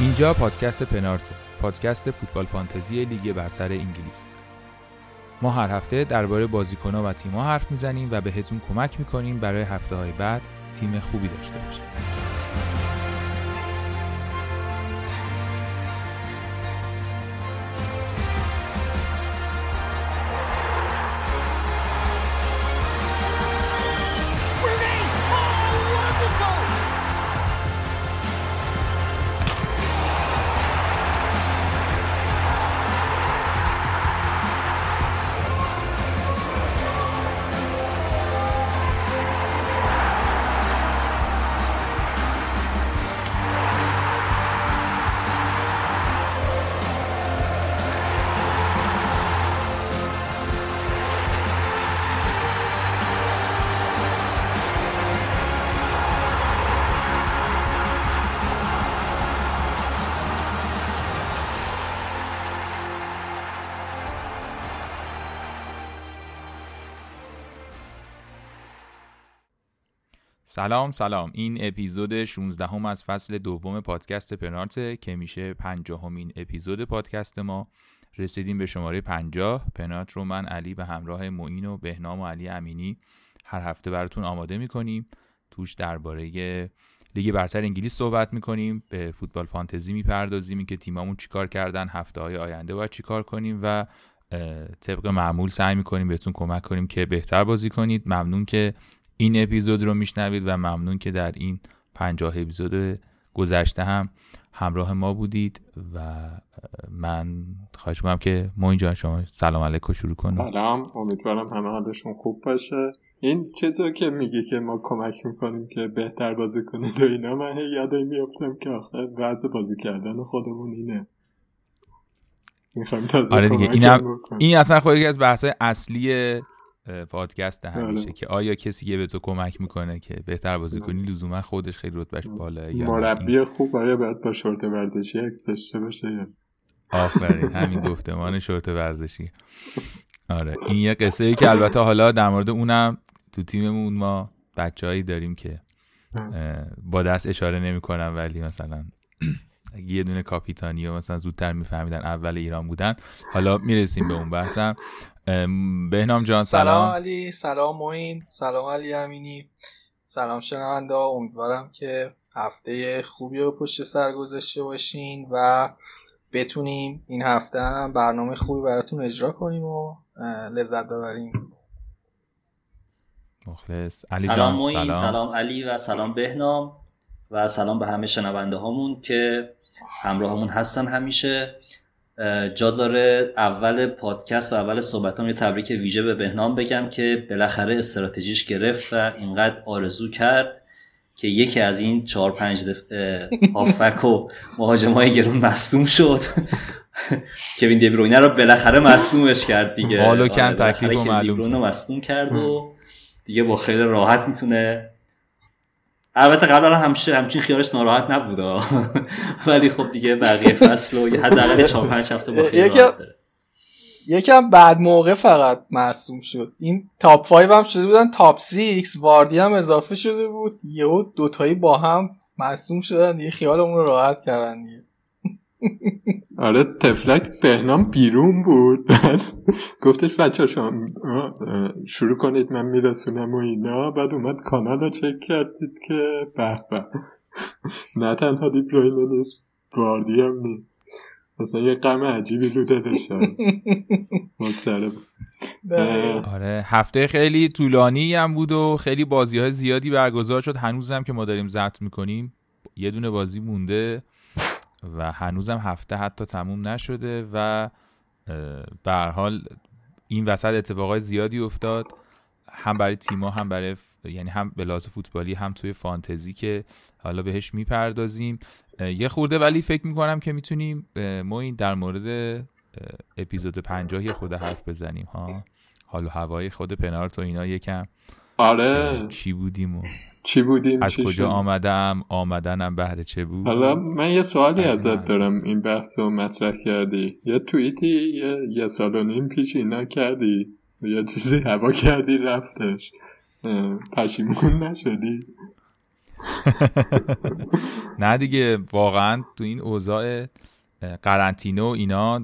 اینجا پادکست پنارت پادکست فوتبال فانتزی لیگ برتر انگلیس. ما هر هفته درباره بازیکنها و تیم‌ها حرف می‌زنیم و بهتون کمک می‌کنیم برای هفته های بعد تیم خوبی داشته باشید. سلام سلام. این اپیزود 16 هم از فصل دوم پادکست پنارت که میشه پنجاهمین اپیزود پادکست ما. رسیدیم به شماره 50 پنارت رو من علی به همراه معین و بهنام و علی امینی هر هفته براتون آماده می‌کنیم. توش درباره لیگ برتر انگلیس صحبت می‌کنیم. به فوتبال فانتزی می‌پردازیم. که تیمامون چیکار کردن هفته های آینده باید چیکار کنیم و طبق معمول سعی می‌کنیم بهتون کمک کنیم که بهتر بازی کنید. ممنون که این اپیزود رو میشنوید و ممنون که در این پنجاه اپیزود گذشته هم همراه ما بودید و من خواهش می‌کنم که ما اینجا شما سلام علیکم شروع کنیم سلام. امیدوارم همه حالشون خوب باشه. این چیزی که میگی که ما کمک می‌کنیم که بهتر بازی کنید و اینا من یادی میافتم که آخه وضع بازی کردن خودمون اینه. آره دیگه این, این اصلا خودی از بحث اصلی پادکست همیشه بله. که آیا کسی که به تو کمک می‌کنه که بهتر بازی کنی؟ لزوما خودش خیلی رتبهش بالا. یا مربی خوب آیا باید با شورت ورزشی عکس داشته باشه آفرین همین گفتمان شورت ورزشی. آره این یه قصه ای که البته حالا در مورد اونم تو تیممون ما بچههایی داریم که با دست اشاره نمی‌کنم ولی مثلا یه دونه کاپیتانی و مثلا زودتر میفهمیدن اول ایران بودن حالا می‌رسیم به اون بحثم. بهنام جان سلام سلام. علی سلام موین سلام علی امینی. سلام شنونده امیدوارم که هفته خوبی رو پشت سر گذاشته باشین و بتونیم این هفته هم برنامه خوبی براتون اجرا کنیم و لذت ببریم. مخلص. علی سلام موین سلام. سلام علی و سلام بهنام و سلام به همه شنونده هامون که همراهمون هستن همیشه. جا داره اول پادکست و اول صحبتام یه تبریک ویژه به بهنام بگم که بالاخره استراتژیش گرفت و اینقدر آرزو کرد که یکی از این چهار پنج. هافک و مهاجمای گرون مصدوم شد. کوین دیبروینه رو بالاخره مصدومش کرد دیگه. بالو کن تکلیف رو مصدوم کرد و دیگه با خیلی راحت می‌تونه البته قبلا همیشه همچین خیالش ناراحت نبود ولی خب دیگه بقیه فصل و حداقل 4 5 هفته با خیال یکم بعد موقع فقط معصوم شد. این تاپ 5 هم شده بودن. تاپ 6 واردی هم اضافه شده بود. یهو دوتایی با هم معصوم شدن. دیگه خیالمون رو راحت کردن دیگه. آره تفلک بهنام بیرون بود. گفتش بچه شما شروع کنید من میرسونم و اینا. بعد اومد کانال رو چک کردید که به به. نه تنها دیپلوینه نیست باردی هم نیست. مثلا یه قم عجیبی رو داشتن آره هفته خیلی طولانی هم بود و خیلی بازی های زیادی برگزار شد. هنوزم که ما داریم زد می‌کنیم. یه دونه بازی مونده. و هنوزم هفته حتی تموم نشده و به حال این وسط اتفاقای زیادی افتاد هم برای تیما هم برای یعنی هم به لحاظ فوتبالی هم توی فانتزی که حالا بهش می‌پردازیم. یه خورده ولی فکر می‌کنم که می‌تونیم ما این در مورد اپیزود پنجاه خود حرف بزنیم ها؟ حالا هوای خود پنارت و اینا یکم. آره. چی بودیم و چی بودیم از کجا آمدم؟ آمدنم بهره چه بود؟ حالا من یه سوالی ازت دارم این بحث رو مطرح کردی. یه توییتی یه, یه سال و نیم پیش اینا کردی. یه چیزی هوا کردی رفتش. پشیمون نشدی. نه دیگه واقعا تو این اوضاع قرنطینه و اینا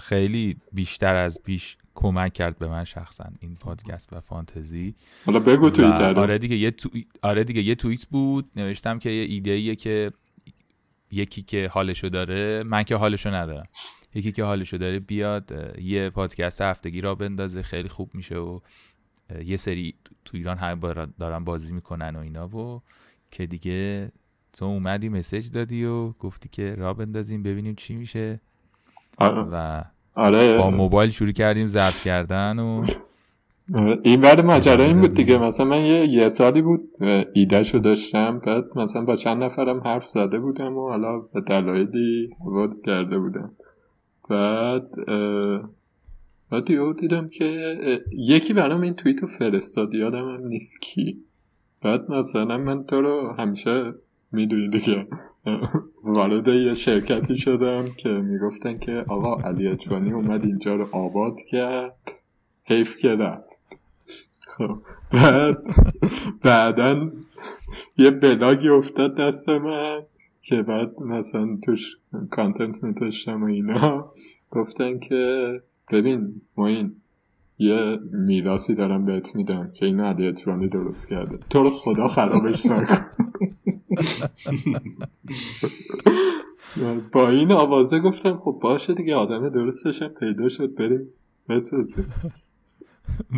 خیلی بیشتر از بیش کمک کرد به من شخصا این پادکست و فانتزی. حالا بگو توییتر آره دیگه یه تو... آره دیگه یه توییت بود نوشتم که یه ایده ایه که یکی که حالشو داره من که حالشو ندارم. یکی که حالشو داره بیاد یه پادکست هفتگی را بندازه خیلی خوب میشه و یه سری تو ایران همه دارن بازی می‌کنن و اینا و که دیگه تو اومدی مسیج دادی و گفتی که را بندازیم ببینیم چی میشه. آره. و آره. با موبایل شروع کردیم ضبط کردن و آره. این بعد ماجرا این بود دیگه. مثلا من یه, یه سالی بود ایدهشو داشتم. بعد مثلا با چند نفرم حرف زده بودم و حالا به دلایلی وارد کرده بودم. بعد بعد یهو دیدم که یکی برام این توییتو فرستاد. یادم هم نیست کی. بعد مثلا من تو رو همیشه می‌دونی دیگه. وارد یه شرکتی شدم که می‌گفتن که آقا علی اجوانی اومد اینجا رو آباد کرد. حیف که خب، بعد بعدا یه بلاگی افتاد دست من که بعد مثلا توش کانتنت میتاشتم و اینا. گفتن که ببین ما این یه میراسی دارم بهت میدم که این علی اجوانی درست کرده. تو رو خدا خرابش نکن. با این آوازه گفتم خب باشه دیگه آدم درستش پیدا شد بریم.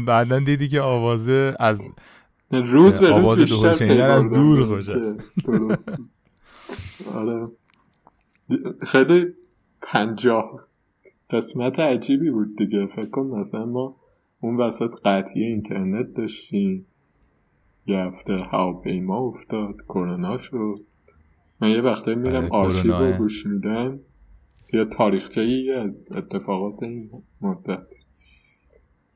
بعدا دیدی که آوازه از روز به روز بیشتر از دور خوش است. آره. خیلی پنجاه قسمت عجیبی بود دیگه. فکر کن مثلا ما اون وسط قطعی اینترنت داشتیم. یه هفته هواپیما افتاد کرونا شد. من یه وقته میرم آره، آرشیو رو گوش میدم. یه تاریخچه ای از اتفاقات این مدت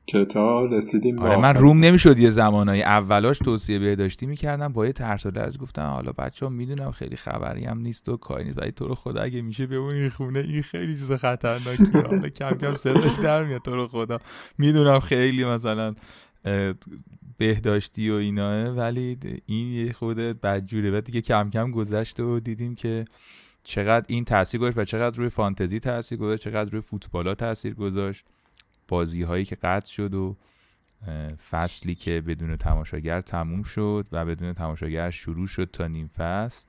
که تا رسیدیم آره من روم نمی‌شد یه زمانهای اولاش توصیه بهداشتی می‌کردم با یه ترس و لرز گفتم حالا بچه ها می‌دونم خیلی خبری هم نیست و کاری نیست. ولی تو رو خدا اگه میشه بمونی خونه این خیلی چیز خطرناکیه. حالا کم کم صداش در میاد. تو رو خدا. می‌دونم خیلی مثلا بهداشتی و ایناه ولی این یه خود بدجوره. و دیگه کم کم گذشته و دیدیم که چقدر این تاثیر گذاشت و چقدر روی فانتزی تاثیر گذاشت چقدر روی فوتبالا تاثیر گذاشت. بازی هایی که قطع شد و فصلی که بدون تماشاگر تموم شد و بدون تماشاگر شروع شد تا نیم فصل.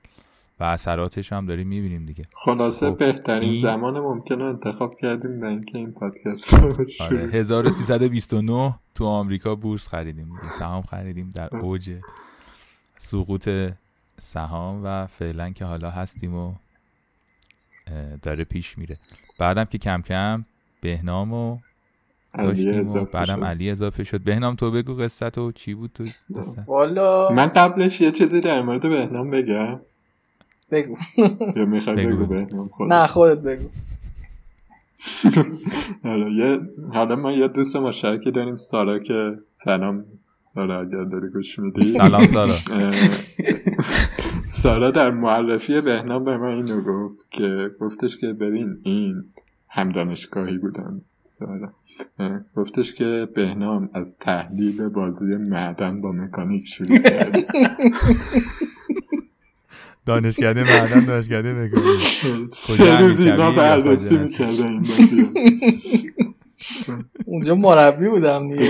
و اثراتش هم داریم می‌بینیم دیگه. خلاصه خب بهترین این... زمان ممکن رو انتخاب کردیم به اینکه این پادکست آره 1329 تو آمریکا بورس خریدیم سهام خریدیم در اوج سقوط سهام و فعلا که حالا هستیم و داره پیش میره. بعدم که کم کم بهنام و داشتیم و بعدم علی اضافه شد. بهنام تو بگو قصه تو چی بود؟ تو والا من قبلش یه چیزی در مورد بهنام بگم. بگو. یا می‌خوای بگو نه خودت بگو. حالا یه حالا ما یه دوست مشترکی داریم سارا که سلام. سارا اگر داری گوش میدی. سلام سارا. سارا در معرفی بهنام به من اینو گفت که گفتش که ببین این هم دانشگاهی بودن سارا. گفتش که بهنام از تحلیل بازی معدن با مکانیک شروع کرد. دانشکده معدن دانشکده مکانیک سه روز اینا بررسی می‌کرده این اونجا مربی بودم دیگه.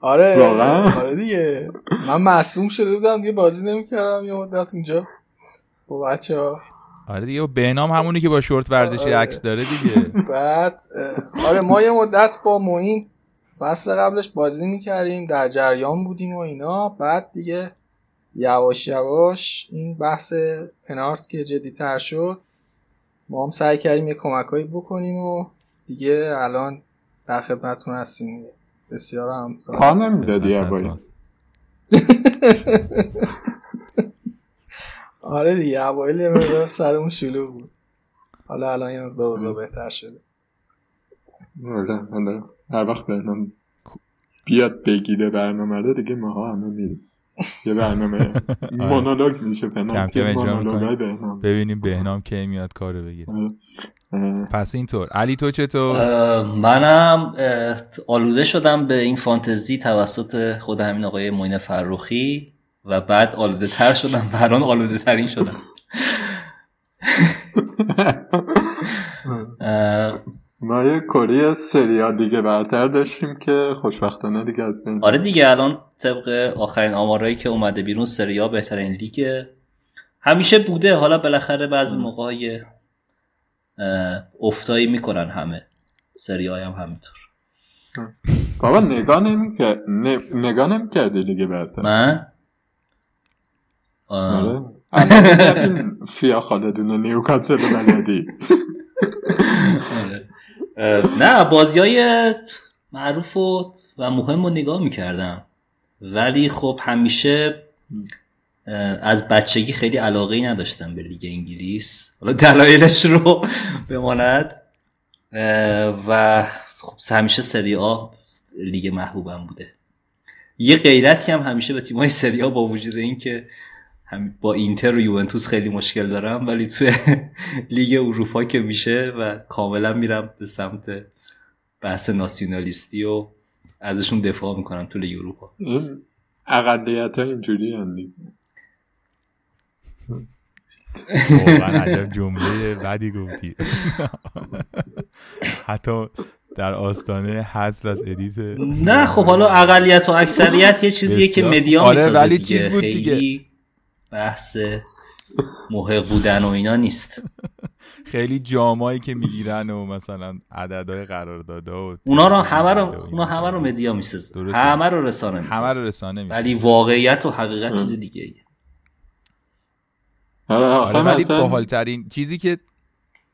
آره آره دیگه. من مصوم شده بودم دیگه بازی نمی‌کردم یه مدت اونجا با بچه ها آره دیگه بهنام همونی که با شورت ورزشی آره. عکس داره دیگه. بعد آره ما یه مدت با موین فصل قبلش بازی می‌کردیم در جریان بودیم و اینا. بعد دیگه یواش یواش این بحث پنارت که جدی تر شد ما هم سعی کردیم یه کمکهایی بکنیم و دیگه الان در خدمتتون هستیم. بسیار هم پا نمی‌دادی آره دیگه اوایل یه مقدار سرمون شلوغ بود. حالا الان یه مقدار اوضاع بهتر شده. آره هر وقت برنامه بیاد بگیره برنامه رو دیگه ماها همه میریم. یه برنامه آره. مونولوگ میشه کم ببینیم بهنام کی میاد کارو بگیره. آره. پس اینطور. علی تو چطور؟ منم آلوده شدم به این فانتزی توسط خود همین آقای موین فروخی و بعد آلوده تر شدم. بران آلوده ترین شدم ما یه کری سریال دیگه برتر داشتیم که خوشبختانه دیگه از بین آره دیگه الان طبق آخرین آمارایی که اومده بیرون سریا بهترین لیگ همیشه بوده حالا بالاخره بعضی موقع افتایی می‌کنن همه. سریای هم همینطور. بابا نگاه نمی‌کرد نگاه نمی‌کردی لیگ برتر؟ من؟ آره. فیا خالدون نیوکاسل بلدی. نه بازی های معروف و, و مهم رو نگاه می‌کردم. ولی خب همیشه از بچگی خیلی علاقه ای نداشتم به لیگ انگلیس. حالا دلایلش رو بماند. و خب همیشه سری آ لیگ محبوبم بوده. یه غیرتی هم همیشه به تیمای سری آ با وجود اینکه با اینتر و یوونتوس خیلی مشکل دارم ولی توی لیگ اروپا که میشه و کاملا میرم به سمت بحث ناسیونالیستی و ازشون دفاع می‌کنم تو لیگ اروپا. این اقلیت ها اینجوری هندی واقعا عجب جمله بدی گفتی. حتی در آستانه حذف از edit. نه خب حالا اقلیت و اکثریت یه چیزیه که media آره می‌سازه ولی چیز بود دیگه. بحث محق بودن و اینا نیست. خیلی جامایی که می‌گیرن و مثلا عددهای قرارداد و اونا رو همه رو اونا همه رو مدیا می‌سازه. همه رو رسانه می‌سازه. همه رو رسانه می‌سازه. ولی واقعیت و حقیقت چیز دیگه ایه. آره, آره ولی باحالترین چیزی که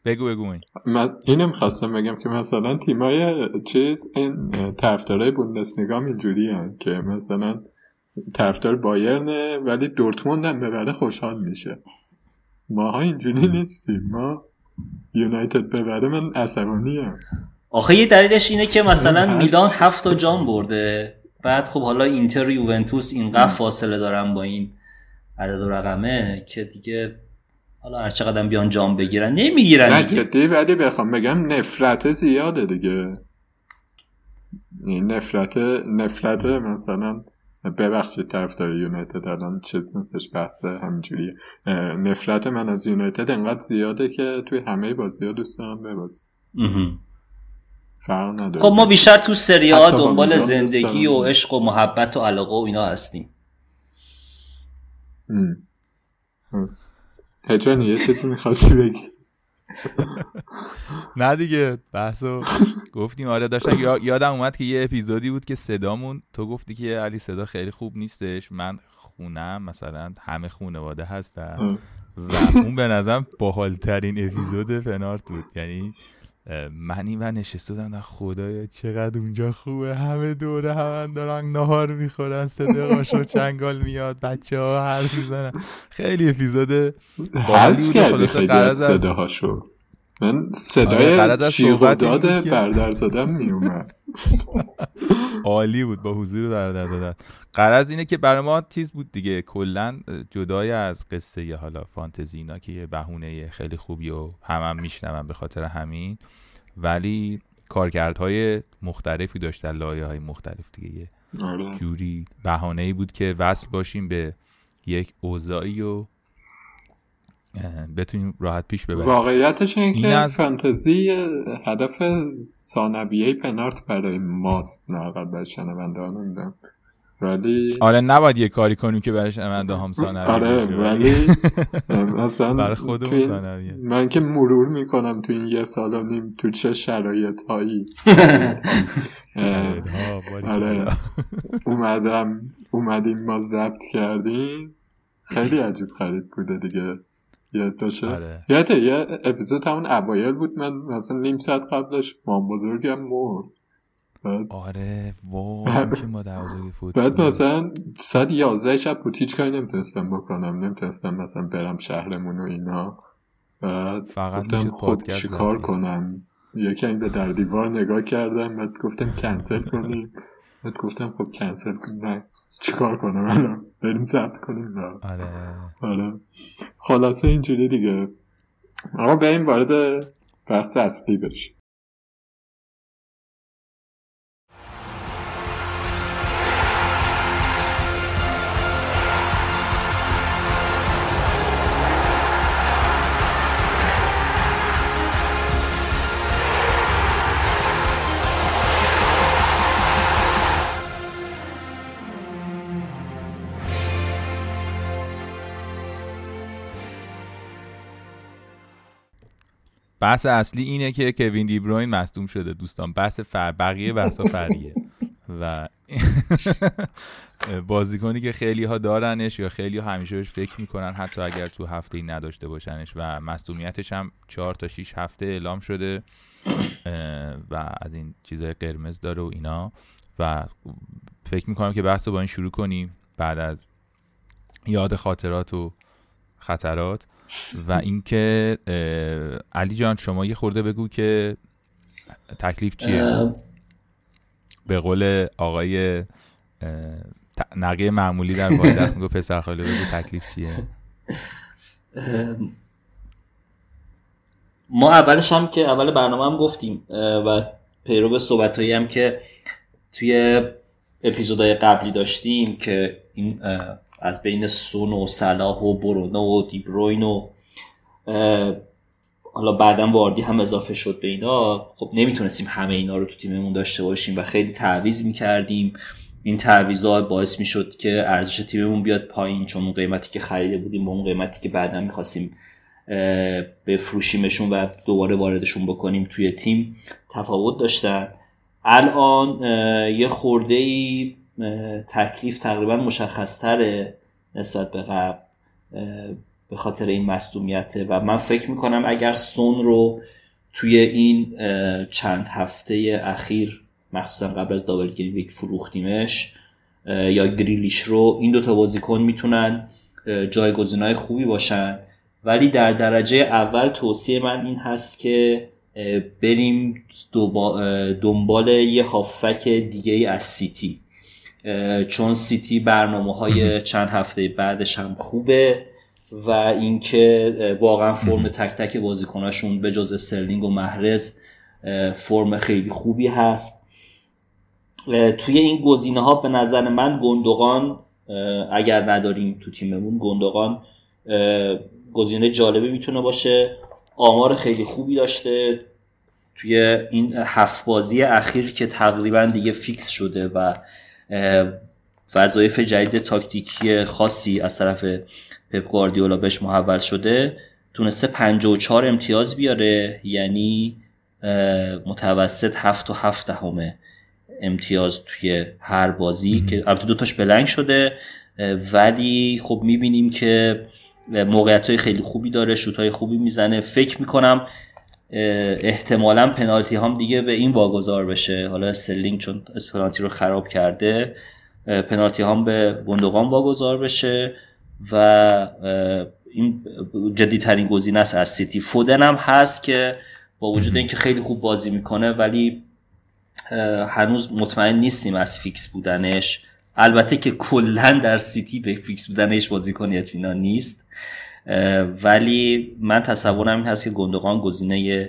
بگو بگو این من اینم خواستم بگم که مثلا تیمای چیز این طرفدارای بوندسلیگا اینجوری که مثلا طرفدار بایرنه ولی دورتموند هم ببره خوشحال میشه. ماها اینجوری نیستیم. ما یونایتد ببره من عصبانی هم. آخه یه دلیلش اینه که مثلا میلان هفت تا جام برده. بعد خب حالا اینتر یوونتوس اینقدر فاصله دارن با این عدد و رقمه که دیگه حالا هر چقدر بیان جام بگیرن نمی‌گیرن نه جدی ولی بخوام بگم نفرت زیاده دیگه. این نفرت نفرت مثلا ببخشید طرفدار یونایتد الان چیز نیستش بحث همینجوریه. نفرت من از یونایتد انقدر زیاده که توی همه بازی ها دوست دارم ببازی فرق نداره. خب ما بیشتر تو سری ها دنبال زندگی و عشق و محبت و علاقه و اینا هستیم. هجانی یه چیزی می‌خواستی بگی؟ نه دیگه بحثو گفتیم. آره داشتم یادم اومد که یه اپیزودی بود که صدامون تو گفتی که علی صدا خیلی خوب نیستش. من خونم مثلا همه خونواده هستم و اون به نظرم باحالترین اپیزود فنارت بود. یعنی من این و نشسته بودم خدایا چقدر اونجا خوبه. همه دوره همه دارن نهار می‌خورن صدقاشو چنگال میاد بچه ها حرف می‌زنن. خیلی اپیزود حذف کردی خیلی صداهاشو. من صدای آره، شیغ داد بردر زدم میومد. عالی بود با حضور بردر زدن قرض اینه که برای ما تیز بود دیگه. کلا جدای از قصه حالا فانتزی اینا که یه بهونه خیلی خوبی و هم هم میشنون به خاطر همین. ولی کارکردهای مختلفی داشت در لایه های مختلف دیگه. یه آره. جوری بهانه ای بود که وصل باشیم به یک اوضاعی و بتونیم راحت پیش ببریم. واقعیتش این که از... فانتزی هدف ثانویه پنارت برای ماست نه برای شنونده ها نمی‌دونم ولی آره نباید یه کاری کنیم که برای شنونده هم ثانویه آره ولی مثلا برای خودمون من که مرور می‌کنم تو این یه سال و نیم تو چه شرایط هایی آره. اومدم اومدیم ما ضبط کردیم. خیلی عجیب خرید بوده دیگه. یاد باشه؟ آره. یه اپیزود همون اوایل بود. من مثلا نیم ساعت قبلش مام بزرگم مرد. آره واو که ما فوت بعد مثلا ساعت یازده شب بود هیچ کاری نمی‌تونستم بکنم. نمی‌تونستم مثلا برم شهرمون و اینا. بعد فقط گفتم خب چیکار کنم؟ یکی به در دیوار نگاه کردم بعد گفتم کنسل کنیم بعد گفتم خب کنسل کنیم چیکار کنم؟ الان بریم ضبط کنیم. آره. آره. خلاصه اینجوری دیگه. آقا بریم وارد بحث اصلی بشیم. بحث اصلی اینه که کوین دیبروین مصدوم شده دوستان. بحث فر بقیه بحثا فریه. و بازیکنی که خیلی ها دارنش یا خیلی ها همیشه فکر می‌کنن حتی اگر تو هفته ای نداشته باشنش و مصدومیتش هم چهار تا 6 هفته اعلام شده و از این چیزهای قرمز داره و اینا. و فکر می‌کنم که بحث رو با این شروع کنیم. بعد از یاد خاطرات و خطرات و اینکه علی جان شما یه خورده بگو که تکلیف چیه؟ به قول آقای نقیه معمولی در وایدت میگو پسر خاله بگو تکلیف چیه؟ ما اولش هم که اول برنامه هم گفتیم و پیرو صحبت هم که توی اپیزودهای قبلی داشتیم که این از بین سون و صلاح و برونو و دیبروین و حالا بعدا واردی هم اضافه شد به اینا. خب نمی‌تونستیم همه اینا رو تو تیممون داشته باشیم و خیلی تعویض می‌کردیم. این تعویضا باعث می‌شد که ارزش تیممون بیاد پایین چون اون قیمتی که خریده بودیم با اون قیمتی که بعدا می‌خواستیم بفروشیمشون و دوباره واردشون بکنیم توی تیم تفاوت داشتن. الان یه خورده ای تکلیف تقریبا مشخصتره نسبت به قبل به خاطر این مصدومیته. و من فکر می‌کنم اگر سون رو توی این چند هفته اخیر مخصوصا قبل از دابل ویک فروختیمش یا گریلیش رو این دوتا بازیکن می‌تونن جایگزینهای خوبی باشن. ولی در درجه اول توصیه من این هست که بریم دنبال یه هافبک دیگه از سیتی. چون سیتی برنامه های چند هفته بعدش هم خوبه و اینکه واقعا فرم تک تک بازیکناشون به جز استرلینگ و محرز فرم خیلی خوبی هست. توی این گزینه ها به نظر من گندوگان اگر نداریم تو تیممون گندوگان گزینه جالبی می‌تونه باشه. آمار خیلی خوبی داشته توی این هفت بازی اخیر که تقریبا دیگه فیکس شده و وظایف جدید تاکتیکی خاصی از طرف پپ گواردیولا بهش محول شده تونسته 54 امتیاز بیاره یعنی متوسط 7 و 7 همه امتیاز توی هر بازی که البته دوتاش بلنگ شده ولی خب می‌بینیم که موقعیت های خیلی خوبی داره شوت های خوبی می‌زنه. فکر می‌کنم احتمالا پنالتی هم دیگه به این واگذار بشه. حالا استرلینگ چون پنالتی رو خراب کرده پنالتی هم به گندوگان واگذار بشه و این جدیترین گزینه است از سیتی. فودن هم هست که با وجود اینکه خیلی خوب بازی می‌کنه ولی هنوز مطمئن نیستیم از فیکس بودنش. البته که کلا در سیتی به فیکس بودنش بازیکن اطمینان نیست. ولی من تصورم این هست که گندوگان گزینه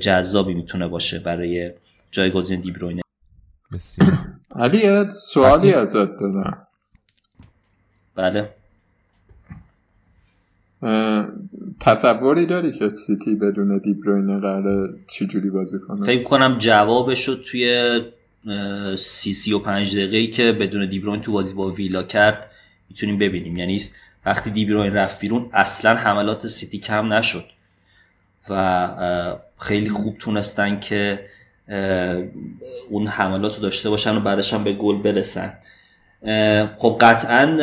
جذابی می‌تونه باشه برای جایگزین دیبروینه. بسیار. علی سوالی ازت دارم. بله. تصوری داری که سیتی بدون دیبروینه قراره چجوری بازی کنه؟ فکر کنم جوابش رو توی سی سی و پنج دقیقه که بدون دیبروین تو بازی با ویلا کرد می‌تونیم ببینیم. یعنی وقتی دیبروین رفت بیرون اصلا حملات سیتی کم نشد. و خیلی خوب تونستن که اون حملات رو داشته باشن و بعدش هم به گل برسن. خب قطعا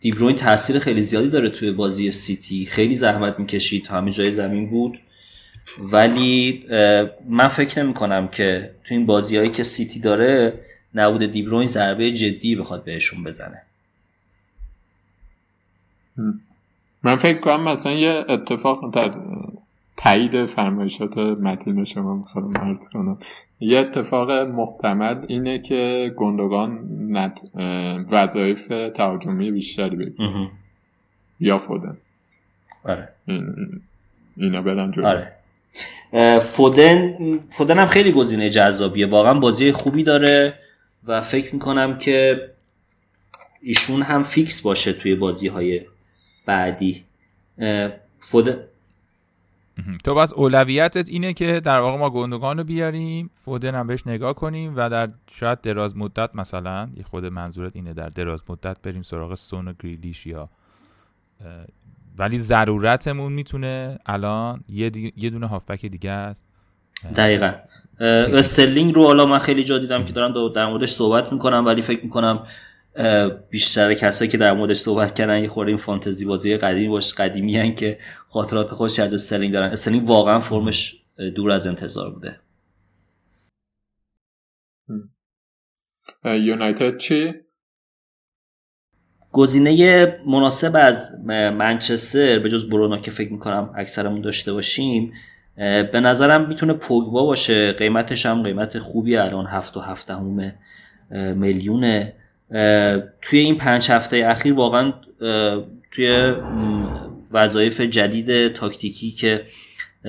دیبروین تاثیر خیلی زیادی داره توی بازی سیتی. خیلی زحمت می‌کشید همه جای زمین بود. ولی من فکر نمی کنم که تو این بازی هایی که سیتی داره نبود دیبروین ضربه جدی بخواد بهشون بزنه. من فکر کنم مثلا یه اتفاق در تایید فرمایشات متین شما می‌خوام عرض کنم. یه اتفاق محتمل اینه که گندگان وظایف تهاجمی بیشتری بگیره یا فودن. آره. اینا برن آره. فودن فودن هم خیلی گزینه جذابیه. واقعا بازی خوبی داره و فکر می‌کنم که ایشون هم فیکس باشه توی بازی های بعدی. فودن تو بس اولویتت اینه که در واقع ما گندگان رو بیاریم فودن هم بهش نگاه کنیم و در شاید دراز مدت مثلا یه خود منظورت اینه در دراز مدت بریم سراغ سون و گریلیش یا ولی ضرورتمون می‌تونه الان یه, یه دونه هافبک دیگه است. دقیقا. استرلینگ رو حالا من خیلی جا دیدم که دارن در موردش صحبت می‌کنم ولی فکر می‌کنم بیشتر کسایی که در موردش صحبت کردن یه خورده این فانتزی بازی قدیمی باش قدیمی ان که خاطرات خوش از استرلینگ دارن. استرلینگ واقعا فرمش دور از انتظار بوده. یونایتد چی؟ گزینه مناسب از منچستر به جز برونا که فکر می‌کنم اکثرمون داشته باشیم به نظرم می‌تونه پوگبا باشه. قیمتش هم قیمت خوبی الان هفت و هفت میلیونه. توی این پنج هفته اخیر واقعا توی وظایف جدید تاکتیکی که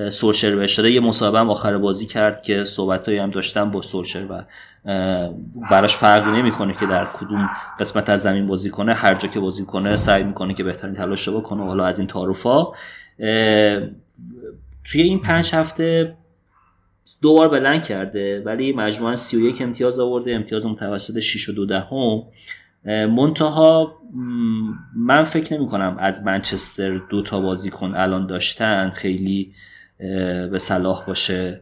سولشر بهش داده یه مصاحبه هم آخر بازی کرد که صحبتایی هم داشتم با سولشر و براش فرقی نمی‌کنه که در کدوم قسمت از زمین بازی کنه هر جا که بازی کنه سعی می‌کنه که بهترین تلاش رو بکنه حالا از این تعارفا توی این پنج هفته دو بار بلند کرده ولی مجموعا 31 امتیاز آورده. امتیاز متوسط 6 و 2 دهم. منتها من فکر نمی کنم از منچستر دو تا بازیکن الان داشتن خیلی به صلاح باشه.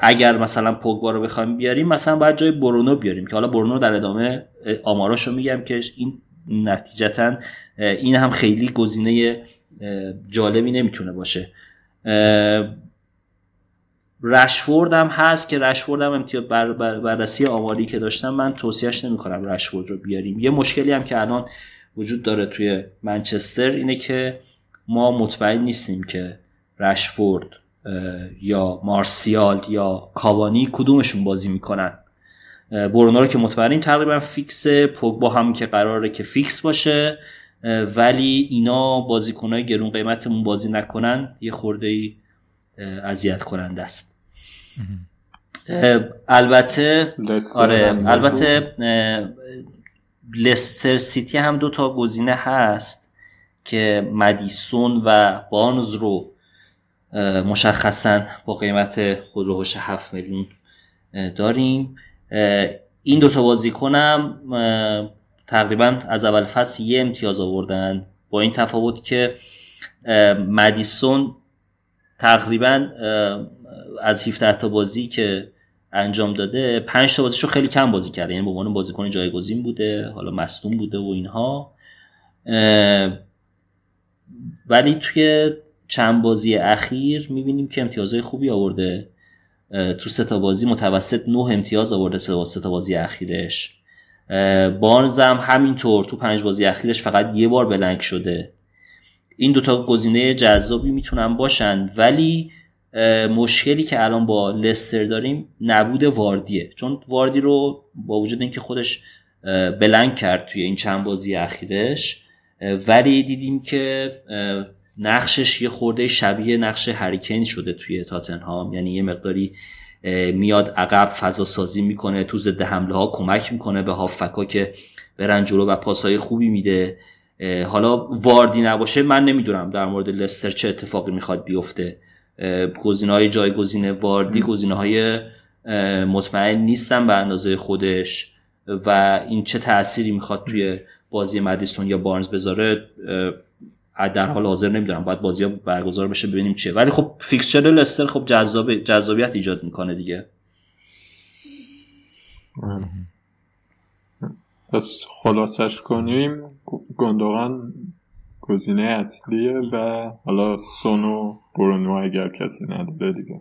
اگر مثلا پوگبا رو بخوایم بیاریم مثلا باید جای برونو بیاریم که حالا برونو در ادامه آماراشو میگم که این نتیجتا این هم خیلی گزینه جالبی نمی‌تونه باشه. رشفورد هم هست که رشفورد هم امتیاز بر بررسی آماری که داشتم من توصیهش نمی کنم رشفورد رو بیاریم. یه مشکلی هم که الان وجود داره توی منچستر اینه که ما مطمئن نیستیم که رشفورد یا مارسیال یا کاوانی کدومشون بازی می‌کنن. برونو رو که مطمئنیم تقریبا فیکس پوگبا هم که قراره که فیکس باشه ولی اینا بازیکنهای گرون قیمتمون بازی نکنن. یه خورده ای اذیت کننده است. البته آره البته لستر سیتی هم دو تا گزینه هست که مدیسون و بانز رو مشخصا با قیمت خودروهاش 7 میلیون داریم. این دوتا بازیکنم تقریبا از اول فصل یه امتیاز آوردن. با این تفاوت که مدیسون تقریبا از 17 تا بازی که انجام داده 5 تا بازیشو خیلی کم بازی کرده. یعنی به عنوان بازیکن جایگزین بوده حالا مصدوم بوده و اینها. ولی توی چند بازی اخیر می‌بینیم که امتیازهای خوبی آورده. تو سه تا بازی متوسط 9 امتیاز آورده سه تا بازی اخیرش. بارنز هم همینطور. تو پنج بازی اخیرش فقط یه بار بلنک شده. این دوتا گزینه جذابی می‌تونن باشن ولی مشکلی که الان با لستر داریم نبود واردیه. چون واردی رو با وجود اینکه خودش بلنک کرد توی این چند بازی اخیرش ولی دیدیم که نقشش یه خورده شبیه نقش هریکین شده توی تاتنهام. یعنی یه مقداری میاد عقب فضا سازی می‌کنه تو ضد حمله ها کمک می‌کنه به هافکا که برن جلو و پاسای خوبی میده. حالا واردی نباشه من نمی‌دونم در مورد لستر چه اتفاقی می‌خواد بیفته. گزینه های جایگزین واردی گزینه های مطمئن نیستن به اندازه خودش و این چه تأثیری می‌خواد توی بازی مدیسون یا بارنز بذاره در حال حاضر نمی‌دونم. باید بازی ها برگزار بشه ببینیم چیه. ولی خب فیکسچر لستر خب جذاب جذابیت ایجاد می‌کنه دیگه. پس خلاصش کنیم. گندوغان گزینه اصلیه و حالا سونو برونو اگر کسی نداره دیگه.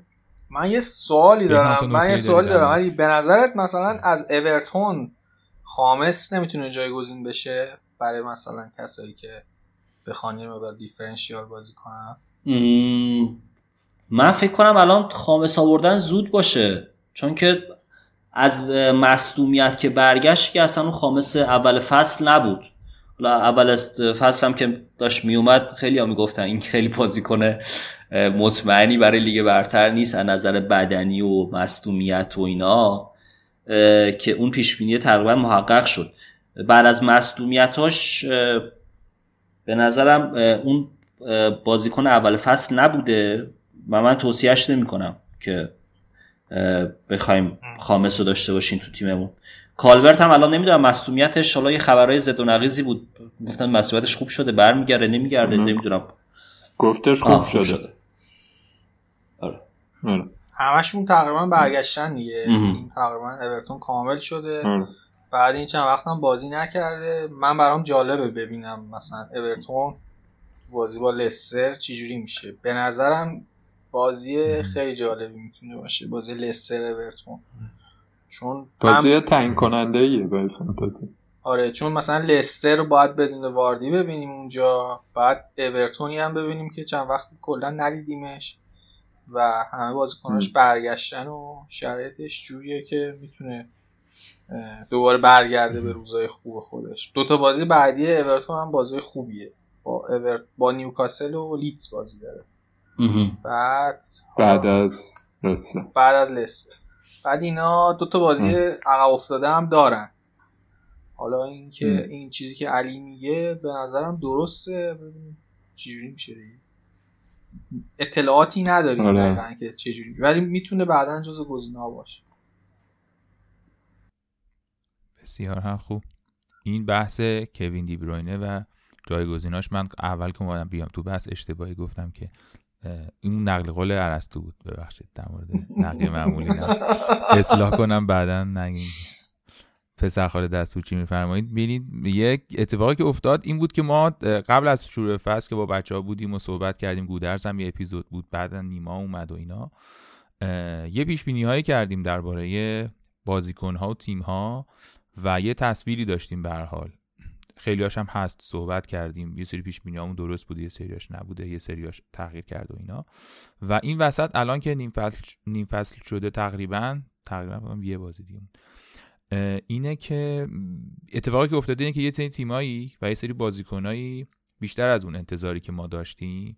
من یه سوالی دارم. من یه سوالی دارم. ولی به نظرت مثلا از اورتون خامس نمی‌تونه جایگزین بشه برای مثلا کسایی که بخوان یه مقدار دیفرنشیال بازی کنن؟ من فکر کنم الان خامس آوردن زود باشه. چون که از مصدومیت که برگشت که اصلا اون خامس اول فصل نبود. اول فصل هم که داشت میومد خیلی ها می‌گفتن این خیلی بازی کنه مطمئنی برای لیگ برتر نیست. از نظر بدنی و مصدومیت و اینا که اون پیشبینی تقریبا محقق شد. بعد از مصدومیتاش به نظرم اون بازیکن اول فصل نبوده. و من توصیهش نمی کنم که بخوایم خامس رو داشته باشین تو تیممون. کالورت هم الان نمی‌دونم مسئولیتش حالا یه خبرهای زد و نقیزی بود. گفتن مسئولیتش خوب شده برمیگرده نمیگرده نمی‌دونم. گفتش خوب, خوب شده, آره. آره. همشون تقریبا برگشتن دیگه. تیم تقریبا اورتون کامل شده. آره. بعد این چند وقت هم بازی نکرده. من برام جالبه ببینم مثلا اورتون بازی با لستر چجوری میشه. به نظرم بازی خیلی جالبی می‌تونه باشه بازی لستر اورتون. چون بازی تعیین کننده ایه برای فانتزی. آره چون مثلا لستر رو باید بدون واردی ببینیم اونجا بعد اورتونی هم ببینیم که چند وقت کلا ندیدیمش و همه بازیکناش برگشتن و شرایطش جوریه که می‌تونه دوباره برگرده به روزای خوب خودش. دوتا بازی بعدی اورتون هم بازی خوبیه. با, اورت... با نیوکاسل و لیتس بازی داره. بعد بعد از لستر بعد از لستر بعد اینا دو تا بازی عقب افتاده هم دارن. حالا اینکه این چیزی که علی میگه به نظرم درسته. چجوری میشه اطلاعاتی نداریم آره. که چجوری. ولی می‌تونه بعدا جز گزینه باشه. بسیار هم خوب. این بحث کوین دیبروینه و جایگزیناش من اول که اومدم بیام تو بحث اشتباهی گفتم که این نقل قول ارسطو بود ببخشید در مورد نقل معمولی اصلاح کنم بعدا نگیم پسر خاله دستو چی میفرمایید؟ ببینید یک اتفاقی که افتاد این بود که ما قبل از شروع فصل که با بچه ها بودیم و صحبت کردیم گودرز هم یه اپیزود بود بعدا نیما اومد و اینا یه پیش بینی هایی کردیم درباره بازیکن ها و تیم ها و یه تصویری داشتیم به حال. خیلی هم هست صحبت کردیم. یه سری پیش بینیامون درست بوده یه سریاش نبوده یه سریاش تغییر کرد و اینا. و این وسط الان که نیم فصل, نیم فصل شده تقریبا تقریبا یه بازی دیگه اینه که اتفاقی که افتاده اینه که یه سری تیمایی و یه سری بازیکنایی بیشتر از اون انتظاری که ما داشتیم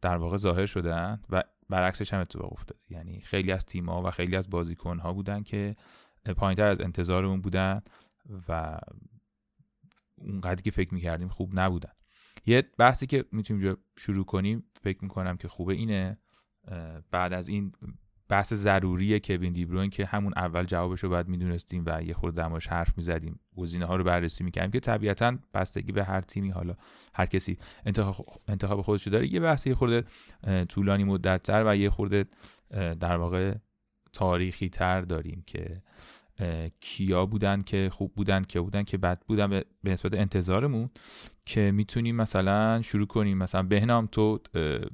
در واقع ظاهر شدن و برعکسش هم اتفاق افتاد یعنی خیلی از تیم‌ها و خیلی از بازیکن‌ها بودن که پایینتر از انتظارمون بودن و اونقدری که فکر می‌کردیم خوب نبودن. یه بحثی که می‌تونیم شروع کنیم فکر می‌کنم که خوبه اینه بعد از این بحث ضروری کوین دیبروین که همون اول جوابش رو باید می‌دونستیم و یه خورده دماش حرف می‌زدیم. گزینه ها رو بررسی می‌کردیم که طبیعتا بستگی به هر تیمی حالا هر کسی انتخاب خودش رو داره. یه بحث یه خورده طولانی مدت تر و یه خورده در واقع تاریخی تر داریم که کیا بودن که خوب بودن که بودن که بد بودن به نسبت انتظارمون که می‌تونیم مثلا شروع کنیم. مثلا بهنام تو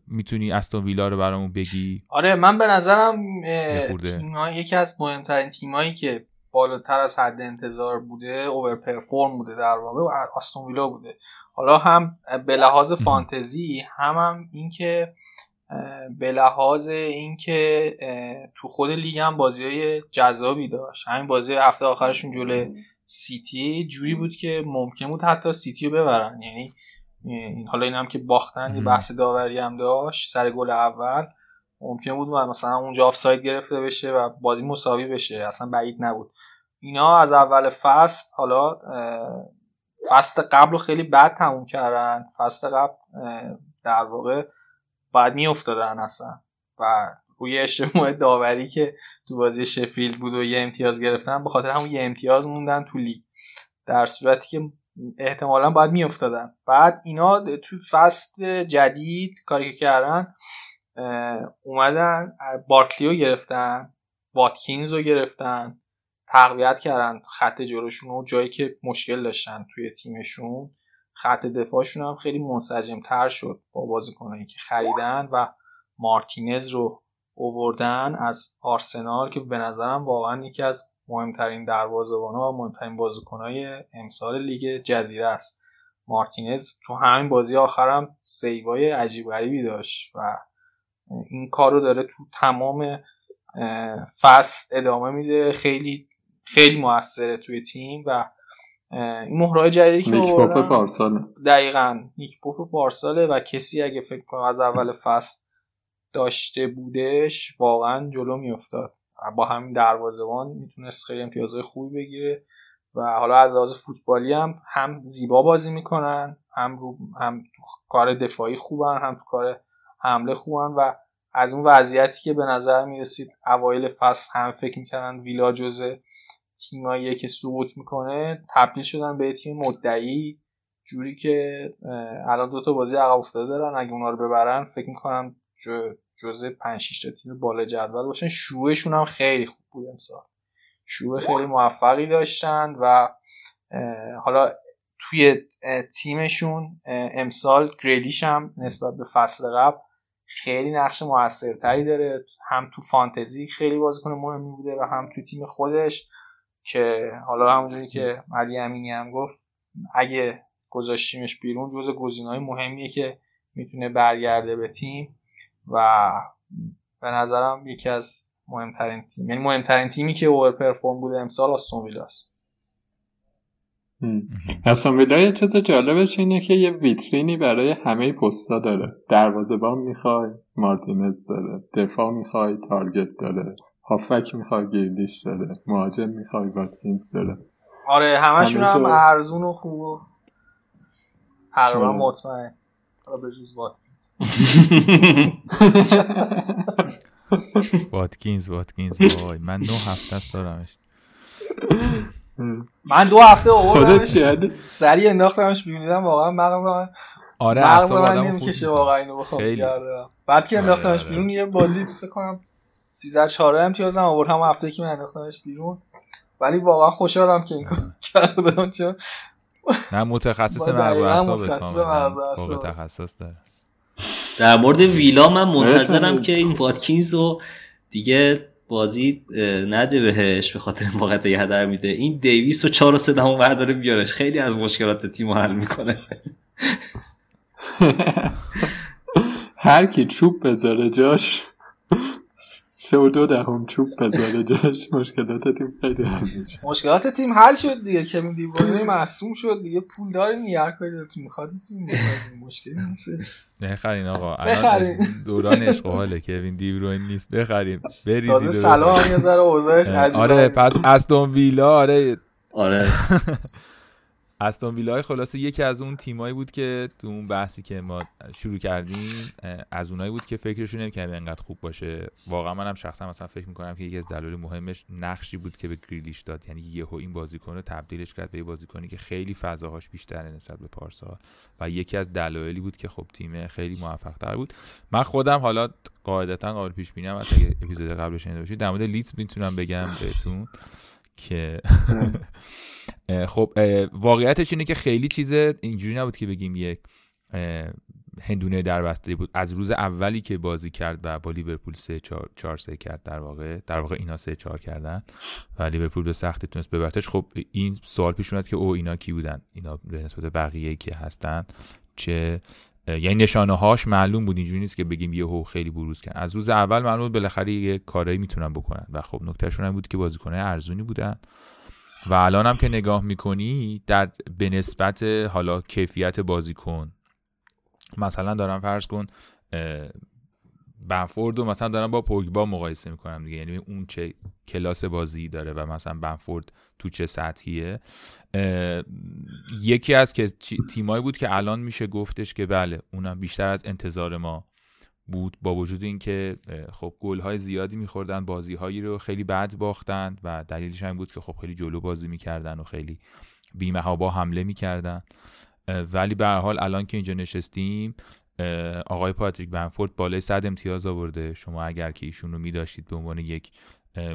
می‌تونی استون ویلا رو برامون بگی؟ آره من به نظرم یکی از مهمترین تیمایی که بالاتر از حد انتظار بوده اوور پرفورم بوده در واقع استون ویلا بوده. حالا هم به لحاظ فانتزی هم هم اینکه به لحاظ اینکه تو خود لیگ هم بازی های جذابی داشت. همین بازی هفته آخرشون جلو سیتی جوری بود که ممکن بود حتی سیتی رو ببرن. یعنی حالا این هم که باختن یه بحث داوری هم داشت. سر گل اول ممکن بود مثلا اونجا آفساید گرفته بشه و بازی مساوی بشه. اصلا بعید نبود. اینا از اول فصل حالا فصل قبل رو خیلی بد تموم کردن. فصل قبل در واقع بعد میافتادن اصلا. و روی اجتماع داوری که تو بازی شفیلد بود و یه امتیاز گرفتن به خاطر همون یه امتیاز موندن تو لیگ. در صورتی که احتمالا باید میافتادن. بعد اینا تو فصل جدید کاری که کردن اومدن بارکلیو گرفتن واتکینز رو گرفتن تقویت کردن خط جلوشون و جایی که مشکل داشتن توی تیمشون. خط دفاعشون هم خیلی منسجم تر شد با بازیکنایی که خریدن و مارتینز رو اووردن از آرسنال که به نظرم واقعا یکی از مهمترین دروازه‌بان‌ها و مهمترین بازیکنهای امسال لیگ جزیره است. مارتینز تو همین بازی آخرم سیوای عجیب غریبی داشت و این کار رو داره تو تمام فصل ادامه میده. خیلی خیلی موثره توی تیم و این مهرهای جدیدی که نیک پارساله. دقیقا. نیک پاپ پارساله و کسی اگه فکر کنم از اول فصل داشته بودش واقعا جلو میافتاد. با همین دروازه‌بان می‌تونست خیلی امتیازهای خوبی بگیره. و حالا از لحاظ فوتبالی هم هم زیبا بازی می‌کنن هم رو هم تو کار دفاعی خوبن هم تو کار حمله خوبن و از اون وضعیتی که به نظر می‌رسید اوایل فصل هم فکر می‌کردن ویلا جزه تیمایی که سقوط می‌کنه تبدیل شدن به تیم مدعی جوری که الان دو تا بازی عقب افتاده دارن اگه اونا رو ببرن فکر می‌کنم جزء 5 6 تا تیم بالا جدول باشن. شروعشون هم خیلی خوب بود امسال. شروع خیلی موفقی داشتن و حالا توی تیمشون امسال گریلیش هم نسبت به فصل قبل خیلی نقش موثرتری داره. هم تو فانتزی خیلی بازیکن مهمی بوده و هم تو تیم خودش. که حالا همونجوری که علی امینی هم گفت اگه گذاشتیمش بیرون جز گزینه‌های مهمیه که می‌تونه برگرده به تیم و به نظرم یکی از مهمترین تیم یعنی مهمترین تیمی که اوور پرفورم بوده امسال آستون ویلاست. استون ویلا یه چیز جالبش اینه که یه ویترینی برای همه پستا داره. دروازه‌بان می‌خوای مارتینز داره. دفاع می‌خوای تارگت داره. هافک می‌خوای گیردیش داره مهاجم می‌خوای واتکینز داره. آره همشون هم ارزون و خوب و تقریبا مطمئن به جز واتکینز. واتکینز واتکینز وای من نو هفته است دارمش. من دو هفته آوردمش. سریع انداختمش بیمیدم واقعا مغز من آره مغز من نمی‌کشه واقعا اینو بخوام بعد که انداختمش آره، آره. بیرون یه بازی فکر کنم 13 4 امتیازم آورد هم هفته که من انداختمش بیرون. ولی واقعا خوشحالم که این کار کردم چون نه متخصص مغز اعصاب تخصص داره. در مورد ویلا من منتظرم که این واتکینز رو دیگه بازی نده بهش به خاطر موقعیت یه هدر میده. این دیویس و چهار و سه دمو برداره بیارش. خیلی از مشکلات تیم حل می‌کنه. هر کی چوب بذاره جاش. سه و دو دهم چوب بذاره جاش. مشکلات تیم خیلی حل میشه. مشکلات تیم حل شد دیگه. که دیوانه معصوم شد دیگه. پول داره نیار کنید تو می‌خواد مشکلی نیست. بخرین آقا. بخرین. دوران عشق حاله. کوین دیبروین نیست. بخریم بریزید سلام یه ذره اوضاعش آره پس استون ویلا آره. آره. استون ویلای خلاصه یکی از اون تیمایی بود که تو اون بحثی که ما شروع کردیم از اونایی بود که فکرشون نمی‌کرد انقدر خوب باشه. واقعا منم شخصا مثلا فکر می‌کنم که یکی از دلایل مهمش نقشی بود که به گریلیش داد. یعنی یهو این بازیکن رو تبدیلش کرد به بازیکنی که خیلی فضاهاش بیشتره نسبت به پارسا و یکی از دلایلی بود که خب تیم خیلی موفق تر بود. من خودم حالا قاعدتا قابل پیش بینم از اگه اپیزود قبلش شنیده باشید در مورد لیتس می‌تونم بگم بهتون که خب واقعیتش اینه که خیلی چیز اینجوری نبود که بگیم یک هندونه در بسته بود. از روز اولی که بازی کرد و با لیورپول 3 4 3 کرد در واقع در واقع اینا 3 4 کردن و لیورپول به سختی تونست ببرتش. خب این سوال پیش اومد که او اینا کی بودن؟ اینا به نسبت بقیه که هستن؟ چه یعنی نشانه هاش معلوم بود اینجوری نیست که بگیم یهو خیلی بروز کرد. از روز اول معلوم بود بالاخره یه کارایی می‌تونن بکنن و خب نکتهشون بود که بازیکنای ارزونی بودن. و الان هم که نگاه می‌کنی در به نسبت حالا کیفیت بازیکن مثلا دارم فرض کن بنفورد و مثلا دارم با پوگبا مقایسه می‌کنم دیگه. یعنی اون چه کلاس بازی داره و مثلا بنفورد تو چه سطحیه. یکی از که تیمایی بود که الان میشه گفتش که بله اونم بیشتر از انتظار ما بود با وجود اینکه خب گل های زیادی میخوردن بازی هایی رو خیلی بد باختن و دلیلش این بود که خب خیلی جلو بازی می‌کردن و خیلی با حمله می‌کردن. ولی به حال الان که اینجا نشستیم آقای پاتریک بنفورد بالای 100 امتیاز آورده. شما اگر که ایشون رو میداشتید به عنوان یک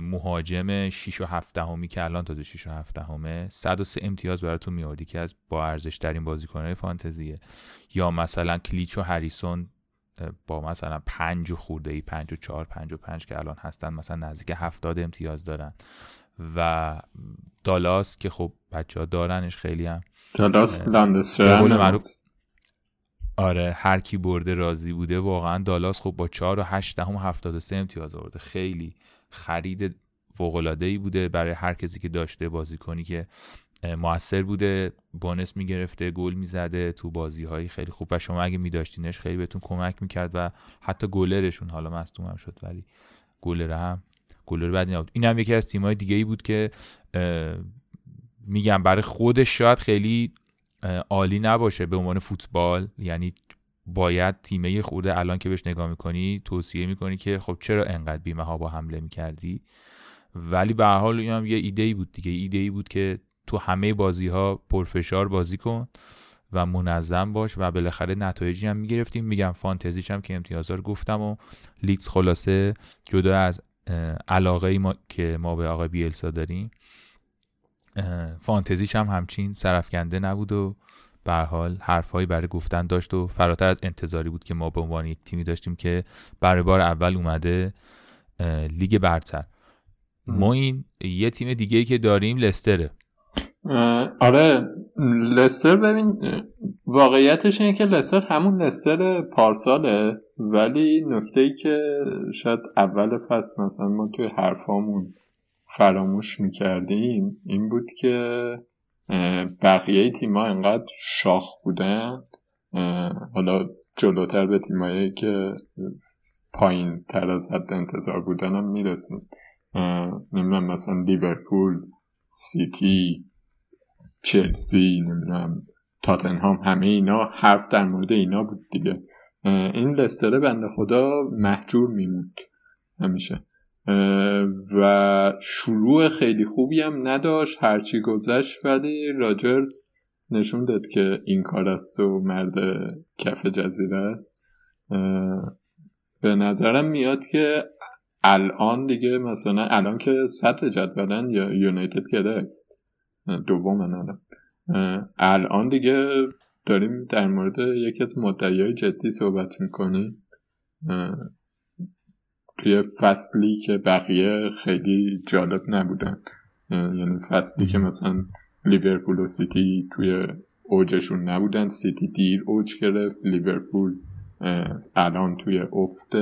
مهاجم 6 و 7 دهمی که الان تازه 6 و 7 دهمه 103 امتیاز براتون میادی که از با ارزش ترین بازیکنهای فانتزیه. یا مثلا کلیچ و هریسون با مثلا 5 خورده ای 5 و 4 5 و 5 که الان هستن مثلا نزدیک 70 امتیاز دارن. و دالاس که خب بچه ها دارنش خیلی هم دالاس لاندسترن آره هر کی برده راضی بوده واقعا دالاس خب با 4 و 8 دهم 73 امتیاز آورده. خیلی خرید فوق ای بوده برای هر کسی که داشته بازیکنی که موثر بوده بونس می‌گرفته گل می‌زده تو بازی های خیلی خوب. و شما اگه میداشتینش خیلی بهتون کمک می‌کرد و حتی گلرشون حالا مصدوم هم شد ولی گلر هم گلر بدی نبود. این هم یکی از تیمای دیگه ای بود که میگم برای خودش شاید خیلی عالی نباشه به عنوان فوتبال. یعنی باید تیمه خورده الان که بهش نگاه می‌کنی توصیه می‌کنی که خب چرا انقدر بیمه ها با حمله می‌کردی؟ ولی به حال هم یه ایده ای بود دیگه. ایده ای بود که تو همه بازی ها پرفشار بازی کن و منظم باش و بالاخره نتایجی هم می‌گرفتیم. میگم فانتزیش هم که امتیازها رو گفتم و لیتز خلاصه جدا از علاقه ای ما که ما به آقای بیلسا داریم فانتزیش هم همچین سرفکنده نبود و به حال حرفهایی برای گفتن داشت و فراتر از انتظاری بود که ما به عنوان یک تیمی داشتیم که برای بار اول اومده لیگ برتر. ما این یه تیم دیگه ای که داریم لستره. آره لستر ببین واقعیتش اینه که لستر همون لستر پارساله ولی نکته ای که شاید اول فصل مثلا ما توی حرفامون فراموش می‌کردیم این بود که بقیه تیما انقدر شاخ بودن حالا جلوتر به تیمایی که پایین تر از حد انتظار بودن هم می‌رسیم. نمی‌دونم مثلا لیورپول سیتی چلسی نمی‌دونم تاتنهام همه اینا حرف در مورد اینا بود دیگه. این لستره بنده خدا محجور میموند همیشه. و شروع خیلی خوبی هم نداشت هرچی گذشت ولی راجرز نشون داد که این کار است و مرد کف جزیره است. به نظرم میاد که الان دیگه مثلا الان که صدر جدولن یا یونایتد گرفت دوم الان. الان دیگه داریم در مورد یکی از مدعیای جدی صحبت می‌کنیم. توی فصلی که بقیه خیلی جالب نبودن. یعنی فصلی که مثلا لیورپول و سیتی توی اوجشون نبودن. سیتی دیر اوج گرفت. لیورپول الان توی افت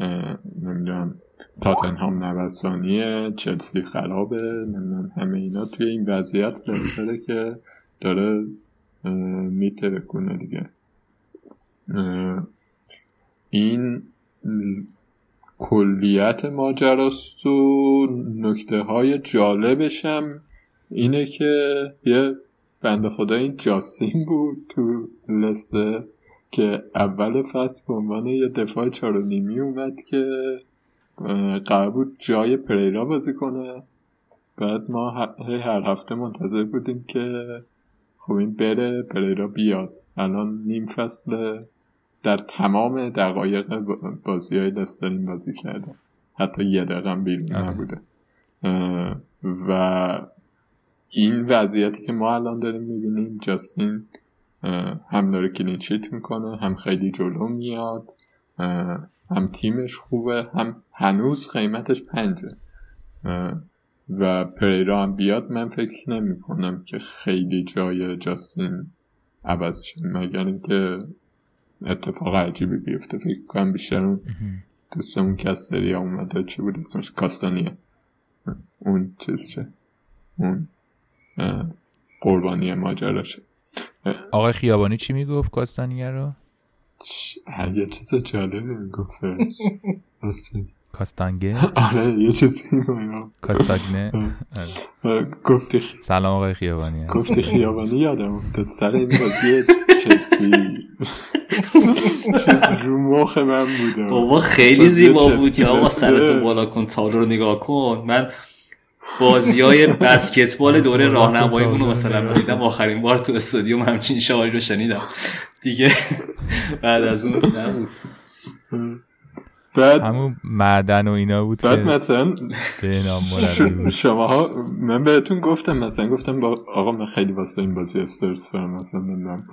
نمی‌دونم. تاتنهام نوستانیه چلسی خرابه نمی‌دونم همه اینا توی این وضعیت لستره که داره میترکونه دیگه. این کلیت ماجراست و نکته های جالبشم اینه که یه بند خدا این جاسین بود تو لسه که اول فصل به عنوان یه دفاع چار نیمی اومد که قرار بود جای پریرا بازی کنه. بعد ما هر هفته منتظر بودیم که خب این بره پریرا بیاد. الان نیم فصل در تمام دقایق بازی های دسترین بازی کرده. حتی یه دقیقه بیرون آره. نبوده. و این وضعیتی که ما الان داریم می‌بینیم جاستین هم داره کلینشیت می‌کنه هم خیلی جلو میاد هم تیمش خوبه هم هنوز قیمتش پنجه. و پریرا هم بیاد من فکر نمی کنم که خیلی جای جاستین عوض شد مگر اینکه اتفاق عجیبی بیفته. فکر کنم بیشتر اون دوستمون کستری اومده چی بود اسمش؟ کاستانیه اون چیز چه اون قربانی ماجراشه. آقای خیابانی چی می‌گفت کاستانیه رو؟ یه چیز جالبی می‌گفت. کاستانگه؟ آره یه چیزی کاستاگنه گفتی سلام آقای خیابانی. گفتی خیابانی یادم افتاد. سر این بازی چلسی. رو مخ من بوده. بابا خیلی زیبا بود یا آقا سرتو بالا کن تالو رو نگاه کن. من بازی های بسکتبال دوره راهنمایی رو مثلا دیدم. آخرین بار تو استادیوم همچین شعاری رو شنیدم. دیگه بعد از اون نبود بعد همون معدن و اینا بود بعد مثلا شما ها من بهتون گفتم مثلا گفتم با آقا من خیلی واسه این بازی استرس دارم مثلا نمی‌دونم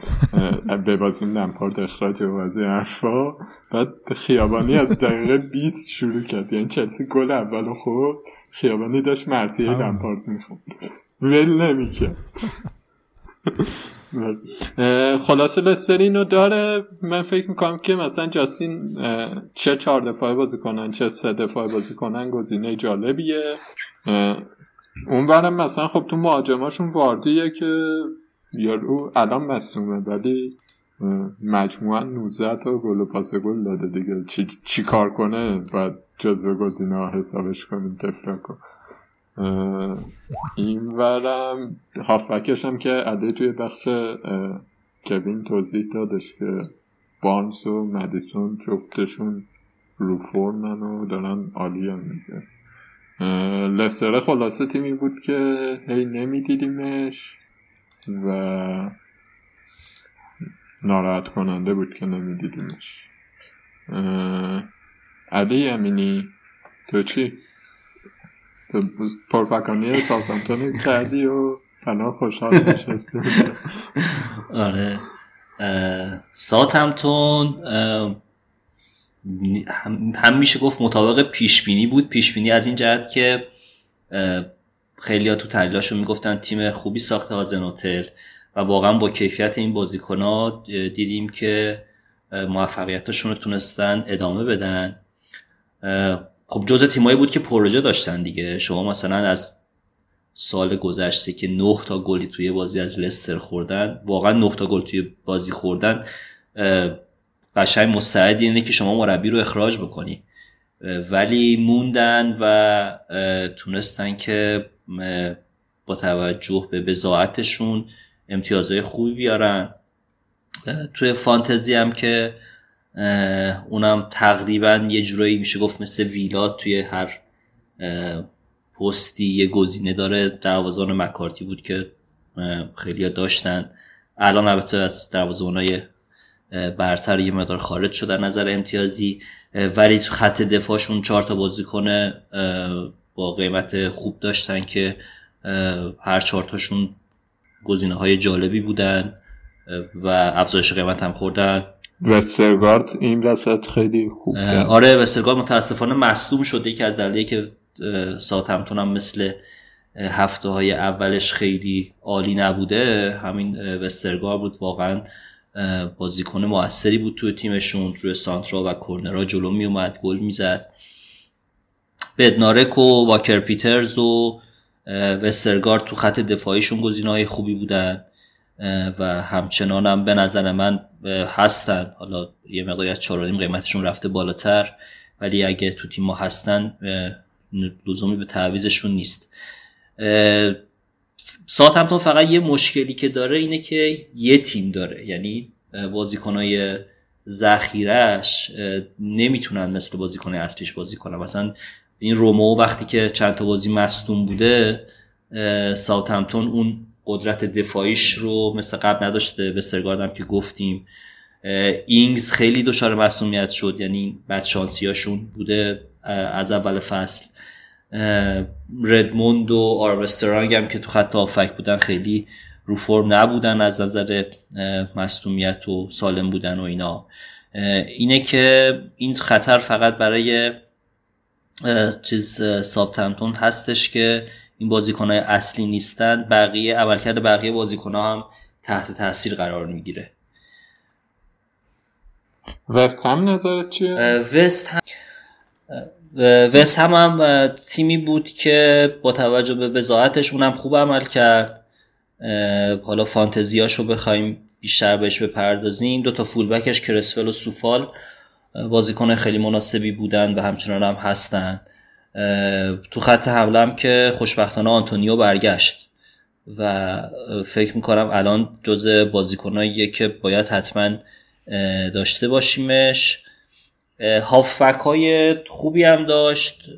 به بازیم لمپارد اخراج و بازی حرفا. بعد خیابانی از دقیقه 20 شروع کرد. یعنی چلسی گل اول خورد. خیابانی داشت مرتیه لمپارد می‌خوند ول نمی‌کرد. خلاصه لستر اینو داره. من فکر می‌کنم که مثلا جاستین چه چهار دفاعه بازی کنن چه سه دفاعه بازی کنن گزینه جالبیه. اونورم مثلا خب تو مهاجماشون واردیه که یارو الان مصومه ولی مجموعا 19 تا گل و پاس گل داده دیگه. چی, چی کار کنه؟ باید جزو گزینه ها حسابش کنیم تفرا این ورم هافکش هم که عده توی بخش کوین توضیح دادش که بانس و مدیسون جفتشون رو فرمن و دارن عالی هم میگه لستره خلاصه تیمی بود که هی نمیدیدیمش و ناراحت کننده بود که نمیدیدیمش علی امینی تو چی؟ تو پرفکانی ساسمتون کردی و الان خوشحال نشستی. آره. ساتمتون هم میشه گفت مطابق پیش بینی بود. پیش بینی از این جهت که خیلی تو تحلیلاشون می‌گفتن تیم خوبی ساخته هازن هتل. و واقعا با کیفیت این بازیکن دیدیم که موفقیتاشون رو تونستن ادامه بدن. خب جز تیمایی بود که پروژه داشتن دیگه. شما مثلا از سال گذشته که نه تا گلی توی بازی از لستر خوردن واقعا نه تا گل توی بازی خوردن قشنگ مستعد اینه که شما مربی رو اخراج بکنی. ولی موندن و تونستن که با توجه به بزاعتشون امتیازهای خوبی بیارن. توی فانتزی هم که اونم تقریبا یه جورایی میشه گفت مثل ویلات توی هر پستی یه گزینه داره. دروازه‌بان مکارتی بود که خیلی داشتن. الان البته از دروازه‌بانای برتر یه مقدار خارج شد نظر امتیازی. ولی تو خط دفاعشون چهار تا بازیکن با قیمت خوب داشتن که هر چهار تاشون گزینه های جالبی بودن و افزایش قیمت هم خوردن. وسترگارد این وسط خیلی خوب آره وسترگارد متاسفانه مصدوم شده که از دلیلی که ساعت هم مثل هفته های اولش خیلی عالی نبوده همین وسترگارد بود. واقعا بازیکن موثری بود توی تیمشون روی سانترا و کورنرا جلو می اومد گل می‌زد. بدنارک و واکر پیترز و وسترگارد تو خط دفاعیشون گزینه‌های خوبی بودن و همچنان هم به نظر من هستن. حالا یه مقداری از چهارانیم قیمتشون رفته بالاتر ولی اگه تو تیم ما هستن لزومی به تعویزشون نیست. ساعت همتون فقط یه مشکلی که داره اینه که یه تیم داره. یعنی بازیکنهای ذخیرش نمی‌تونن مثل بازیکن اصلیش بازی کنن. مثلا این رومو وقتی که چند تا بازی مصدوم بوده ساوثهمپتون اون قدرت دفاعیش رو مثل قبل نداشته به سرگاردم که گفتیم. اینگز خیلی دچار مصومیت شد یعنی بد شانسیاشون بوده از اول فصل. ردموند و آروسترانگ هم که تو خط آفک بودن خیلی رو فرم نبودن از نظر مصومیت و سالم بودن و اینا. اینه که این خطر فقط برای چیز سابتمتون هستش که این بازیکن های اصلی نیستن. بقیه عملکرد بقیه بازیکن هم تحت تاثیر قرار می‌گیره. وست هم نظرت چیه؟ وست هم وست هم, هم تیمی بود که با توجه به بزاعتش اونم خوب عمل کرد. حالا فانتزیاشو بخوایم بیشتر بهش بپردازیم. دو تا فولبکش کرسفل و سوفال. بازیکن خیلی مناسبی بودن و همچنان هم هستن. تو خط حمله که خوشبختانه آنتونیو برگشت و فکر می‌کنم الان جز بازیکناییه که باید حتما داشته باشیمش. هافبک های خوبی هم داشت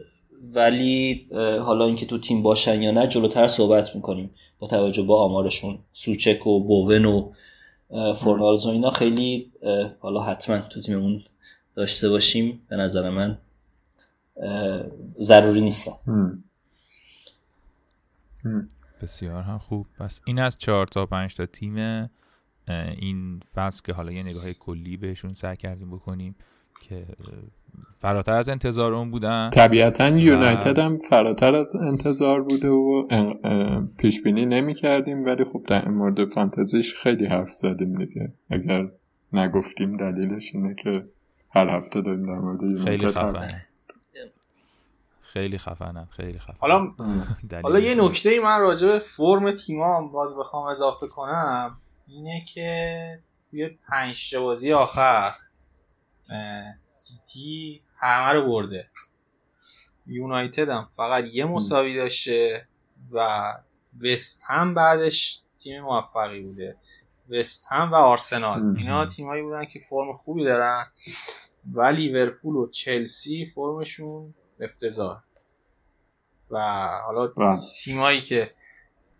ولی حالا اینکه تو تیم باشن یا نه جلوتر صحبت می‌کنیم با توجه به آمارشون. سوچک و بوون و فورنالز و اینا خیلی حالا حتما تو تیممون داشته باشیم به نظر من ضروری نیستن بسیار هم خوب. پس این از چهار تا پنج تا تیم این فصل که حالا یه نگاه کلی بهشون سعی کردیم بکنیم که فراتر از انتظار اون بودن. طبیعتا یونایتد هم فراتر از انتظار بوده و پیش بینی نمی کردیم ولی خب در مورد فانتزیش خیلی حرف زدیم دیگه. اگر نگفتیم دلیلش اینه که هر هفته داریم در مورد یونایتد خیلی خفنه. خیلی خفنن خیلی خفن حالا حالا یه نکته ای من راجع به فرم تیمام باز بخوام اضافه کنم اینه که توی پنج بازی آخر سیتی همه رو برده. یونایتد هم فقط یه مساوی داشته و وست هم بعدش تیم موفقی بوده. وست هم و آرسنال. اینا تیمایی بودن که فرم خوبی دارن. و لیورپول و چلسی فرمشون افتضاح. و حالا. تیمایی که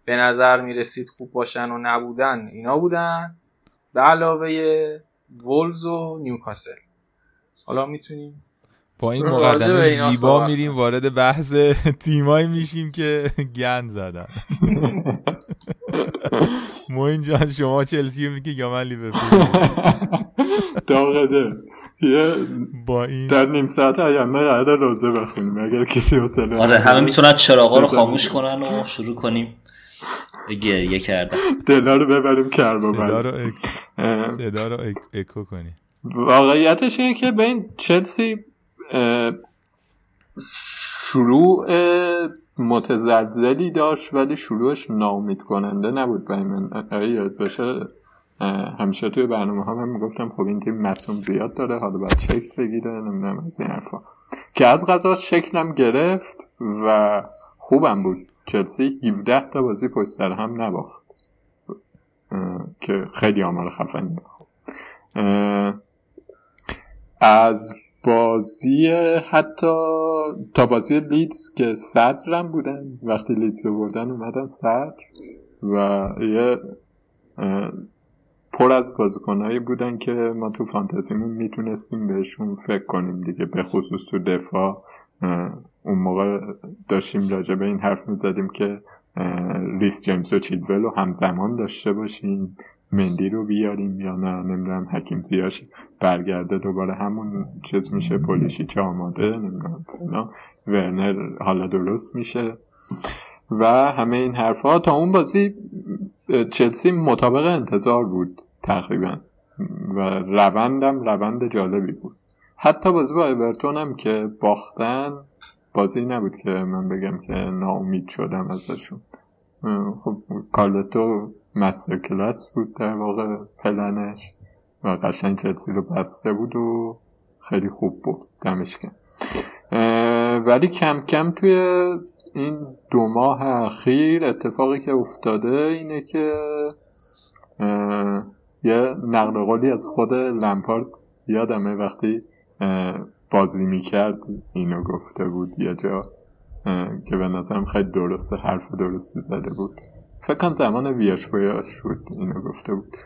به نظر می‌رسید خوب باشن و نبودن اینا بودن. به علاوه وولز و نیوکاسل. حالا می‌تونیم با این مقدمه زیبا میریم وارد بحث تیمایی میشیم که گند زدن. موین جان شما چلسی میگی یا من لیورپول داغده یه با این در نیم ساعت آینده قرار روزه بخونیم اگر کسی حوصله آره همه می‌تونن چراغا رو. خاموش کنن و شروع کنیم. به گریه کردن. دلا رو ببریم کربا صدا رو اک... صدا رو اک... اکو کنی. واقعیتش اینه که به این چلسی شروع متزلزلی داشت ولی شروعش ناامید کننده نبود. برای من اگه یاد باشه همیشه توی برنامه ها من می‌گفتم خب این تیم مصوم زیاد داره حالا باید شکل بگیره نمی‌دونم از این حرفا. که از غذا شکلم گرفت و خوبم بود. چلسی 17 تا بازی پشت سر هم نباخت. که خیلی آمار خفنی از بازی حتی تا بازی لیدز که صدرم بودن. وقتی لیدز رو بردن اومدن صدر. و یه پر از بازیکنهایی بودن که ما تو فانتزیمون می‌تونستیم بهشون فکر کنیم دیگه به خصوص تو دفاع. اون موقع داشتیم راجع به این حرف می‌زدیم که ریس جیمز و چیلول رو همزمان داشته باشیم مندی رو بیاریم یا نه نمی‌دونم حکیم زیاش برگرده دوباره همون چیز میشه پولیشیچ آماده نمی‌دونم. ورنر حالا درست میشه. و همه این حرفها تا اون بازی چلسی مطابق انتظار بود. تقریبا. و روندم روند جالبی بود. حتی بازی با اورتون هم که باختن بازی نبود که من بگم که ناامید شدم ازشون. خب کارلتو مستر کلاس بود در واقع پلنش و قشنگ چلسی رو بسته بود و خیلی خوب بود دمش ولی کم کم توی این دو ماه اخیر اتفاقی که افتاده اینه که یه نقل قولی از خود لمپارد یادمه وقتی بازی می‌کرد اینو گفته بود یه جا که به نظرم خیلی درسته حرف درستی زده بود. فکر کنم زمان ویاش بویاش بود اینو گفته بود.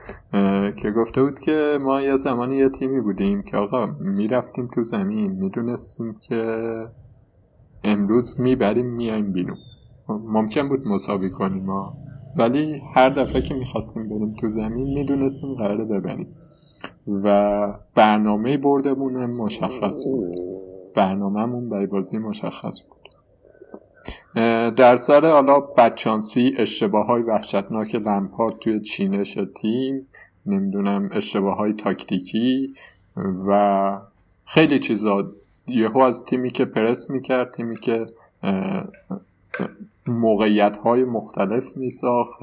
که گفته بود که ما یه زمانی یه تیمی بودیم که آقا می‌رفتیم تو زمین می‌دونستیم که امروز می‌بریم میایم بیرون. ممکن بود مساوی کنیم ما ولی هر دفعه که می‌خواستیم بریم تو زمین می‌دونستیم قراره ببریم. و برنامه بردمون مشخص بود. برنامهمون برای بازی مشخص بود. در سر حالا بدشانسی اشتباه های وحشتناک لمپارد توی چینش تیم نمی‌دونم اشتباه های تاکتیکی و خیلی چیزا. یهو از تیمی که پرس می‌کرد تیمی که موقعیت های مختلف میساخت.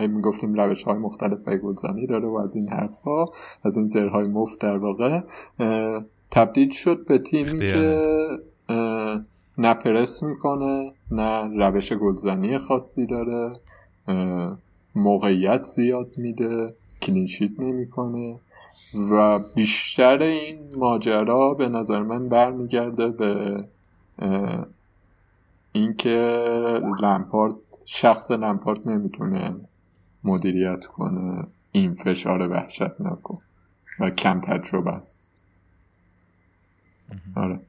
می‌گفتیم روش های مختلف برای گلزنی داره و از این حرف ها از این زرهای مفت در واقع تبدیل شد به تیمی که نه پرس می‌کنه نه روش گلزنی خاصی داره. موقعیت زیاد میده کلینشیت نمی‌کنه و بیشتر این ماجرا به نظر من برمیگرده به اینکه لمپارد شخص لمپارد نمی‌تونه مدیریت کنه این فشار وحشتناک و کم تجربه است. آره.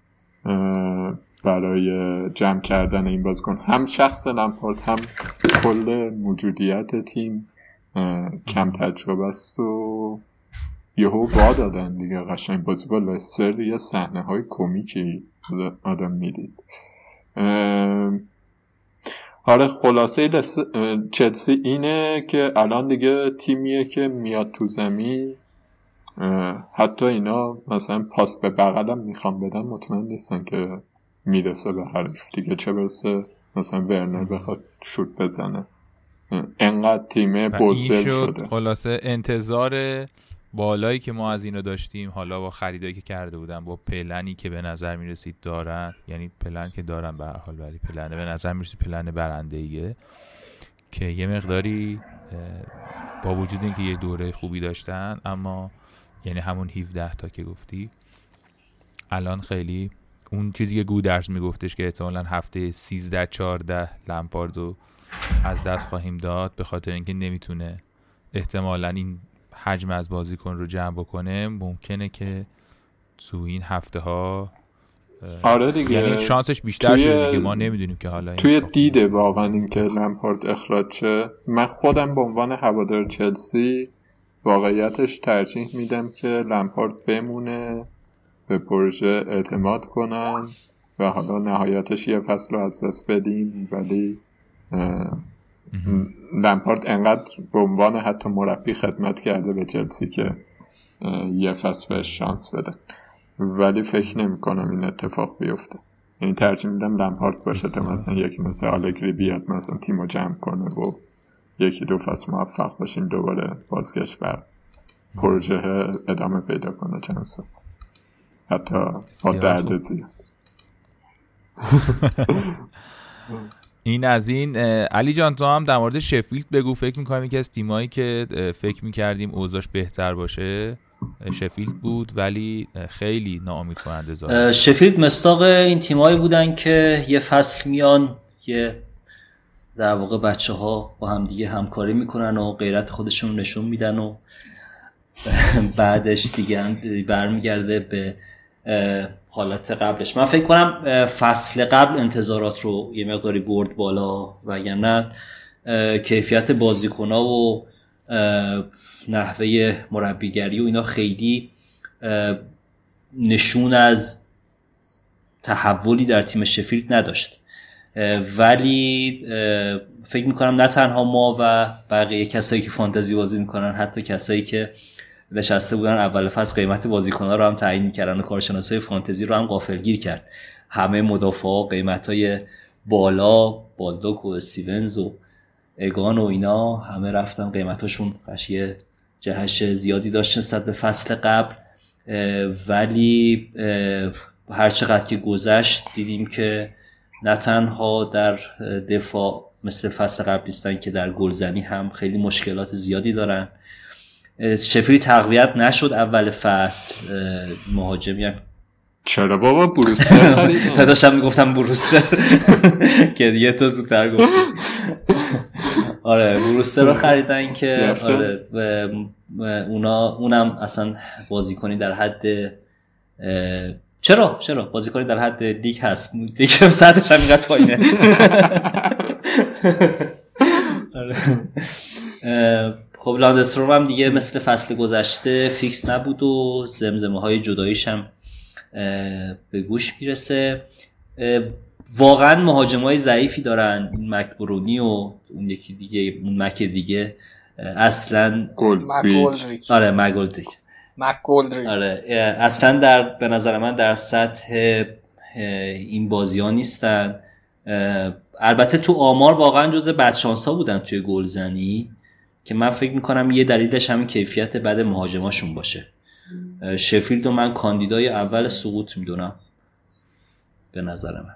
برای جمع کردن این بازیکن هم شخص لمپارد هم کل موجودیت تیم کم تجربه است و یهو وا دادن دیگه. قشنگ بازی با لستر یه صحنه های کمیکی آدم می‌دید. آره خلاصه لس... چلسی اینه که الان دیگه تیمیه که میاد تو زمین. حتی اینا مثلا پاس به بغلم می‌خوام بدن مطمئن نیستن که می‌رسه به حریف دیگه. چه برسه مثلا ورنر بخواد شوت بزنه. انقدر تیمه بزدل شد شده. خلاصه انتظار بالایی که ما از اینو داشتیم حالا با خریدایی که کرده بودن با پلنی که به نظر می‌رسید دارن یعنی پلن که دارن به حال ولی پلنه به نظر می‌رسید پلن برنده ایه که یه مقداری با وجود اینکه یه دوره خوبی داشتن اما یعنی همون 17 تا که گفتی الان خیلی اون چیزی که گودرز میگفتش که احتمالا هفته 13 14 لمپاردو از دست خواهیم داد به خاطر اینکه نمی‌تونه احتمالا این حجم از بازیکن رو جمع بکنه ممکنه که تو این هفته ها آره دیگه. یعنی شانسش بیشتر شده دیگه. ما نمی‌دونیم که حالا توی دیده واقعا اینکه لمپارد اخراج شه. من خودم به عنوان هوادار چلسی واقعیتش ترجیح میدم که لمپارد بمونه به پروژه اعتماد کنن و حالا نهایتش یه فصل رو از دست بدیم ولی لمپارد انقدر به عنوان حتی مربی خدمت کرده به چلسی که یه فصل بهش شانس بده. ولی فکر نمی کنم این اتفاق بیفته. یعنی ترجیح میدم لمپارد باشه تا مثلا یکی مثل آلگری بیاد مثلا تیم رو جمع کنه و یکی دو فصل موفق باشیم دوباره بازگشت بر پروژه ادامه پیدا کنه چند سال حتی با درد زیاد. این از این علی جان تو هم در مورد شفیلد بگو. فکر می‌کنم یکی از تیمایی که فکر می‌کردیم اوضاش بهتر باشه شفیلد بود ولی خیلی ناامید کننده زاد شفیلد مستاق این تیمایی بودن که یه فصل میان یه در واقع بچه ها با هم دیگه همکاری می‌کنن و غیرت خودشون نشون میدن و بعدش دیگه برمیگرده به حالت قبلش. من فکر کنم فصل قبل انتظارات رو یه مقداری برد بالا و نه کیفیت بازیکن و نحوه مربیگری و اینا خیلی نشون از تحولی در تیم شفیلد نداشت. ولی فکر می‌کنم نه تنها ما و بقیه کسایی که فانتزی بازی می‌کنن حتی کسایی که نشسته بودن اول فصل قیمت بازیکن‌ها رو هم تعیین می‌کردن و کارشناسای فانتزی رو هم غافلگیر کرد. همه مدافعا قیمت های بالا بالدوک و استیونز و اگان و اینا همه رفتن قیمتاشون یه جهش زیادی داشت نسبت به فصل قبل. ولی هر چقدر که گذشت دیدیم که نه تنها در دفاع مثل فصل قبل نیستن که در گلزنی هم خیلی مشکلات زیادی دارن. شفیلی تقویت نشد اول فصل مهاجمی هم چرا بابا؟ بروستر خرید داشتم می‌گفتم بروستر که دیگه تو زودتر گفت آره بروستر رو خریدن که آره اونا اونم اصلا بازیکنی در حد چرا؟ چرا؟ بازیکنی در حد لیگ هست. لیگ سطحش هم اینقدر پایینه. آره. خب لاندستروم هم دیگه مثل فصل گذشته فیکس نبود و زمزمه های جداییش هم به گوش می‌رسه. واقعا مهاجم های ضعیفی دارن این مک برنی و اون یکی دیگه اون مک دیگه اصلا آره مگولدریک آره اصلا در به نظر من در سطح این بازی ها نیستن البته تو آمار واقعا جز بدشانس ها بودن توی گلزنی. که من فکر می‌کنم یه دلیلش همین کیفیت بد مهاجماشون باشه. شفیلد و من کاندیدای اول سقوط می‌دونم. به نظر من.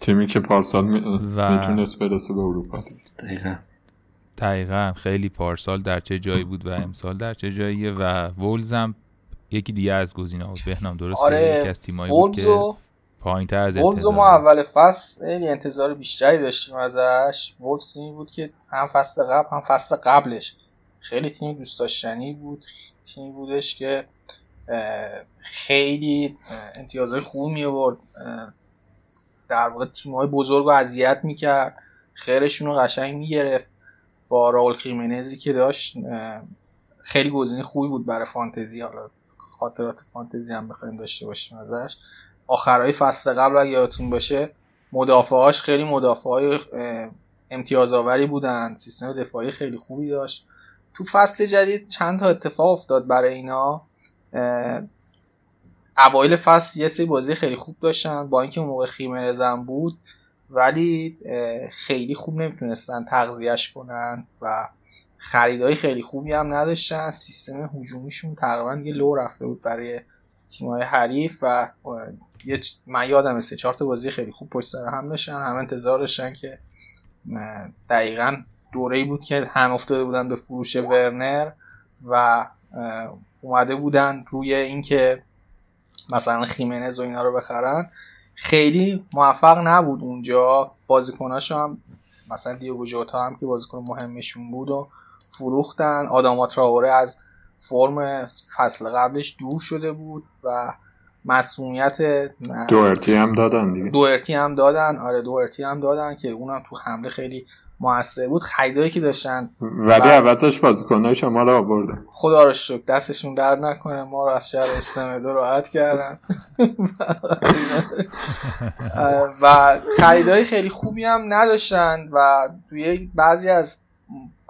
تیمی که پارسال می‌تونست برسه به اروپا. دقیقا. دقیقا. خیلی پارسال در چه جایی بود و امسال در چه جاییه و وولز هم یکی دیگه از گزینه ها بهنام درسته؟ آره یکی از تیمایی بود که پایین تر از وولز ما اول فصل خیلی انتظار بیشتری داشتیم ازش. وولز تیمی بود که هم فصل قبل هم فصل قبلش. خیلی تیم دوست داشتنی بود. تیمی بودش که خیلی امتیازهای خوب می آورد در واقع تیم های بزرگ رو اذیت می‌کرد. خیرشون رو قشنگ می‌گرفت. با راول خیمنزی که داشت خیلی گزینه خوبی بود برای فانتزی. حالا خاطرات فانتزی هم بخوایم داشته باشیم ازش. آخرهای فصل قبل اگه یادتون باشه مدافعاش خیلی مدافعای امتیازآوری بودن سیستم دفاعی خیلی خوبی داشت. تو فصل جدید چند تا اتفاق افتاد برای اینا؟ اوایل فصل یه سری بازی خیلی خوب داشتن با اینکه موقع خیمرزم بود ولی خیلی خوب نمی‌تونستن تغذیهش کنن و خریدهای خیلی خوبی هم نداشتن. سیستم هجومیشون تقریبا یه لو رفته بود برای تیمای حریف و یه من یادم سه چهار تا بازی خیلی خوب پشت سر هم داشتن هم انتظار داشتن که دقیقا دوره بود که هم افتاده بودن به فروش ورنر و اومده بودن روی اینکه مثلا خیمنز و اینا رو بخرن. خیلی موفق نبود اونجا. بازیکناشو هم مثلا دیوگو جوتا هم که بازیکن مهمشون بود و فروختن. آداما تراوره از فرم فصل قبلش دور شده بود و مسئولیت دوئرتی هم دادن دیگه. دوئرتی هم دادن. آره دوئرتی هم دادن که اونم تو حمله خیلی موثر بود. خریدایی که داشتن. ولی عوضش بازیکنای شما رو آوردن خدا رو شکر دستشون درد نکنه. ما رو از شهر استمدو راحت کردن. و خریدای خیلی خوبی هم نداشتن و توی بعضی از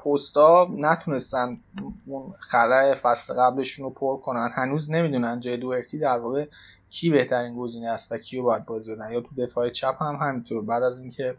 پستا نتونستن اون خلای فصل قبلشون رو پر کنن. هنوز نمی‌دونن جای دوهرتی در واقع کی بهترین گزینه است و کیو باید بازی بدن. یا تو دفاع چپ هم همینطور. بعد از اینکه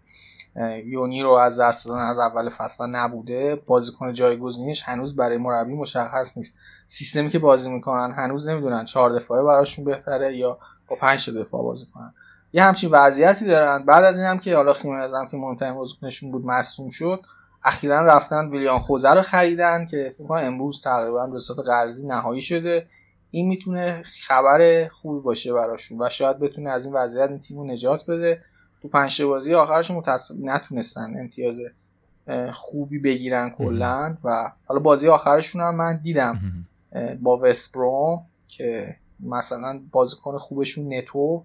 یونی رو از دست دادن از اول فصل نبوده بازیکن جایگزینش هنوز برای مربی مشخص نیست. سیستمی که بازی می‌کنن هنوز نمی‌دونن چهار دفاعه براشون بهتره یا با پنج دفاع بازی کنن. یه همچین وضعیتی دارن. بعد از این هم که حالا خیمنز هم که مهمترین بازیکنشون بود مصوم شد. اخیرا رفتن ویلیان خوزه رو خریدن که فکر امروز تقریبا صورت قرضی نهایی شده. این می‌تونه خبر خوبی باشه براشون و شاید بتونه از این وضعیت این تیم نجات بده. تو پنج بازی آخرش متاسف نتونستن امتیاز خوبی بگیرن کلا و حالا بازی آخرشون هم من دیدم با وستبروم که مثلا بازیکن خوبشون نتو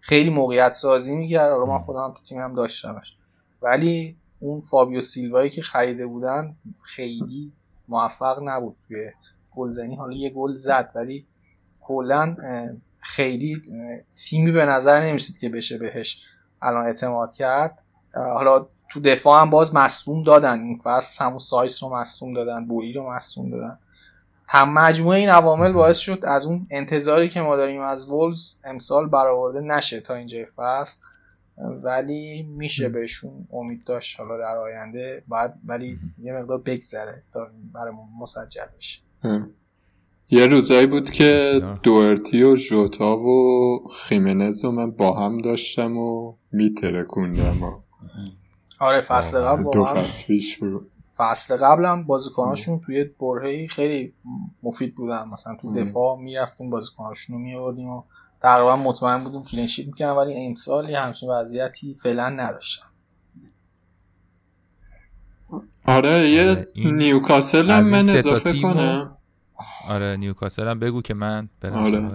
خیلی موقعیت سازی می‌کرد. حالا من خودم تو تیمم داشتمش. ولی اون فابیو سیلوایی که خریده بودن خیلی موفق نبود توی گلزنی. حالا یه گل زد ولی کلا خیلی تیمی به نظر نمی‌رسید که بشه بهش الان اعتماد کرد. حالا تو دفاع هم باز مصوم دادن. این فصل همون سایس رو مصوم دادن بویی رو مصوم دادن. هم مجموعه این عوامل باعث شد از اون انتظاری که ما داریم از وولز امسال برآورده نشه تا اینجای فصل. ولی میشه بهشون امید داشت حالا در آینده بعد ولی یه مقدار بگذره تا برای مسجل بشه. یه روزایی بود که دوئرتی و ژوتا و خیمنز رو من با هم داشتم و میترکوندم و آره فصل قبل دو فصل پیش بود. فصل قبلم بازیکناشون توی برهی خیلی مفید بودن. مثلا تو دفاع می‌رفتیم بازیکناشون رو میآوردیم و تقریبا مطمئن بودیم کلینشیت می‌کنن ولی امسال یه همچین وضعیتی فعلا نداشتن آره یه نیوکاسل هم من اضافه کنم آره نیوکاسل هم بگو که من برم آره.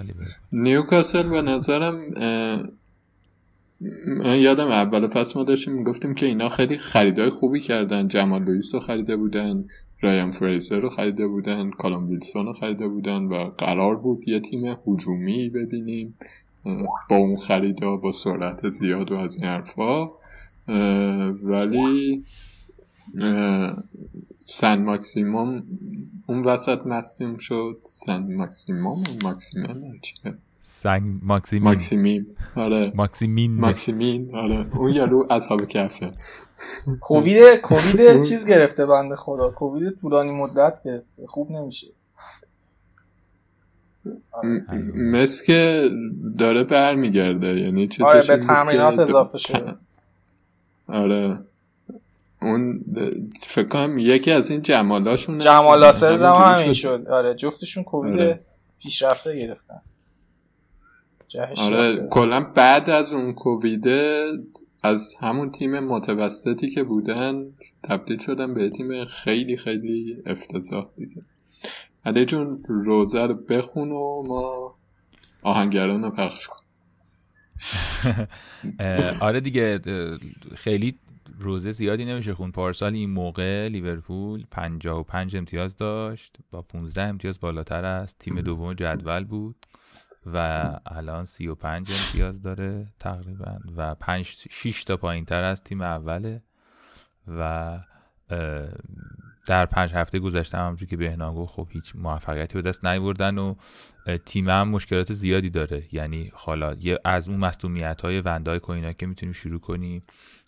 نیوکاسل به نظرم من یادم اول فصل ما داشتیم می‌گفتیم که اینا خیلی خریدای خوبی کردن. جمال لویس رو خریده بودن. رایان فریزر رو خریده بودن کالام ویلسون رو خریده بودن و قرار بود یه تیم هجومی ببینیم با اون خریدا با سرعت زیاد و از این حرفا. ولی سن ماکسیموم اون وسط مستیم شد. سن ماکسیموم ماکسیمم سن ماکسیمین. ماکسیمین. آره. ماکسیمین. ماکسیمین. آره. اون یارو اصحاب کفه. کووید کووید چیز گرفته بنده خدا. کووید طولانی مدت گرفته خوب نمیشه. مثل که داره برمیگرده. یعنی چه آره به تمرینات اضافه شده. آره. اون فکر کنم یکی از این جمالاشون جمال لاسرز هم همین شد. آره جفتشون کووید آره. پیشرفته گرفتن. آره کلا بعد از اون کوویده از همون تیم متوسطی که بودن تبدیل شدن به تیم خیلی خیلی افتضاح دیگه. علی جون روزه رو بخون و ما آهنگران رو پخش کن آره دیگه خیلی روزه زیادی نمیشه خون. پارسال این موقع لیورپول 55 امتیاز داشت با 15 امتیاز بالاتر از تیم دوم جدول بود. و الان 35 امتیاز داره تقریبا و 5 6 تا پایین تر از تیم اوله و در پنج هفته گذشته همونجور که بهنام گفت خب هیچ موفقیتی به دست نیوردن و تیم هم مشکلات زیادی داره. یعنی حالا یه از اون مصدومیت های وندای کوینا که می‌تونیم شروع کنیم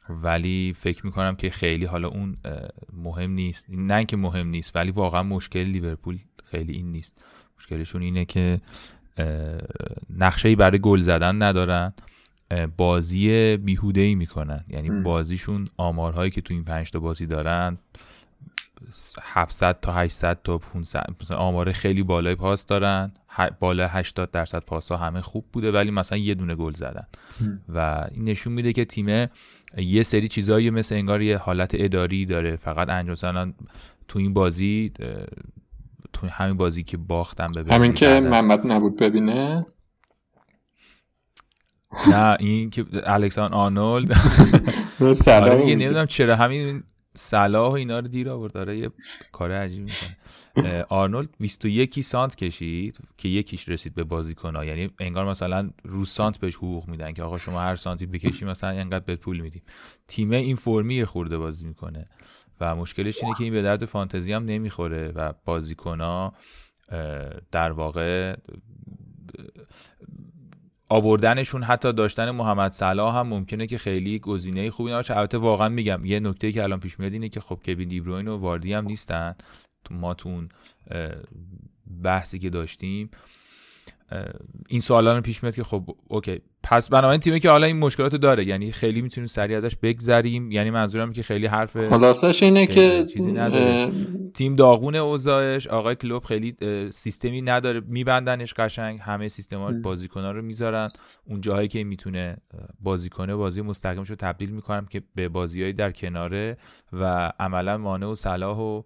ولی فکر می‌کنم که خیلی حالا اون مهم نیست. نه اینکه مهم نیست ولی واقعا مشکل لیورپول خیلی این نیست. مشکلشون اینه که نقشه برای گل زدن ندارن. بازی بیهوده ای می‌کنن. یعنی بازیشون آمارهایی که تو این پنج تا بازی دارن 700 تا 800 تا 500 مثلا آمار خیلی بالای پاس دارن. بالا 80 درصد پاس ها همه خوب بوده ولی مثلا یه دونه گل زدن. و این نشون میده که تیم یه سری چیزایی مثل انگار یه حالت اداری داره. فقط انجام تو این بازی تو همین بازی که باختن به همین که محمد نبود ببینه؟ نه این که الکسان آرنولد. آره نمی‌دونم چرا همین صلاح و اینا رو دیر آورد. داره یه کار عجیب می‌کنه. آرنولد 21 سانت کشید که یکیش رسید به بازیکن یعنی انگار مثلا رو سانت بهش حقوق میدن که آقا شما هر سانتی بکشی مثلا اینقدر به پول میدیم. تیم این فرمی خورده بازی می‌کنه. و مشکلش اینه که این به درد فانتزی هم نمی‌خوره و بازیکن در واقع آوردنشون حتی داشتن محمد صلاح هم ممکنه که خیلی گزینه خوبی نباشه. البته واقعا میگم یه نکته که الان پیش میاد اینه که خب کوین دیبروین و واردی هم نیستن. ما تو اون بحثی که داشتیم این سوالا رو پیش میاد که خب اوکی. پس بنابراین تیمی که حالا این مشکلات داره یعنی خیلی می‌تونیم سریع ازش بگذریم. یعنی منظورم که خیلی حرف خلاصش اینه که چیزی نداره. تیم داغون اوضاعش آقای کلوب خیلی سیستمی نداره. میبندنش قشنگ. همه سیستما بازیکن‌ها رو می‌ذارن. اون جاهایی که می‌تونه بازیکن بازی مستقیمش رو تبدیل می‌کنم که به بازیایی در کناره و عملا مانع و صلاح و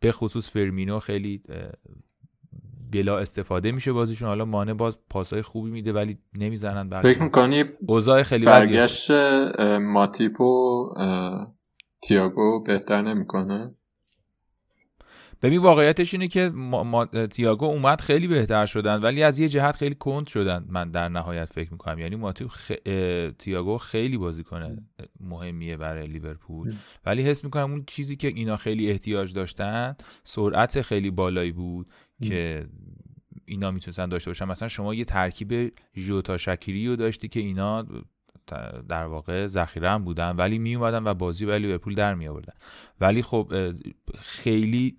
به خصوص فرمینو خیلی بلا استفاده میشه بازیشون. حالا مانع باز پاسای خوبی میده ولی نمی‌زنن بعد فکر می‌کنی اوضاع خیلی برگشت ماتیپ و تییاگو بهتر نمی‌کنه؟ ببین واقعیتش اینه که ما, تییاگو اومد خیلی بهتر شدن ولی از یه جهت خیلی کند شدن من در نهایت فکر می‌کنم. یعنی ماتیپ خ... تییاگو خیلی بازیکن مهمیه برای لیورپول. ولی حس می‌کنم اون چیزی که اینا خیلی احتیاج داشتن سرعت خیلی بالایی بود که اینا می‌تونستن داشته باشن. مثلا شما یه ترکیب ژوتا شکیری رو داشتی که اینا در واقع ذخیره هم بودن ولی می اومدن و بازی ولی لیورپول در می آوردن ولی خب خیلی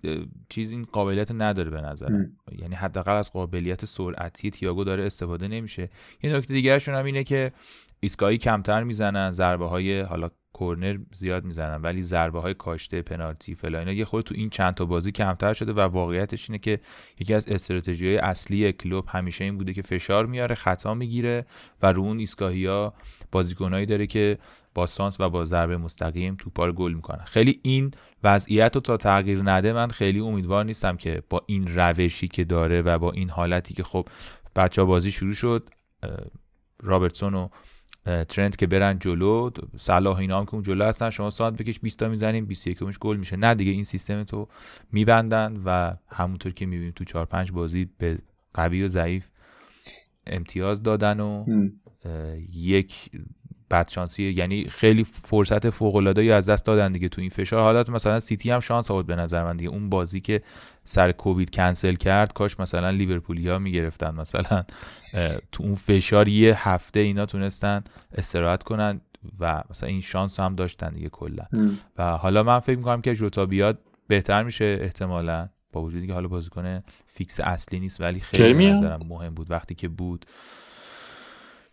چیز این قابلیت نداره به نظر یعنی حداقل از قابلیت سرعتی تییاگو داره استفاده نمیشه. یه نکته دیگهشون هم اینه که ایستگاهی کمتر می‌زنن ضربه های حالا کورنر زیاد می‌زنن ولی ضربه های کاشته پنالتی فلا اینا یه خورده تو این چند تا بازی کمتر شده و واقعیتش اینه که یکی از استراتژی های اصلی کلوب همیشه این بوده که فشار میاره خطا می‌گیره و رو اون ایستگاهی ها بازیکنایی داره که با سانس و با ضربه مستقیم توپا رو گل می‌کنن. خیلی این وضعیت رو تا تغییر نده من خیلی امیدوار نیستم که با این روشی که داره و با این حالتی که خب بچه بازی شروع شد رابرتسون و ترند که برن جلو صلاح اینا هم که اون جلو هستن شما ساعت بکش 20 تا می‌زنیم 21 مش گل میشه. نه دیگه این سیستم تو میبندن و همونطور که می‌بینیم تو 4 5 بازی به قوی و ضعیف امتیاز دادن و یک بدشانسی یعنی خیلی فرصت فوق العاده از دست دادن دیگه تو این فشار. حالت مثلا سیتی هم شانس آورد به نظر من دیگه. اون بازی که سر کووید کنسل کرد کاش مثلا لیورپولیا می‌گرفتن مثلا تو اون فشار یه هفته اینا تونستن استراحت کنن و مثلا این شانس هم داشتن دیگه کلا. و حالا من فکر می‌کنم که جوتا بیاد بهتر میشه احتمالا با وجودی که حالا بازیکن فیکس اصلی نیست ولی خیلی نظرم مهم بود وقتی که بود.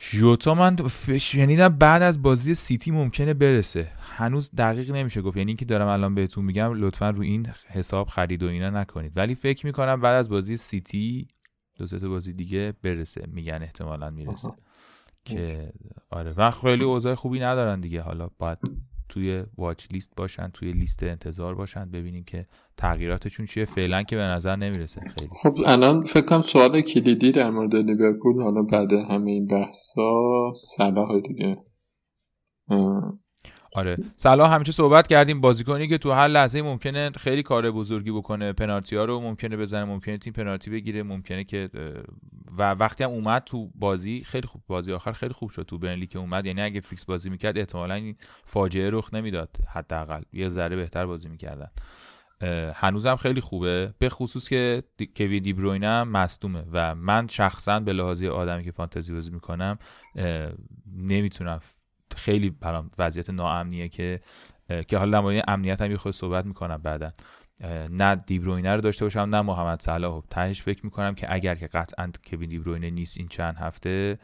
ژوتا من شنیدم بعد از بازی سیتی ممکنه برسه. هنوز دقیق نمیشه گفت. یعنی اینکه دارم الان بهتون میگم لطفا رو این حساب خرید و اینا نکنید. ولی فکر می‌کنم بعد از بازی سیتی دو سه بازی دیگه برسه. میگن احتمالا می‌رسه. که آره. و خیلی اوضاع خوبی ندارن دیگه. حالا باید توی واچ لیست باشن توی لیست انتظار باشن ببینیم که تغییراتشون چیه. فعلا که به نظر نمی‌رسه خیلی. خب الان فکر کنم سوال کلیدی در مورد لیورپول حالا بعد همه این بحثا صلاح دیگه. آره. صلاح همیشه صحبت کردیم بازیکنی که تو هر لحظه ممکنه خیلی کار بزرگی بکنه. پنالتی ها رو ممکنه بزنه ممکنه تیم پنالتی بگیره ممکنه که و وقتی هم اومد تو بازی خیلی خوب بازی آخر خیلی خوب شد تو برنلی که اومد. یعنی اگه فیکس بازی می‌کرد احتمالا این فاجعه رخ نمی‌داد. حداقل یه ذره بهتر بازی می‌کردن. هنوزم خیلی خوبه. به خصوص که کوی دیبروینه هم مصدومه و من شخصا به لحاظی آدمی که فانتزی بازی می‌کنم نمی‌تونم خیلی برام وضعیت ناامنیه که که حالا در امنیت هم یه خود صحبت می‌کنم بعدا. نه دیبروینه رو داشته باشم نه محمد صلاح. تهش فکر می‌کنم که اگر که قطعا کوین دیبروینه نیست این چند هفته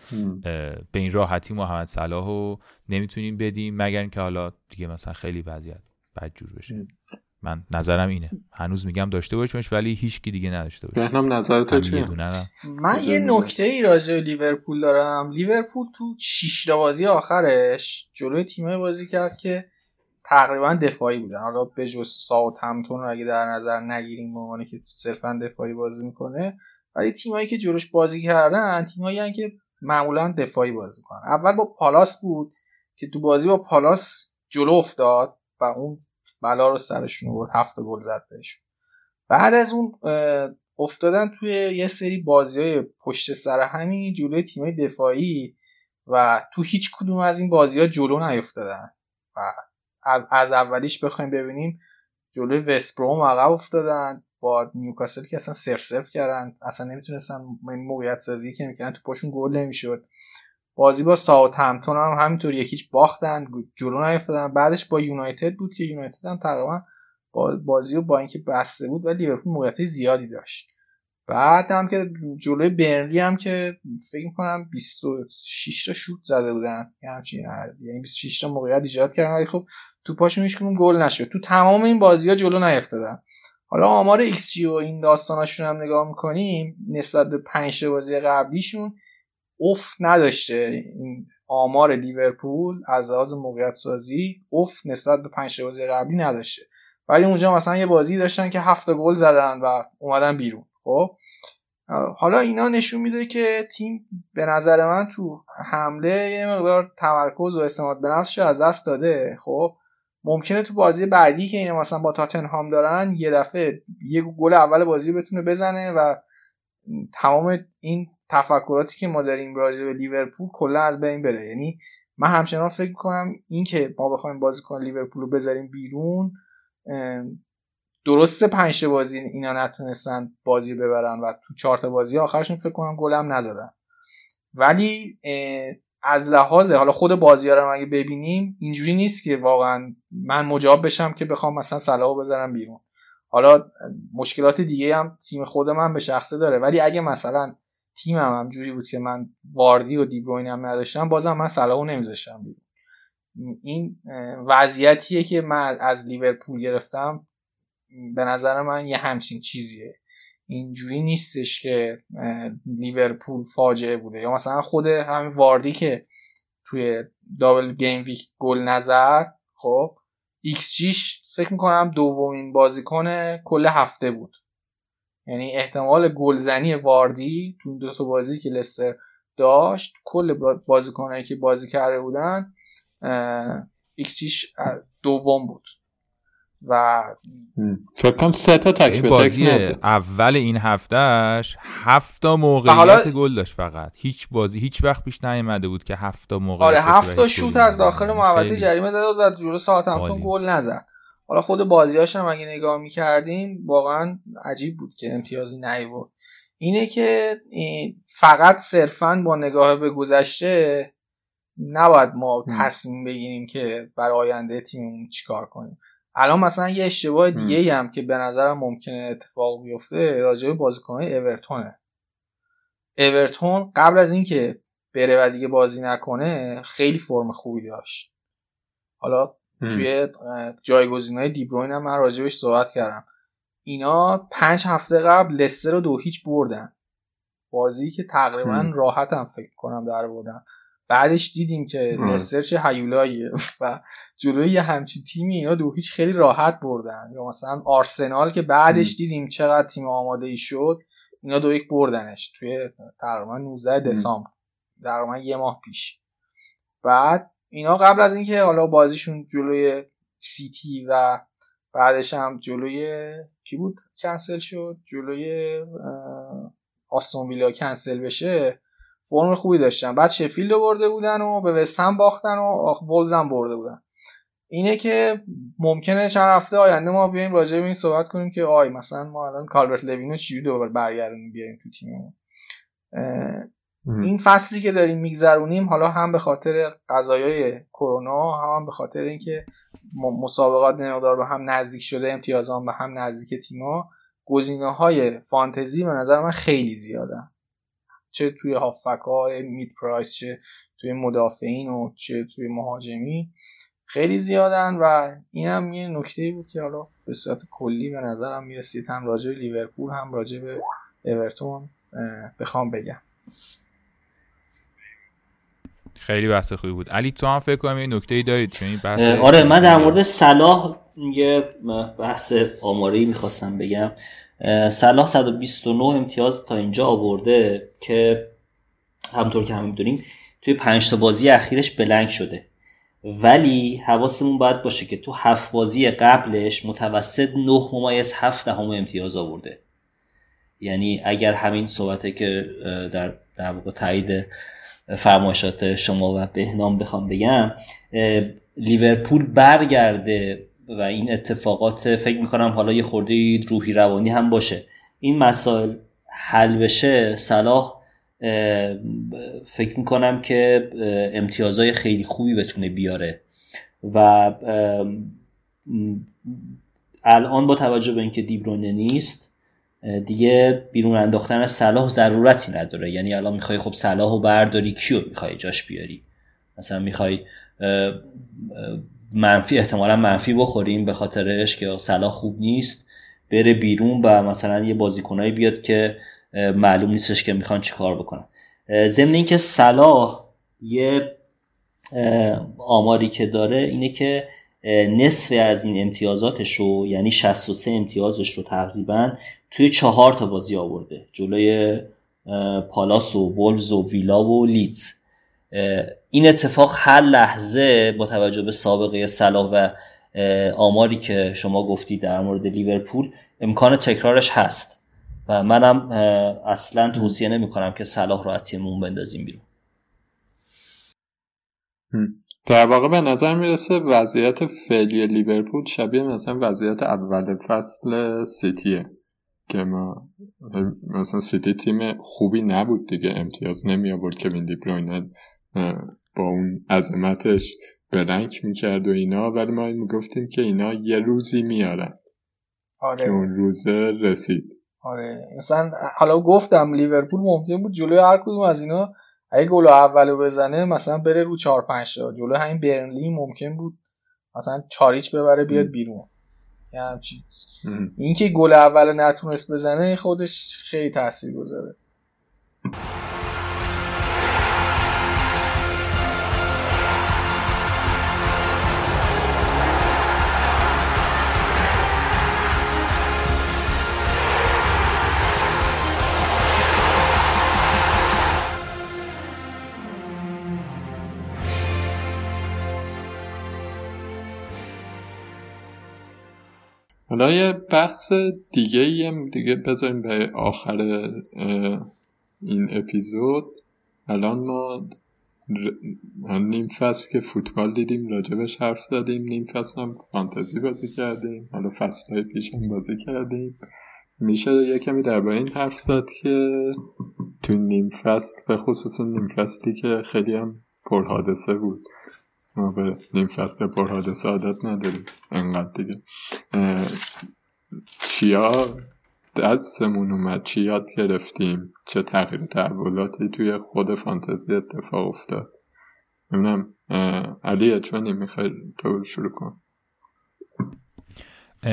به این راحتی محمد صلاح رو نمی‌تونیم بدیم مگر اینکه حالا دیگه مثلا خیلی وضعیت بدجور بشه. من نظرم اینه. هنوز میگم داشته باشمش ولی هیچکی دیگه نداشته باشه بهنم نظر تو چیه؟ من یه نکته ای راجع لیورپول دارم. لیورپول تو شش بازی آخرش جلوی تیمه بازی کرد که تقریبا دفاعی بودن. حالا به جز ساوت همتون رو اگه در نظر نگیریم به عنوان که صرفا دفاعی بازی می‌کنه. ولی تیمایی که جلوش بازی کردن تیمایی که معمولا دفاعی بازی کنن اول با پالاس بود که تو بازی با پالاس جلو افتاد و اون بلا رو سرشون بود هفت گل زد بهشون. بعد از اون افتادن توی یه سری بازی های پشت سر همین جلوی تیمای دفاعی و تو هیچ کدوم از این بازی ها جلو نیفتادن. و از اولیش بخوایم ببینیم جلوی وستبروم عقب افتادن با نیوکاسل که اصلا سرف کردن اصلا نمی‌تونستن این موقعیت سازی که می‌کنن تو پاشون گل نمی‌شد. بازی با ساوت همتون هم همینطور یکیچ باختن جلو نیفتادن. بعدش با یونایتد بود که یونایتد هم تقریبا بازی رو با اینکه بسته بود و لیورپول موقعیت زیادی داشت. بعد هم که جلوی برنلی هم که فکر می‌کنم 26 تا شوت زده بودن. یعنی 26 تا موقعیت ایجاد کردن. ولی خب تو پاشون گل نشد. تو تمام این بازی ها جلو نیفتادن. حالا آمار ایکس جی و این داستاناشون هم نگاه می‌کنیم نسبت به پنج بازی قبلیشون افت نداشته. این آمار لیورپول از لحاظ موقعیت سازی افت نسبت به پنج بازی قبلی نداشته. ولی اونجا مثلا یه بازی داشتن که هفت گل زدن و اومدن بیرون. خب؟ حالا اینا نشون میده که تیم به نظر من تو حمله یه مقدار تمرکز و استماد به نفسش از دست داده. خب؟ ممکنه تو بازی بعدی که اینا مثلا با تاتنهام دارن یه دفعه یه گل اول بازی بتونه بزنه و تمام این تفکراتی که ما داریم راجع به لیورپول کلا از بین بره. یعنی من همچنان فکر کنم این که ما بخوایم بازی کن لیورپول رو بذاریم بیرون درسته پنج بازی اینا نتونستن بازی ببرن و تو چهار بازی آخرشون فکر کنم گلم نزدن. ولی از لحاظ حالا خود بازی رو اگه ببینیم اینجوری نیست که واقعا من مجاب بشم که بخوام مثلا صلاحو بذارم بیرون. حالا مشکلات دیگه هم تیم خود من به شخصه داره. ولی اگه مثلا تیمم هم, جوری بود که من واردی و دیبروین هم نداشتم بازم من صلاحو نمیذاشتم بیرون. این وضعیتیه که من از لیورپول گرفتم به نظر من یه همچین چیزیه. اینجوری نیستش که لیورپول فاجعه بوده. یا مثلا خود همین واردی که توی double game week گل نزد خب ایکس جیش فکر می‌کنم دومین بازیکن کل هفته بود. یعنی احتمال گلزنی واردی تو این دو تا بازی که لستر داشت کل بازیکنایی که بازی کرده بودن X دوم بود. و فکر کنم سه تا تک به بازی اول این هفتهش هفت تا موقعیت گل داشت فقط. هیچ بازی هیچ وقت پیش نیومده بود که هفت تا موقعیت آره هفت تا شوت از داخل محوطه جریمه زده و جلو ساعت هم گل نزد. حالا خود بازیاش هم اگه نگاه می‌کردیم واقعا عجیب بود که امتیازی نیورد. اینه که فقط صرفا با نگاه به گذشته نباید ما تصمیم بگیریم که برای آینده تیممون چیکار کنیم. الان مثلا یه اشتباه دیگه هم که به نظرم ممکنه اتفاق بیفته راجع به بازیکنهای اورتونه. اورتون قبل از اینکه بره و دیگه بازی نکنه خیلی فرم خوبی داشت. حالا توی جایگزین های دیبروین هم من راجبش صحبت کردم. اینا پنج هفته قبل لستر رو دو هیچ بردن. بازی که تقریبا راحت هم فکر کنم در بردن. بعدش دیدیم که لستر چه هیولاییه و جلوی یه همچین تیمی اینا دو هیچ خیلی راحت بردن. یا مثلا آرسنال که بعدش دیدیم چقدر تیم آماده ای شد اینا دو یک بردنش توی تقریبا 19 دسامبر تقریبا یه ماه پیش. بعد اینا قبل از اینکه حالا بازیشون جلوی سیتی و بعدش هم جلوی کی بود؟ کنسل شد. جلوی آستون ویلا کنسل بشه فرم خوبی داشتن. بعد شفیلد برده بودن و به وستهم باختن و ولز هم برده بودن. اینه که ممکنه چند هفته آینده ما بیایم راجع به این صحبت کنیم که آی مثلا ما الان کالبرت لوینو چجوری دوباره برگردونیم بیاریم تو تیممون. این فصلی که داریم میگذرونیم حالا هم به خاطر قضایای کرونا هم به خاطر اینکه مسابقات نمودار به هم نزدیک شده امتیازان به هم نزدیک تیما گزینه های فانتزی به نظر من خیلی زیادن. چه توی هافک های مید پرایس چه توی مدافعین و چه توی مهاجمی خیلی زیادن و این هم یه نکته بود که حالا به صورت کلی به نظرم می‌رسید. هم راجع لیورپول هم راجع به اورتون بخوام بگم. خیلی بحث خوبی بود. علی تو هم فکر کنم یه نکته دارید چون بحث آره من در مورد صلاح یه بحث آماری می‌خواستم بگم. صلاح 129 امتیاز تا اینجا آورده که همطور که همه می‌دونیم توی پنج تا بازی اخیرش بلنگ شده. ولی حواسمون باید باشه که تو هفت بازی قبلش متوسط 9 ممیز 7 دهم امتیاز آورده. یعنی اگر همین صحبته که در در واقع تایید فرمایشات شما و بهنام بخوام بگم لیورپول برگرده و این اتفاقات فکر می‌کنم حالا یه خورده روحی روانی هم باشه. این مسائل حل بشه صلاح فکر می‌کنم که امتیازهای خیلی خوبی بتونه بیاره. و الان با توجه به اینکه دیبرونه نیست دیگه بیرون انداختن صلاح ضرورتی نداره. یعنی الان می‌خوای خب صلاح و برداری کیو می‌خوای جاش بیاری؟ مثلا می‌خوای منفی احتمالا منفی بخوریم به خاطرش که صلاح خوب نیست بره بیرون و مثلا یه بازیکنایی بیاد که معلوم نیستش که می‌خوان چیکار بکنن. ضمن اینکه صلاح یه آماری که داره اینه که نصف از این امتیازاتش رو یعنی 63 امتیازش رو تقریبا توی چهار تا بازی آورده. جلوی پالاس و ولز و ویلا و لیدز. این اتفاق هر لحظه با توجه به سابقه صلاح و آماری که شما گفتی در مورد لیورپول امکان تکرارش هست. و منم اصلا توصیه نمی کنم که صلاح رو از تیممون بندازیم بیرون. در واقع به نظر می‌رسه وضعیت فعلی لیورپول شبیه مثلا وضعیت اول فصل سیتیه. که ما مثلا سیتی تیم خوبی نبود دیگه امتیاز نمی آورد که ویندی با اون عظمتش بلنک می‌کرد و اینا. ولی ما می‌گفتیم که اینا یه روزی میارن آره. که اون روزه رسید. آره. مثلا حالا گفتم لیورپول ممکن بود جلوی هر کدوم از اینا اگه گل اولو بزنه مثلا بره رو 4 5 تا. جلو همین برنلی ممکن بود مثلا چاریچ ببره بیاد بیرون. یه همچین اینکه گل اول نتونست بزنه خودش خیلی تاثیر گذاره حالا یه بحث دیگه هم دیگه بذاریم به آخر این اپیزود. الان ما نیم فصل که فوتبال دیدیم راجبش حرف زدیم. نیم فصل هم فانتزی بازی کردیم. حالا فصل های پیش هم بازی کردیم. میشه یه کمی درباره این حرف زد که تو نیم فصل به خصوص نیم فصلی که خیلی هم پرحادثه بود. ما به نیم فصل پر حادثه عادت نداریم. انقدر دیگه. چیا دستمون اومد؟ چی یاد گرفتیم؟ چه تغییر تحولاتی توی خود فانتزی اتفاق افتاد؟ نمی‌دونم. علی چون می‌خوای تو شروع کن.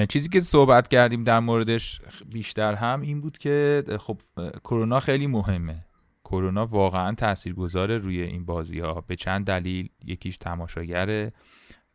چیزی که صحبت کردیم در موردش بیشتر هم این بود که خب کرونا خیلی مهمه. کرونا واقعا تاثیرگذاره روی این بازی ها به چند دلیل یکیش تماشاگره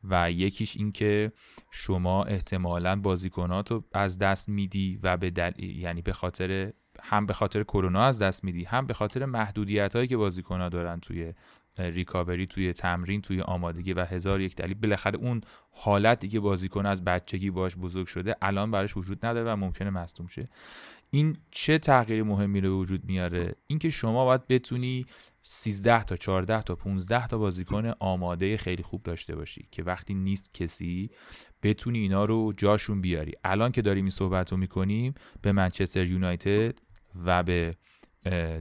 و یکیش اینکه شما احتمالا بازیکنات رو از دست میدی و به دلیل یعنی به خاطر هم به خاطر کرونا از دست میدی هم به خاطر محدودیت هایی که بازیکنها دارن توی ریکاوری توی تمرین توی آمادگی و هزار یک دلیل. بالاخره اون حالتی که بازیکن از بچگی باش بزرگ شده الان براش وجود نداره و ممکنه مصدوم شه. این چه تغییر مهمی رو به وجود میاره؟ اینکه شما باید بتونی 13 تا 14 تا 15 تا بازیکن آماده خیلی خوب داشته باشی که وقتی نیست کسی بتونی اینا رو جاشون بیاری. الان که داریم این صحبت رو می‌کنیم به منچستر یونایتد و به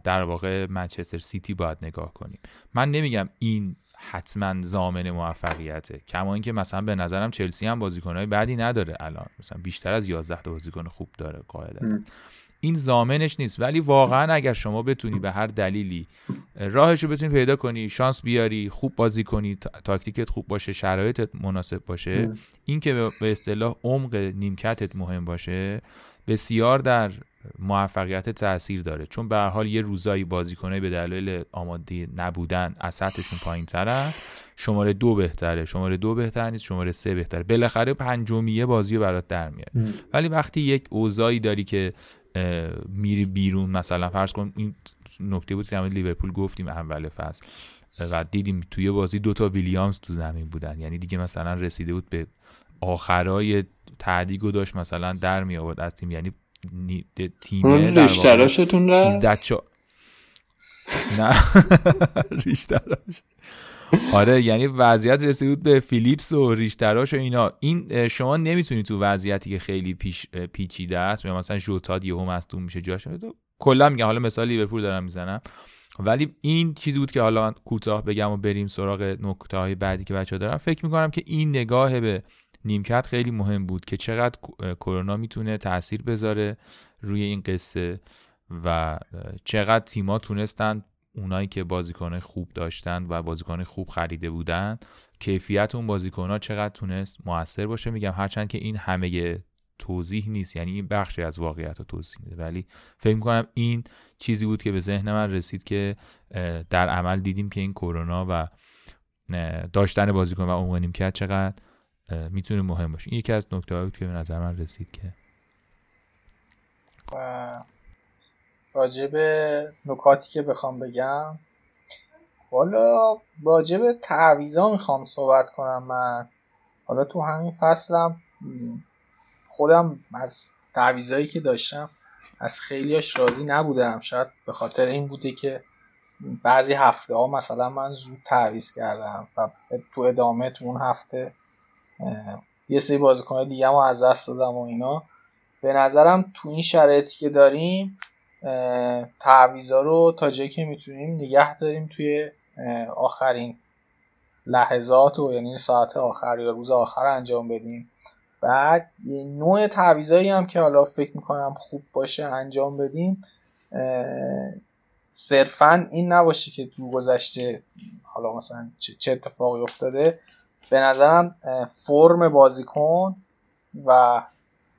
در واقع منچستر سیتی باید نگاه کنیم. من نمیگم این حتما زامن موفقیته. کما اینکه مثلا به نظرم چلسی هم بازیکنهای بعدی نداره الان. مثلا بیشتر از 11 تا بازیکن خوب داره قاعدتا. این زامنش نیست. ولی واقعا اگر شما بتونی به هر دلیلی راهش رو بتونی پیدا کنی شانس بیاری خوب بازی کنی تاکتیکت خوب باشه شرایطت مناسب باشه این که به اصطلاح عمق نیمکتت مهم باشه بسیار در موفقیت تاثیر داره. چون به حال یه روزایی بازیکنه به دلیل آماده نبودن از سطحشون پایین ترن. شماره دو بهتره. شماره دو بهتر نیست شماره سه بهتره. بالاخره پنجمیه بازی رو برات در میاره. ولی وقتی یک اوضاعی داری که میری بیرون مثلا فرض کن این نکته بود که لیورپول گفتیم اول فصل و دیدیم توی بازی دوتا ویلیامز تو زمین بودن. یعنی دیگه مثلا رسیده بود به آخرای تعدیگو داشت مثلا در می آورد از تیم. یعنی تیم ریشتراشتون رفت؟ چا... نه. ریشتراش. آره یعنی وضعیت رسید بود به فیلیپس و ریشتراش و اینا. این شما نمی‌تونی تو وضعیتی که خیلی پیش پیچیده است یا مثلا ژوتا یهو مصدوم میشه جاش کلا میگم حالا مثال لیورپول دارم می‌زنم. ولی این چیزی بود که حالا کوتاه بگم و بریم سراغ نکته های بعدی که بچه دارم فکر می‌کنم که این نگاه به نیمکت خیلی مهم بود که چقدر کرونا می‌تونه تاثیر بذاره روی این قصه و چقدر تیما تونستن اونایی که بازیکن خوب داشتن و بازیکن خوب خریده بودن کیفیت اون بازیکن ها چقدر تونست موثر باشه. میگم هرچند که این همه توضیح نیست یعنی این بخشی از واقعیت رو توضیح میده. ولی فکر می‌کنم این چیزی بود که به ذهن من رسید که در عمل دیدیم که این کرونا و داشتن بازیکن و عمق نیمکت چقدر می‌تونه مهم باشه. این یکی از نکته بود که به نظر من رسید که راجع به نکاتی که بخوام بگم حالا راجع به تعویزا می‌خوام صحبت کنم من. حالا تو همین فصلم خودم از تعویزایی که داشتم از خیلیاش راضی نبودم. شاید به خاطر این بوده که بعضی هفته ها مثلا من زود تعویز کردم و تو ادامه تو اون هفته یه سری بازیکن دیگه هم از دست دادم و اینا. به نظرم تو این شرایطی که داریم تعویزا رو تا جایی که می‌تونیم نگه داریم توی آخرین لحظات و یعنی ساعت آخر یا روز آخر انجام بدیم. بعد یه نوع تعویزایی هم که حالا فکر می‌کنم خوب باشه انجام بدیم صرفا این نباشه که تو گذشته حالا مثلا چه اتفاقی افتاده به نظرم فرم بازیکن و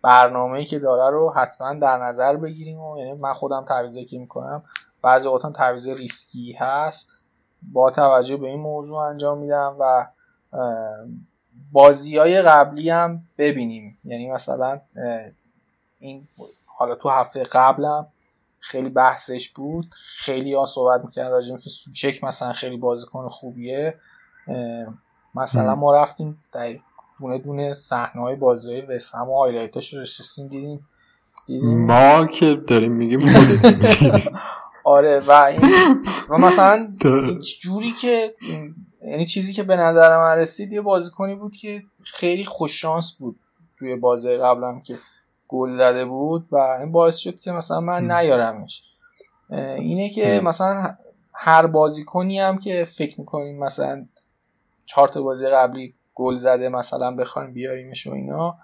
برنامه‌ای که داره رو حتما در نظر بگیریم و یعنی من خودم تعویضی که می‌کنم بعضی وقتا تعویض ریسکی هست. با توجه به این موضوع انجام میدم و بازی های قبلی هم ببینیم. یعنی مثلا این حالا تو هفته قبلم خیلی بحثش بود. خیلی ها صحبت می‌کردن راجع که سوچک مثلا خیلی بازیکن خوبیه. مثلا ما رفتیم دونه دونه صحنه های بازی های وسم و highlight اش رو گشتیم دیدیم. دیدیم. ما که داریم میگیم آره و این و مثلا جوری که یعنی چیزی که به نظر من رسید یه بازیکنی بود که خیلی خوششانس بود توی بازی قبلم که گل زده بود و این باعث شد که مثلا من نیارمش. اینه که مثلا هر بازیکنی هم که فکر می‌کنیم مثلا چهار تا بازی قبلی گل زده مثلا بخوایم بیاریمش و اینا.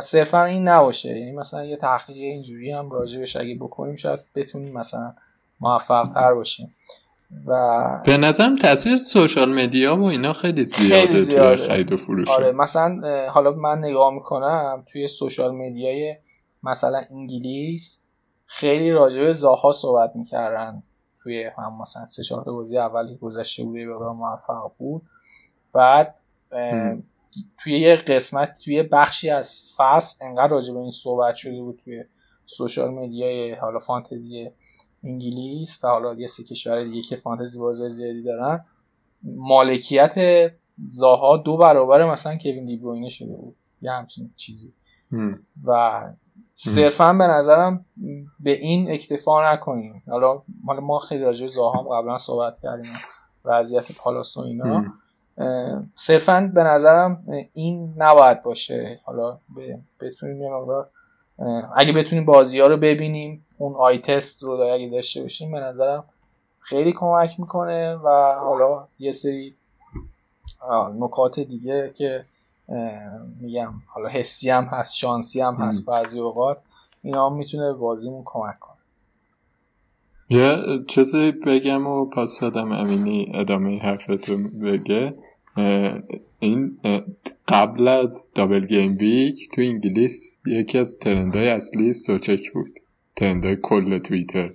صرفا این نباشه. یعنی مثلا یه تحقیق اینجوری هم راجبش اگه بکنیم شاید بتونیم مثلا موفق تر باشیم. و به نظرم تاثیر سوشال مدیا و اینا خیلی زیاده, خیلی زیاده. توی خرید و فروش. آره مثلا حالا من نگاه می‌کنم توی سوشال مدیای مثلا انگلیس خیلی راجع به زاها صحبت می‌کردن توی هم مثلا سه چهار بازی اولی گذشته بوده و موفق بود. بعد توی یه قسمت توی بخشی از فصل انقدر راجع به این صحبت شده بود توی سوشال مدیای حالا فانتزی انگلیس و حالا یه سه کشور دیگه که فانتزی بازی زیادی دارن. مالکیت زاها دو برابر مثلا کوین دیبروینه شده بود. یه همچین چیزی. و صرفا به نظرم به این اکتفا نکنیم. حالا ما خیلی راجع زاها هم قبلا صحبت کردیم. وضعیت پالاس و اینا. صرفا به نظرم این نباید باشه. حالا بتونیم یه مقدار اگه بتونیم بازی ها رو ببینیم اون آی تست رو اگه داشته باشیم به نظرم خیلی کمک می‌کنه و حالا یه سری نکات دیگه که میگم حالا حسی هم هست شانسی هم هست بعضی اوقات اینا هم می‌تونه بازیمون کمک کنه. یه چیزی بگم و پاس دادم امینی ادامه حرفتو بگه. این قبل از دابل گیم ویک تو انگلیس یکی از ترندهای اصلی سوچک بود. ترندهای کل توییتر.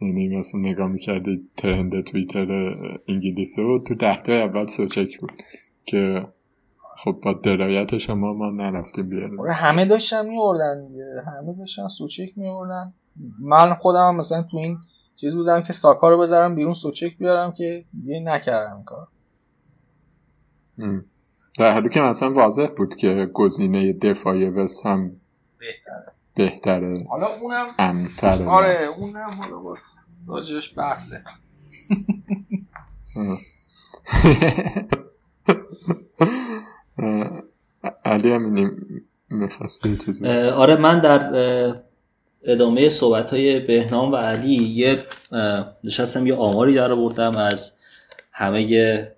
یعنی مثلا نگاه می‌کردی ترند توییتر انگلیس رو تو دهتای اول سوچک بود که خب با درایت شما ما نرفتیم بیاریم همه داشتن میوردن همه داشتن سوچک میوردن من خودم مثلا تو این چیز بودم که ساکا رو بذارم بیرون سوچک بیارم که دیگه نکردم کار در حالی که مثلا واضح بود که گزینه دفاعی وست هم بهتره. بهتره. حالا اونم امتره آره اونم حالا باس راجش بحثه. علی همینی می‌خواستی چیزی؟ آره من در ادامه صحبت های بهنام و علی یه نشستم یه آماری در بردم از همه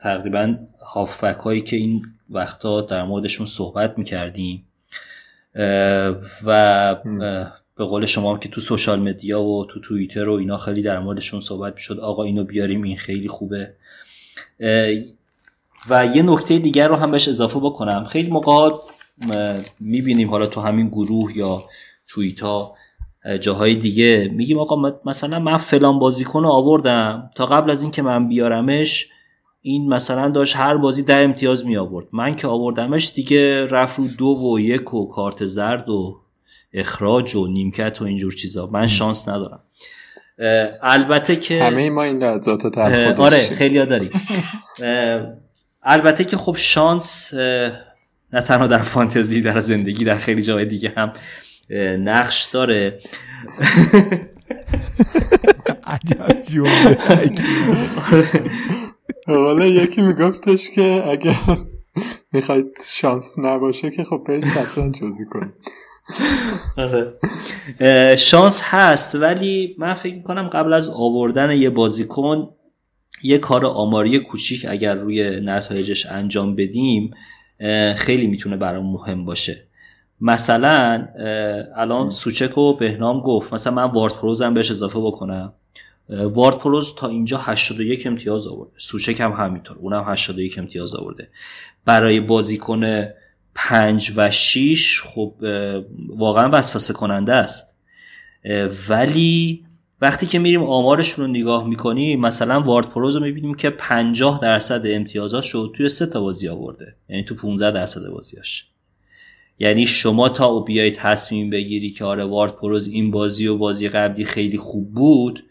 تقریبا هافبک هایی که این وقتا در موردشون صحبت می‌کردیم و به قول شما هم که تو سوشال مدیا و تو توییتر و اینا خیلی در موردشون صحبت می‌شد آقا اینو بیاریم این خیلی خوبه. و یه نکته دیگر رو هم بهش اضافه بکنم. خیلی موقع می‌بینیم حالا تو همین گروه یا توییتا جاهای دیگه میگیم آقا مثلا من فلان بازیکن رو آوردم تا قبل از اینکه من بیارمش این مثلا داشت هر بازی ده امتیاز می آورد من که آوردمش دیگه رفت رو دو و یک و کارت زرد و اخراج و نیمکت و اینجور چیزا. من شانس ندارم. البته که همه ما این لحظات آره خیلی داریم. البته که خب شانس نه تنها در فانتزی در زندگی در خیلی جای دیگه هم نقش داره. حالا یکی میگفتش که اگر می‌خواید شانس نباشه که خب برید شطرنج بازی کنید آره. شانس هست ولی من فکر می‌کنم قبل از آوردن یه بازیکن یه کار آماری کوچیک اگر روی نتایجش انجام بدیم خیلی می‌تونه برام مهم باشه. مثلا الان سوچک و بهنام گفت مثلا من وارد پروزم بهش اضافه بکنم. وارد پروز تا اینجا 81 امتیاز آورده. سوچک هم همینطور اونم 81 امتیاز آورده. برای بازیکن 5 و 6 خب واقعا وسوسه کننده است. ولی وقتی که میریم آمارشون رو نگاه می‌کنیم مثلا وارد پروز رو می‌بینیم که 50 درصد امتیازاش رو توی سه تا بازی آورده. یعنی تو 15 درصد بازیاش. یعنی شما تا بیای تصمیم بگیری که آره وارد پروز این بازی و بازی قبلی خیلی خوب بود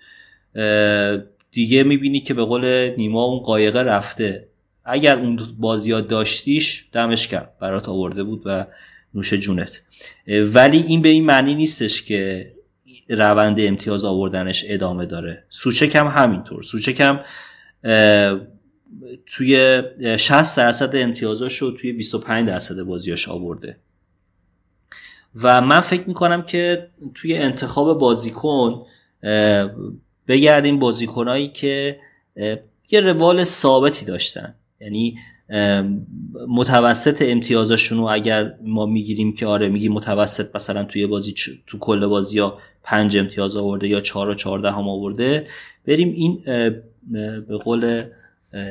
دیگه می‌بینی که به قول نیما اون قایقه رفته. اگر اون بازی ها داشتیش دمش کم برات آورده بود و نوش جونت. ولی این به این معنی نیستش که روند امتیاز آوردنش ادامه داره. سوچک هم همینطور. سوچک هم توی 60 درصد امتیازاش رو توی 25 درصد بازیاش آورده. و من فکر می‌کنم که توی انتخاب بازیکن بگردیم بازیکنایی که یه روال ثابتی داشتن. یعنی متوسط امتیازشون رو اگر ما می‌گیریم که آره میگیم متوسط مثلا توی بازی تو کل بازی ها پنج امتیاز آورده یا چهار و چهارده هم آورده بریم این به قول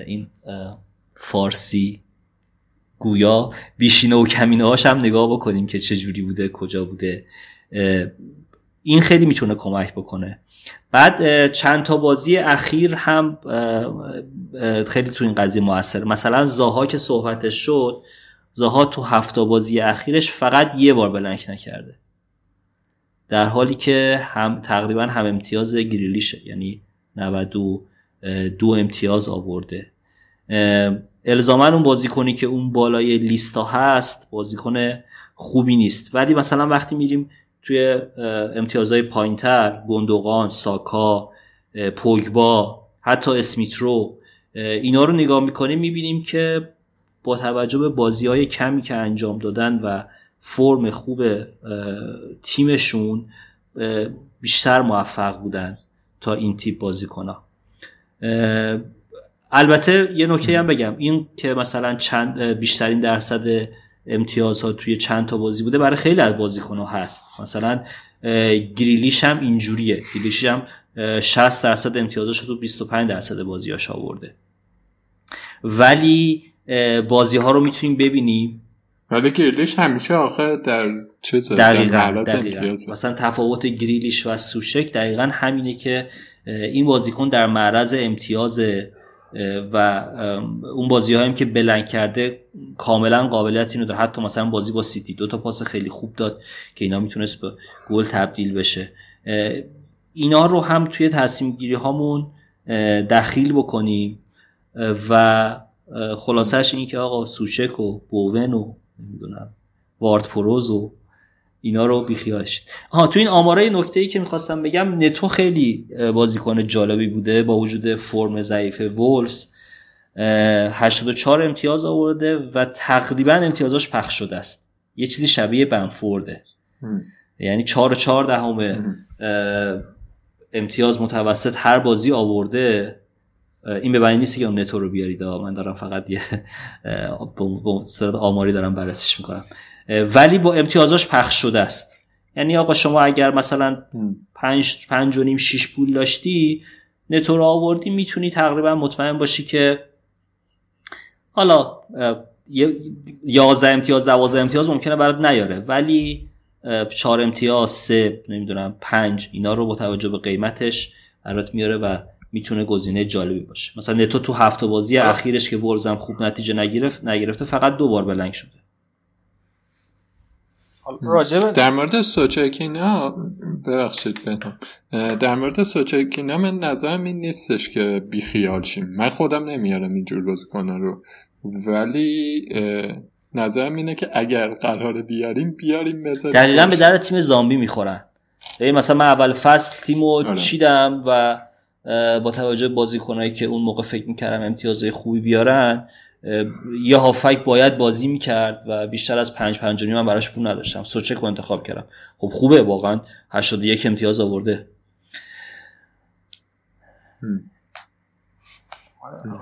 این فارسی گویا بیشینه و کمینه هاش هم نگاه بکنیم که چه جوری بوده کجا بوده. این خیلی می‌تونه کمک بکنه. بعد چند تا بازی اخیر هم خیلی تو این قضیه موثر. مثلا زاها که صحبتش شد زاها تو هفته بازی اخیرش فقط یه بار بلنک نکرده. در حالی که هم تقریبا هم امتیاز گریلیشه. یعنی 92 امتیاز آورده. الزاما اون بازیکنی که اون بالای لیستا هست بازیکن خوبی نیست. ولی مثلا وقتی میریم توی امتیازهای پایینتر گندوقان ساکا پوگبا حتی اسمیترو اینا رو نگاه می‌کنیم می‌بینیم که با توجه به بازی های کمی که انجام دادن و فرم خوب تیمشون بیشتر موفق بودن تا این تیپ بازیکن ها البته یه نکته هم بگم. این که مثلا چند بیشترین درصد امتیازها توی چند تا بازی بوده. برای خیلی از بازیکن ها هست. مثلا گریلیش هم اینجوریه. گریلیش هم 60 درصد امتیازش تو 25 درصد بازیاش آورده. ولی بازی ها رو می‌تونیم ببینیم. ولی گریلیش همیشه آخه در چیز دقیقا, دقیقا. مثلا تفاوت گریلیش و سوشک دقیقا همینه که این بازیکن در معرض امتیاز و اون بازی هایم که بلنگ کرده کاملا قابلیت اینو داره. حتی مثلا بازی با سیتی دو تا پاس خیلی خوب داد که اینا می‌تونست به گل تبدیل بشه. اینا رو هم توی تصمیم گیری هامون دخیل بکنیم. و خلاصش این که آقا سوشک و بوون و نمی‌دونم وارد پروز و اینا رو بیخیالش ها تو این آماره نکته ای که می‌خواستم بگم نتو خیلی بازیکن جالبی بوده با وجود فرم ضعیف وولفز. 84 امتیاز آورده و تقریبا امتیازاش پخش شده است. یه چیزی شبیه بنفورده. یعنی 4 4 دهم امتیاز متوسط هر بازی آورده. این به معنی نیست که اون نتو رو بیارید. من دارم فقط یه صورت آماری دارم بررسیش می‌کنم. ولی با امتیازاش پخش شده است. یعنی آقا شما اگر مثلا پنج, پنج و نیم شیش پول داشتی نتو رو آوردی می‌تونی تقریبا مطمئن باشی که حالا یازده امتیاز دوازده امتیاز ممکنه برات نیاره. ولی چهار امتیاز سه نمی‌دونم پنج اینا رو با توجه به قیمتش برات میاره و می‌تونه گزینه جالبی باشه. مثلا نتو تو هفته بازی اخیرش که ورزم خوب نتیجه نگرفت نگرفته فقط دو بار بلنگ شده. در مورد سوچکینا ببخشید بهتون در مورد سوچکینا من نظرم این نیستش که بیخیال شیم. من خودم نمیارم اینجور بازیکنان رو. ولی نظرم اینه که اگر قرار بیاریم بیاریم بذاریم. دقیقا به در تیم زامبی می‌خورن. مثلا من اول فصل تیمو آره. چیدم و با توجه بازیکنایی که اون موقع فکر می‌کردم امتیازهای خوبی بیارن یه هافک باید بازی می‌کرد و بیشتر از پنج پنج من براش پول نداشتم. سوچک رو انتخاب کردم. خب خوبه واقعا. 81 امتیاز آورده.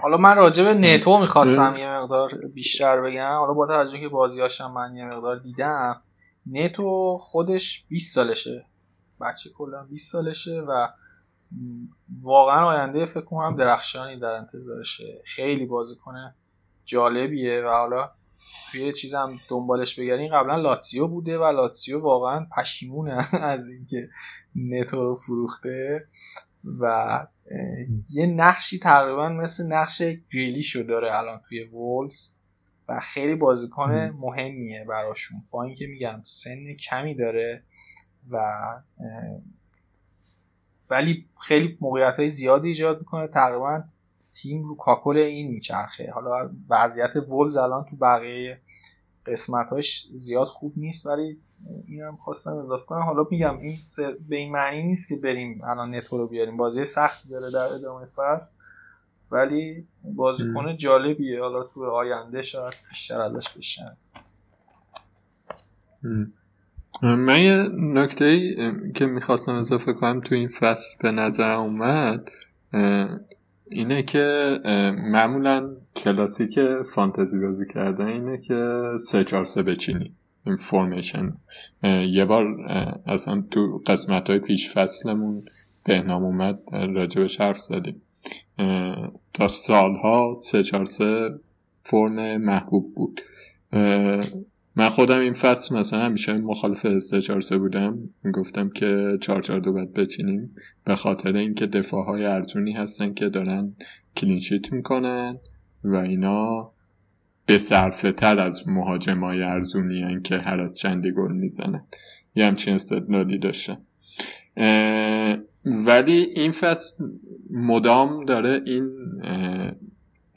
حالا من راجع به نتو می‌خواستم یه مقدار بیشتر بگم. حالا با توجه که بازیاشم من یه مقدار دیدم نتو خودش 20 سالشه. بچه کلا 20 سالشه و واقعا آینده فکر کنم درخشانی در انتظارشه. خیلی بازیکن جالبیه و حالا توی چیزم دنبالش بگرین قبلا لاتسیو بوده و لاتسیو واقعا پشیمونه از اینکه نتو رو فروخته و یه نقشی تقریبا مثل نقش گریلیشو داره الان توی وولز و خیلی بازیکن مهمیه براشون. با اینکه میگم سن کمی داره و ولی خیلی موقعیت های زیادی ایجاد می‌کنه. تقریبا تیم رو کاکل این میچرخه. حالا وضعیت ولز الان تو بقیه قسمتاش زیاد خوب نیست ولی اینم خواستم اضافه کنم. حالا میگم این به این معنی نیست که بریم الان نتو رو بیاریم. بازی سختی داره در ادامه فصل ولی بازیکن جالبیه. حالا تو آینده شاید بیشتر ازش بشن. من یه نکته ای که می‌خواستم اضافه کنم تو این فصل به نظر اومد اینه که معمولا کلاسیک فانتزی بازی کردن اینه که سه چار سه بچینی. این فرمیشن یه بار اصلا تو قسمت های پیش فصلمون بهنام اومد راجبش حرف زدیم. تا سالها سه چار سه فرم محبوب بود. من خودم این فصل مثلا همیشه مخالف 3 4 3 بودم. گفتم که 4 4 2 باید بچینیم. به خاطر اینکه دفاع های ارزونی هستن که دارن کلینشیت می‌کنن و اینا به صرفه تر از مهاجم های ارزونی که هر از چندی گل می‌زنن. یه همچین استدلالی داشتن ولی این فصل مدام داره این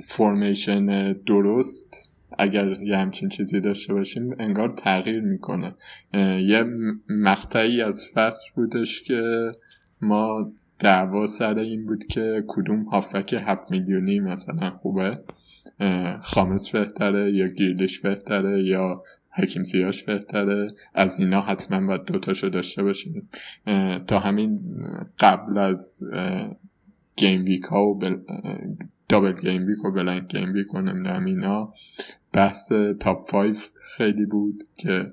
فرمیشن درست اگر یه همچین چیزی داشته باشیم انگار تغییر می‌کنه یه مقطعی از فصل بودش که ما دعوا سر این بود که کدوم هافبک هفت میلیونی مثلا خوبه خامس بهتره یا گریلیش بهتره یا حکیم زیاش بهتره از اینا حتما باید دوتاشو داشته باشیم تا همین قبل از game week ها و. double game week و blank game week و نمی‌دونم اینا. بحث top 5 خیلی بود که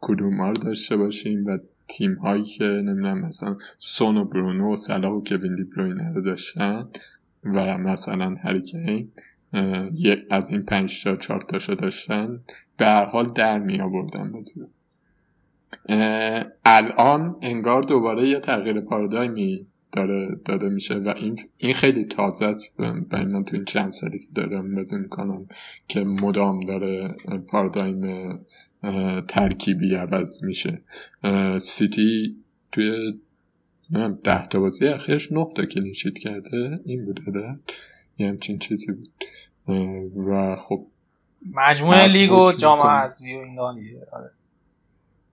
کدوم رو داشته باشیم و تیم هایی که نمی‌دونم مثلا سون و برونو و صلاح و کوین دی رو داشتن و مثلا هریکین یک از این پنج تا چهار تاشو داشتن. به هر حال در می آوردن بازی الان انگار دوباره یه تغییر پارادایمی داره داده میشه و این این خیلی تازه است. برای من تو این چند سالی که دارم بازی می‌کنم که مدام داره پارادایم ترکیبی عوض میشه. سیتی توی ده تا بازی اخیرش نه تا clean sheet کرده. این بوده ده یه همچین چیزی بود. و خب مجموعه لیگ و جام حذفی و اینا آره.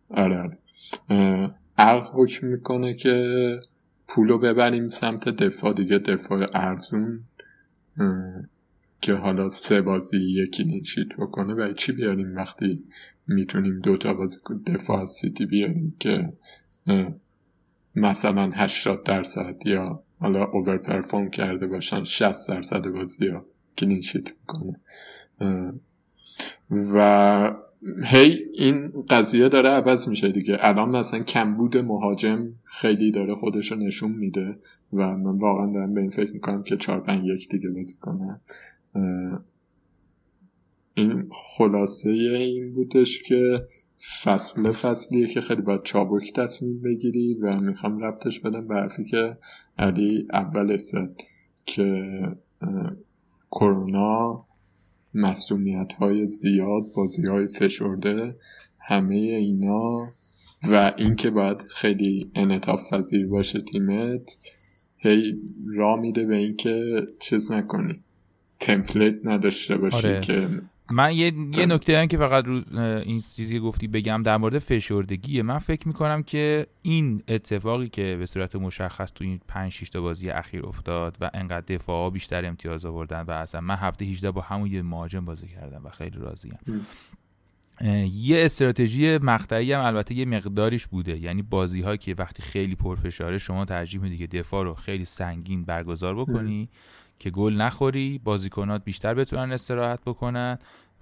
آره عقل حکم می‌کنه که پولو ببریم سمت دفاع. دیگه دفاع ارزون که حالا سه بازی یکی نیچیت بکنه. و چی بیاریم؟ وقتی می‌تونیم دوتا بازی دفاع سیتی بیاریم که مثلا 80 درصد یا حالا اوور پرفورم کرده باشن 60 درصد بازی ها کلینشیت می‌کنه. و هی این قضیه داره عوض میشه دیگه. الان مثلا کمبود مهاجم خیلی داره خودشو نشون میده و من واقعا دارم به این فکر می‌کنم که 4 5 یک دیگه بازی کنم این خلاصه این بودش که فصل فصلیه که خیلی باید چابک تصمیم بگیری و می‌خوام ربطش بدم به حرفی که علی اول زد که کرونا مسئولیت های زیاد بازی های فشرده همه اینا و اینکه باید خیلی انعطاف پذیر باشه تیمت هی را میده به اینکه چیز نکنی تمپلیت نداشته باشی آره. که من یه, یه نکته هم که فقط رو این چیزی گفتی بگم در مورد فشردگیه. من فکر می‌کنم که این اتفاقی که به صورت مشخص تو این 5 6 تا بازی اخیر افتاد و انقدر دفاع بیشتر امتیاز آوردن و اصلا من هفته 18 با همون یه مهاجم بازی کردم و خیلی راضیم. یه استراتژی مقطعی هم البته یه مقداریش بوده. یعنی بازی ها که وقتی خیلی پرفشاره شما ترجیح میدی که دفاع رو خیلی سنگین برگزار بکنی. که گل نخوری بازیکنات بیشتر بتونن استراحت بکنن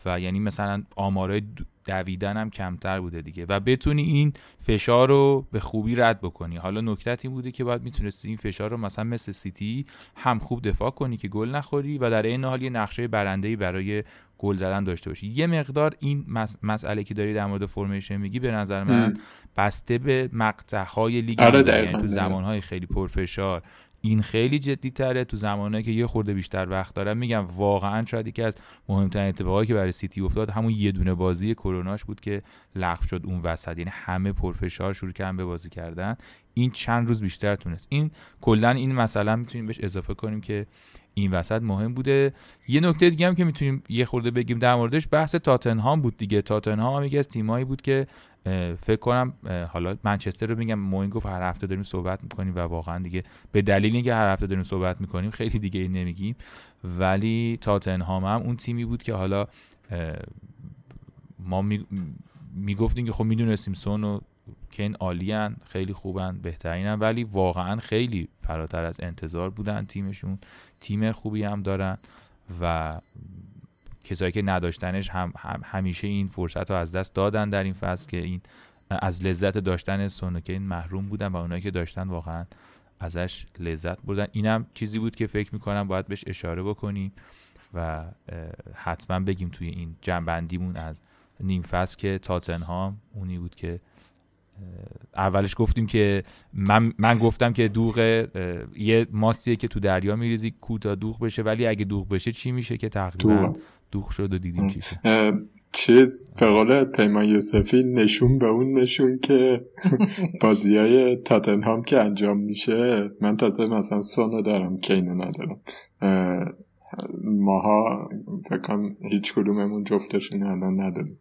و یعنی مثلا آمارای دویدن هم کمتر بوده دیگه. و بتونی این فشار رو به خوبی رد بکنی. حالا نکتت این بوده که باید می‌تونستی این فشار رو مثلا مثل سیتی هم خوب دفاع کنی که گل نخوری و در این حال یه نقشه برنده برای گل زدن داشته باشی. یه مقدار این مسئله که داری در مورد فرمیشن میگی به نظر من بسته به مقطع های لیگ آره یعنی تو زمان خیلی پرفشار. این خیلی جدی تره تو زمانه که یه خورده بیشتر وقت دارم میگم واقعا شاید یکی از مهمترین اتفاقایی که برای سیتی افتاد همون یه دونه بازی کروناش بود که لغو شد اون وسط. یعنی همه پرفشار شروع کردن به بازی کردن. این چند روز بیشتر تونست. این کلا این مثلا می‌تونیم بهش اضافه کنیم که این وسط مهم بوده. یه نکته دیگه هم که می‌تونیم یه خورده بگیم در موردش بحث تاتنهام بود دیگه. تاتنهام یکی از تیمایی بود که فکر کنم حالا منچستر رو میگم موین گفت هر هفته داریم صحبت می‌کنیم و واقعا دیگه به دلیل اینکه هر هفته داریم صحبت می‌کنیم خیلی دیگه نمیگیم. ولی تاتنهام هم اون تیمی بود که حالا ما می‌گفتیم که خب می‌دونستیم سون و کن عالیان خیلی خوبن بهترینن ولی واقعا خیلی فراتر از انتظار بودن تیمشون. تیم خوبی هم دارن و کسایی که نداشتنش هم, همیشه این فرصت رو از دست دادن در این فصل که این از لذت داشتن سونوکین محروم بودن و اونایی که داشتن واقعا ازش لذت بردن. اینم چیزی بود که فکر می‌کنم باید بهش اشاره بکنیم و حتما بگیم توی این جنبندیمون از نیم فصل که تاتنهام اونی بود که اولش گفتیم که من, من گفتم که دوغ یه ماستیه که تو دریا میریزی کوتا دوغ بشه ولی اگه دوغ بشه چی میشه که تقریبا دوغ شد و دیدیم چی چیز به قول پیمان یوسفی نشون به اون نشون که بازی های تاتنهام که انجام میشه من تازه مثلا سونو دارم کینو ندارم. ماها فکرم هیچ کدوممون جفتشون الان نداریم.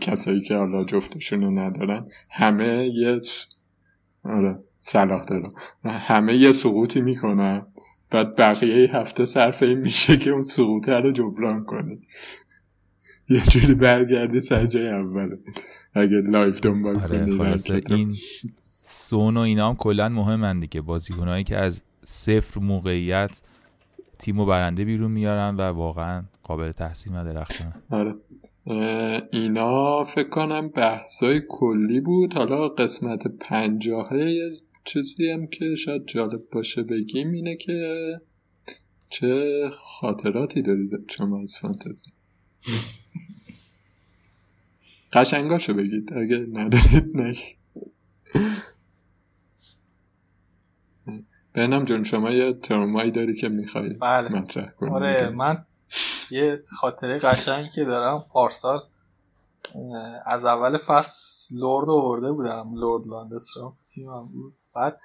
کسایی که حالا جفتشون رو ندارن همه یه آره صلاح دارم همه یه سقوطی می‌کنن. بعد بقیه هفته صرف این میشه که اون سقوطه رو جبران کنی. یه جوری برگردی سر جای اوله اگه live دنبال آره این سون و اینا هم کلا مهمن دیگه. بازیکنهایی که از صفر موقعیت تیم و برنده بیرون میارن و واقعا قابل تحسین و درخشان آره. اینا فکر کنم بحثای کلی بود. حالا قسمت پنجاهه چیزی هم که شاید جالب باشه بگیم اینه که چه خاطراتی دارید شما از فانتزی؟ قشنگاشو بگید اگه ندارید نه. بینم جون شما یه ترمایی داری که میخوایی بله. مطرح کنی؟ آره من یه خاطره قشنگی که دارم. پارسال از اول فصل لورد آورده بودم. لورد لاندسترام تیمم بود. بعد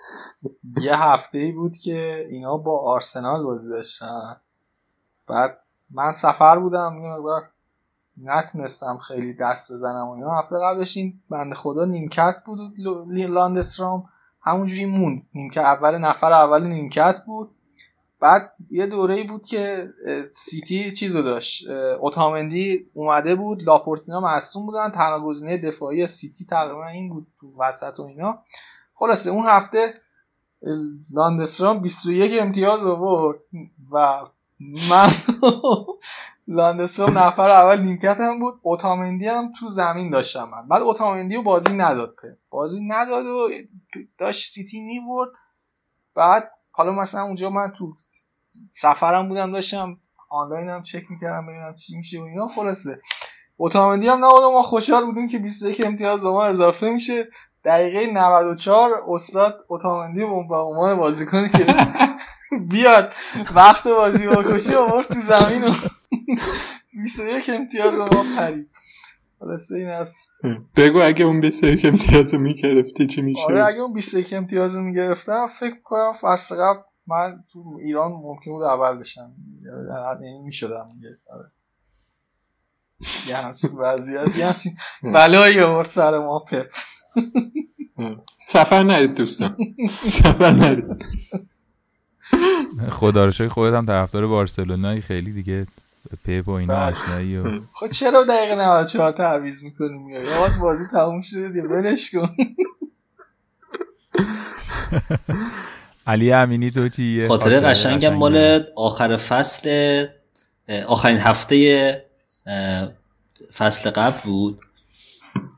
یه هفته ای بود که اینا با آرسنال بازی داشتن. بعد من سفر بودم یه مقدار نتونستم خیلی دست بزنم و اینا. هفته قبلش این بنده خدا نیمکت بود لاندسترام همونجوری موند. نیمکت اول نفر اول نیمکت بود. بعد یه دوره بود که سیتی چیزو داشت. اوتامندی اومده بود لاپورت اینا مصدوم بودن. تنها گزینه دفاعی سیتی تقریبا این بود تو وسط و اینا. خلاصه اون هفته لاندسترام 21 امتیاز آورد و من لاندسترام نفر اول نیمکت هم بود. اوتامندی هم تو زمین داشتم من. بعد اوتامندی رو بازی نداد په بازی نداد و داشت سیتی می‌برد. بعد حالا مثلا اونجا من تو سفرم بودم داشتم آنلاین هم چک می‌کردم ببینم چی میشه و اینا. خلاصه اوتامندی هم نبود ما خوشحال بودیم که 21 امتیاز ما اضافه میشه. دقیقه 94 استاد اوتامندی به عنوان بازیکنی که بیاد وقت بازی بکشی آورد تو زمین و 21 امتیاز ما پرید. خلاصه این است. بگو اگه اون 21 امتیاز رو می‌گرفتی چی میشه آره اگه اون 21 امتیاز رو می‌گرفتم فکر کنم فصل قبل من تو ایران ممکن بود اول بشم. یعنی می‌شدم. آره. یه همچین وضعیت یه همچین بلایی آورد سر ما پپ. سفر نرید دوستان. سفر نرید. خدا رو خودت هم طرفدار بارسلونایی. خیلی دیگه پپ و اینا بله. آشنایی و خب چرا دقیقه 94 تعویض می‌کنیم یا یاد بازی تموم شده دیگه ولش کن. علی امینی تو چی؟ خاطره قشنگم مال آخر فصل آخرین هفته فصل قبل بود.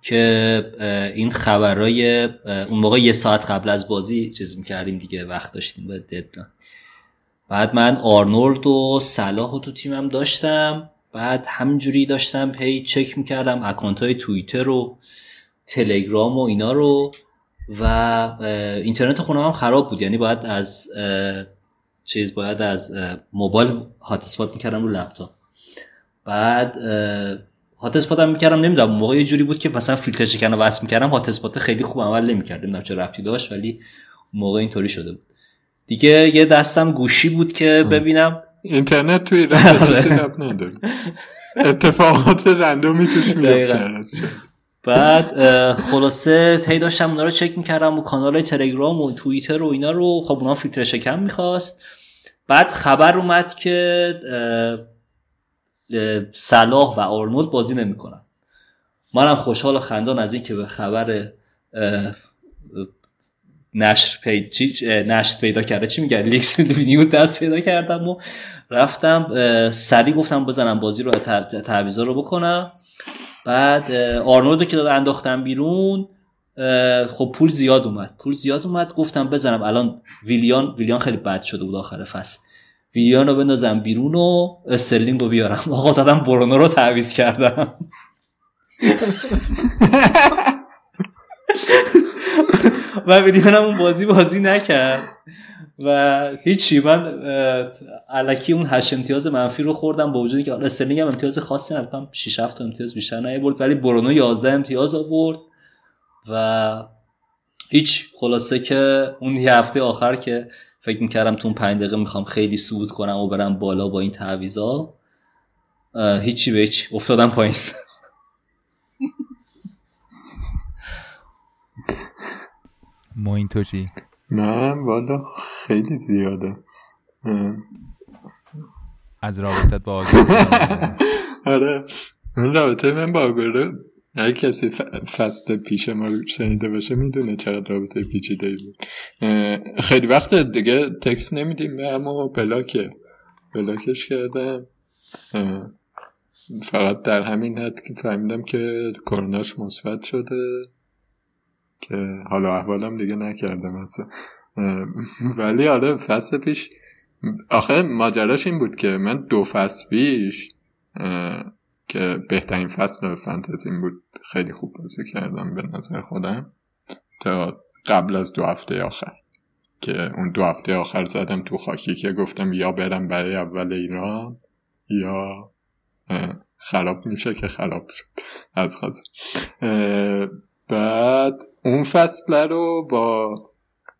که این خبرای اون موقع یه ساعت قبل از بازی چیز می‌کردیم دیگه وقت داشتیم باید deadline بعد من آرنولد و صلاح تو تیمم داشتم. بعد همینجوری داشتم هی چک می‌کردم اکانت های توییتر و تلگرام و اینا رو و اینترنت خونه هم خراب بود. یعنی باید از چیز باید از موبایل hotspot می‌کردم رو لپتاپ. بعد hotspot هم می‌کردم نمی‌دونم موقع یه جوری بود که مثلا فیلتر شکن رو وصل می‌کردم. hotspot خیلی خوب عمل نمی‌کرد نمی‌دونم چه ربطی داشت ولی موقع اینطوری شده بود. دیگه یه دستم گوشی بود که ببینم. اینترنت توی رنده نداره اتفاقات رندومی توش بعد خلاصه هی داشتم اونا رو چک می‌کردم و کانال تلگرام و توییتر و اینا رو. خب اونا فیلتر شکم می‌خواست. بعد خبر اومد که صلاح و آرنولد بازی نمی‌کنن. منم خوشحال و خندان از این که به خبر نشر پیدا چی نشر پیدا کرده. چی میگه leaks news دست پیدا کردم و رفتم سری گفتم بزنم بازی رو تعویضا رو بکنم. بعد آرنولد که داد انداختم بیرون خب پول زیاد اومد. پول زیاد اومد گفتم بزنم. الان ویلیان ویلیان خیلی بد شده بود آخر فصل. ویلیان رو بندازم بیرون و استرلینگ رو بیارم. آقا زدم برونو رو تعویض کردم. و ویلیان اون بازی بازی نکرد. و هیچی من علکی اون هشت امتیاز منفی رو خوردم با وجودی که استرلینگ هم امتیاز خاصی نبودم 6 7 امتیاز بیشتر نیورد ولی برونو 11 امتیاز آورد. و هیچ خلاصه که اون یه هفته آخر که فکر می‌کردم تو اون 5 دقیقه می‌خوام خیلی صعود کنم و برم بالا با این تعویضا. هیچی به هیچ افتادم پایین. موین تو چی؟ من والا خیلی زیاده. از رابطت با آره اون رابطه من با آگورو هر کسی فصل پیش ما شنیده باشه می‌دونه چقدر رابطه پیچیده بود. خیلی وقت دیگه تکس نمیدیم به اما بلاکه بلاکش کردم. فقط در همین حد که فهمیدم که کروناش مثبت شده که حالا احوالم دیگه نکردم اصلا. ولی آره فصل پیش آخه ماجراش این بود که من دو فصل پیش که بهترین فصل فانتزیم بود. خیلی خوب بازی کردم به نظر خودم. تا قبل از دو هفته آخر. که اون دو هفته آخر زدم تو خاکی که گفتم یا برم برای اول ایران یا خراب میشه که خراب شد. از خاص بعد اون فصل رو با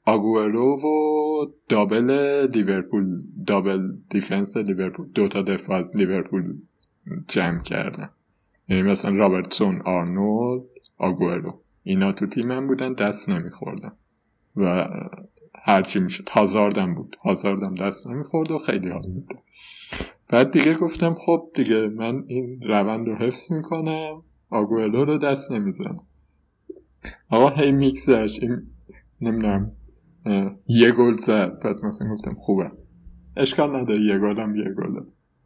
آگورو و double لیورپول double defence لیورپول دوتا دفاع از لیورپول جمع کردن. یعنی مثلا رابرتسون آرنولد آگورو اینا تو تیمم بودن دست نمیخوردن. و هرچی می‌شد. هازاردم بود. هازاردم دست نمی‌خورد و خیلی حال میده بعد دیگه گفتم خب دیگه من این روند رو حفظ می‌کنم. آگوئلو رو دست نمی‌زنم. آقا هی میکسش این نمی‌دونم یه گل زد. بعد مثلا گفتم خوبه. اشکال نداره. یه گلم یه گله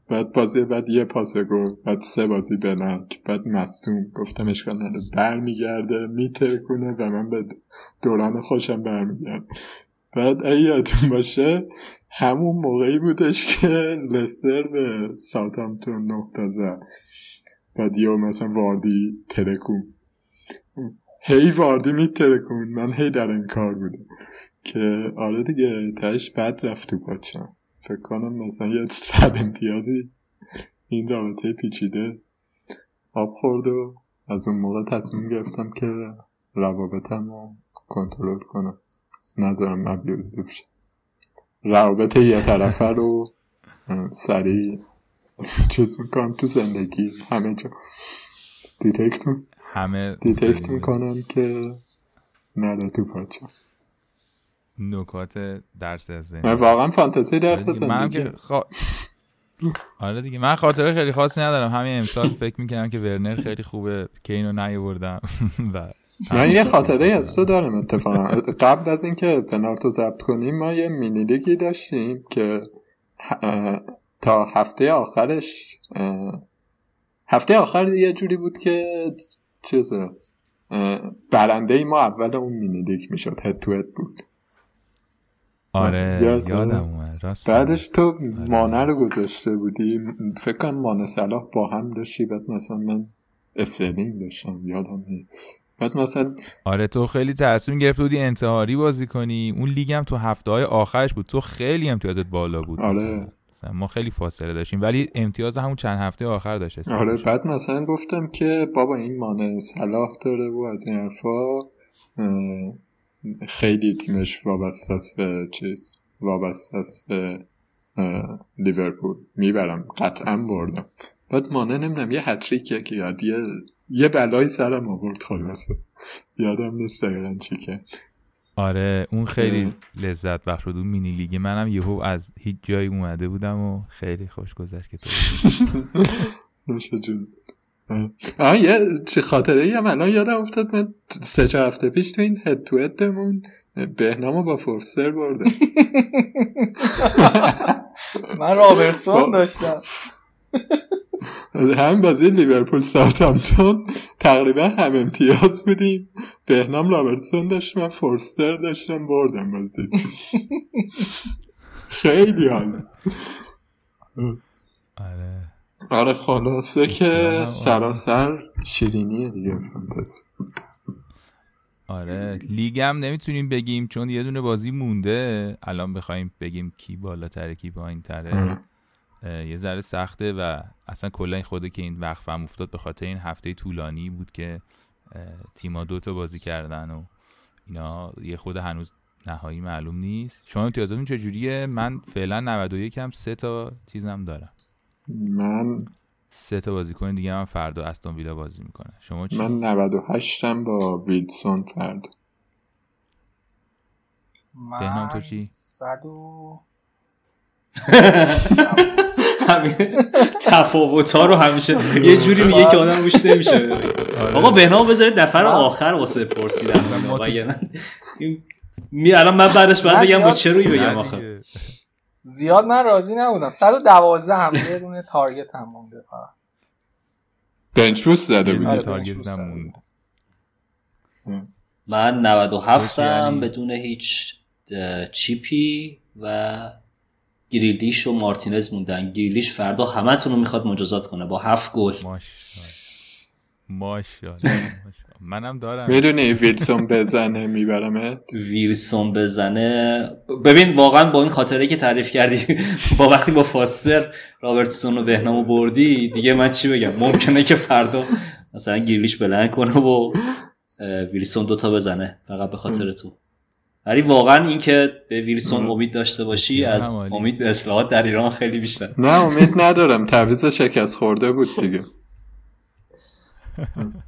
بعد بازی بعد یه پاس گل بعد سه بازی بلنک بعد مستوم گفتم اشکال نداره. برمیگرده میترکونه و من به دوران خوشم برمیگرد بعد اگه یادتون باشه همون موقعی بودش که لستر به ساوثهامپتون نقطه زد. بعد یا مثلا واردی ترکون. هی واردی میترکون. من هی در این کار بودم. که آره دیگه تش بد رفت تو فکر کنم مثلا یه صد امتیازی این رابطه پیچیده آب خورد و از اون موقع تصمیم گرفتم که روابطم رو کنترل کنم. نذارم abusive شه. روابط یه طرفه رو سریع چیز می‌کنم تو زندگی همه جا. detect همه detect می‌کنم که نره تو پاچم نکات درس از زندگی واقعا فانتزی درس آره من که خوا... آره دیگه من خاطره خیلی خاصی ندارم. همین امسال فکر می‌کنم که ورنر خیلی خوبه که اینو نیاوردم. و من یه خاطره از تو دارم اتفاقا. قبل از اینکه پنارتو ضبط کنیم ما یه مینی لیگی داشتیم که تا هفته آخرش هفته آخر یه جوری بود که چیزه برنده ای ما اول اون مینی لیگ می‌شد هد تو هد بود. آره یادم اومد. بعدش تو آره. مانه رو گذاشته بودی؟ فکر کنم مانه صلاح با هم داشتی بعد مثلا من استرلینگ داشتم یادم نیست. بعد مثلا آره تو خیلی تصمیم گرفته بودی انتحاری بازی کنی. اون لیگ هم تو هفته های آخرش بود. تو خیلی امتیازت بالا بود آره. مثلا. ما خیلی فاصله داشتیم ولی امتیاز همون چند هفته آخر داشت آره بعد مثلا گفتم که بابا این مانه صلاح داره و از این حرفا خیلی تیمش وابسته است به چیز؟ وابسته است به لیورپول. می‌برم. قطعا بردم. بعد مانه نمی‌دونم یه هتریکه که یاد یه یه بلایی سرم آورد خلاصه یادم نیست دقیقا چی که. آره اون خیلی لذت بخش بود. اون مینی لیگ. منم یهو از هیچ جایی اومده بودم و خیلی خوش گذشت که تو آه. یه چه خاطره ای هم الان یادم افتاد من سه چه هفته پیش تو این هد تو هدمون بهنامو با فورستر برده من رابرتسون داشتم. هم بازی لیورپول ساوثهامپتون تقریبا هم امتیاز بودیم. بهنام رابرتسون داشت من فورستر داشتم بردم بازی. خیلی حالا آره. آره خلاصه که سراسر شیرینیه دیگه فانتزی. آره لیگ هم نمی‌تونیم بگیم چون یه دونه بازی مونده. الان بخوایم بگیم کی بالاتره کی پایین تره یه ذره سخته و اصلا کلا این خوده که این وقفه هم افتاد به خاطر این هفته طولانی بود که تیما دوتا بازی کردن و اینا. یه خود هنوز نهایی معلوم نیست. شما امتیازاتون چجوریه؟ من فعلا 91 هم سه تا چیزم دارم. من سه تا بازیکن دیگه هم فردا استون ویلا بازی می‌کنه شما چی؟ من 98 هم با ویلسون فردا بهنام تو چی؟ صد و تفاوت ها رو همیشه یه جوری میگه که آدم روش نمیشه آره. آقا بهنام بذارید نفر آخر واسه پرسیدن می الان من بعدش باید بگم با چه روی بگم آخر زیاد من راضی نبودم. 112 هم یه دونه تارگت هم مونده بنچ بوست زده بود تارگت نمونده من 97 هم بدون هیچ چیپی و گریلیش و مارتینز موندن. گریلیش فردا همتون رو می‌خواد مجازات کنه با هفت گل. ماشاءالله. منم دارم. می‌دونی ویلسون بزنه میبرمت؟ ویلسون بزنه. ببین واقعا با این خاطره که تعریف کردی با وقتی با فاستر رابرتسون و بهنامو بردی دیگه من چی بگم؟ ممکنه که فردا مثلا گریلیش بلند کنه و ویلسون دوتا بزنه فقط به خاطر تو. ولی واقعا اینکه به ویلسون امید داشته باشی از امید به اصلاحات در ایران خیلی بیشتر. نه امید ندارم. تعویض شکست خورده بود دیگه.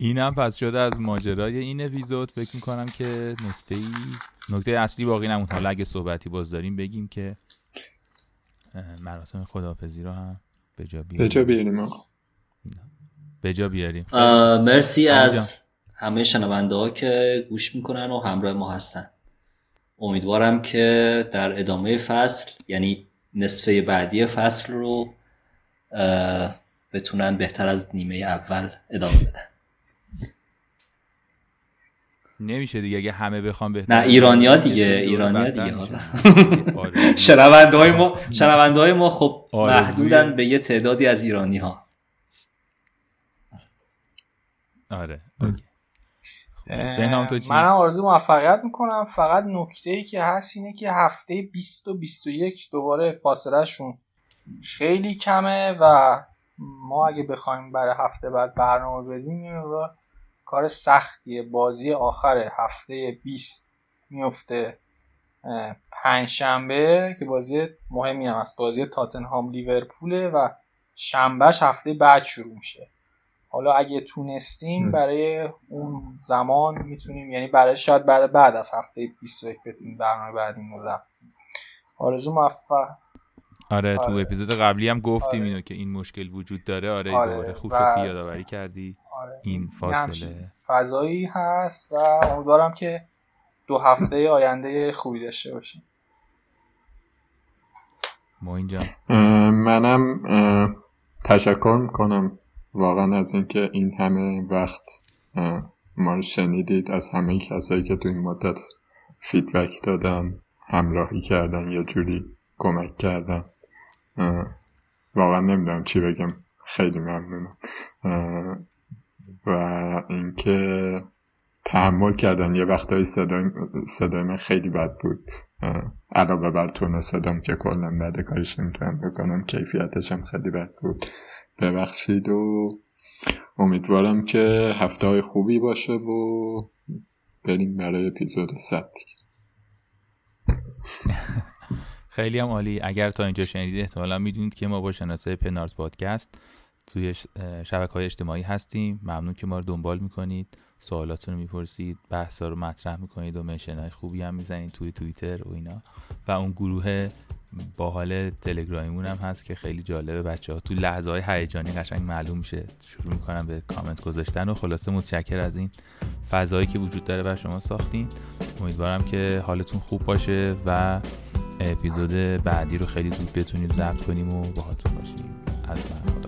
اینم پس شده از ماجرای این اپیزود. فکر می‌کنم که نکته ای نکته اصلی باقی نمون حالا اگه صحبتی باز داریم بگیم که مراسم خداحافظی رو هم به جا بیاریم. به جا بیاریم به جا بیاریم. مرسی از همه شنونده ها که گوش می‌کنن و همراه ما هستن. امیدوارم که در ادامه فصل یعنی نصفه بعدی فصل رو بتونن بهتر از نیمه اول ادامه بدن. نمیشه دیگه اگه همه بخوام بهتر نه ایرانیا دیگه ایرانیا دیگه حالا شنونده های ما شنونده های ما خب محدودن به یه تعدادی از ایرانی ها آره من آرزو موفقیت می‌کنم. فقط نکته ای که هست اینه که هفته 20 و 21 دوباره فاصله شون خیلی کمه و ما اگه بخوایم برای هفته بعد برنامه بدیم یه کار سختیه بازی آخر هفته 20 میفته پنجشنبه که بازی مهمی هم است بازی تاتنهام لیورپوله و شنبهش هفته بعد شروع میشه. حالا اگه تونستیم برای اون زمان می‌تونیم یعنی برای شاید بعد بعد از هفته 21 بتونیم برنامه بعدی مزف آرزو موفق. آره, تو آره. اپیزود قبلی هم گفتیم آره. اینو که این مشکل وجود داره. آره, آره. خوب شد که یادآوری کردی. آره. این فاصله. فضایی هست و امیدوارم که دو هفته آینده خوبی داشته باشیم. ما اینجا منم تشکر می‌کنم واقعا از اینکه این همه وقت ما رو شنیدید. از همه کسایی که تو این مدت فیدبک دادن همراهی کردن یا جوری کمک کردن. واقعا نمی‌دونم چی بگم. خیلی ممنونم. و اینکه تحمل کردن یه وقتایی صدای, صدای من خیلی بد بود. علاوه بر تون صدام که کلا بعد کارش نمی‌تونم بکنم کیفیتشم خیلی بد بود. ببخشید و امیدوارم که هفته های خوبی باشه و بریم برای اپیزود 100 خیلی هم عالی. اگر تا اینجا شنیدید احتمالا می‌دونید که ما با شناسه پنارت پادکست توی شبکه های اجتماعی هستیم. ممنون که ما رو دنبال می‌کنید. سوالاتون رو می‌پرسید. بحثا رو مطرح می‌کنید و منشن های خوبی هم می‌زنید توی توییتر و اینا. و اون گروه با حال تلگرامیمون هم هست که خیلی جالبه بچه ها تو لحظه های هیجانی قشنگ معلوم میشه. شروع می‌کنم به کامنت گذاشتن و خلاصه متشکر از این فضایی که وجود داره بر شما ساختین. امیدوارم که حالتون خوب باشه و اپیزود بعدی رو خیلی زود بتونیم ضبط کنیم و باهاتون باشیم. از من خدافظ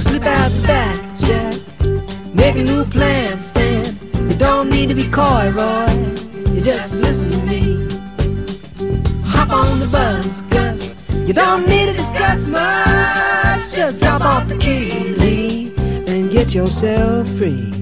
Slip out the back, Jack. Make a new plan, Stan. You don't need to be coy, Roy. You just listen to me. Hop on the bus, Gus. You don't need to discuss much. Just drop off the key, leave, and get yourself free.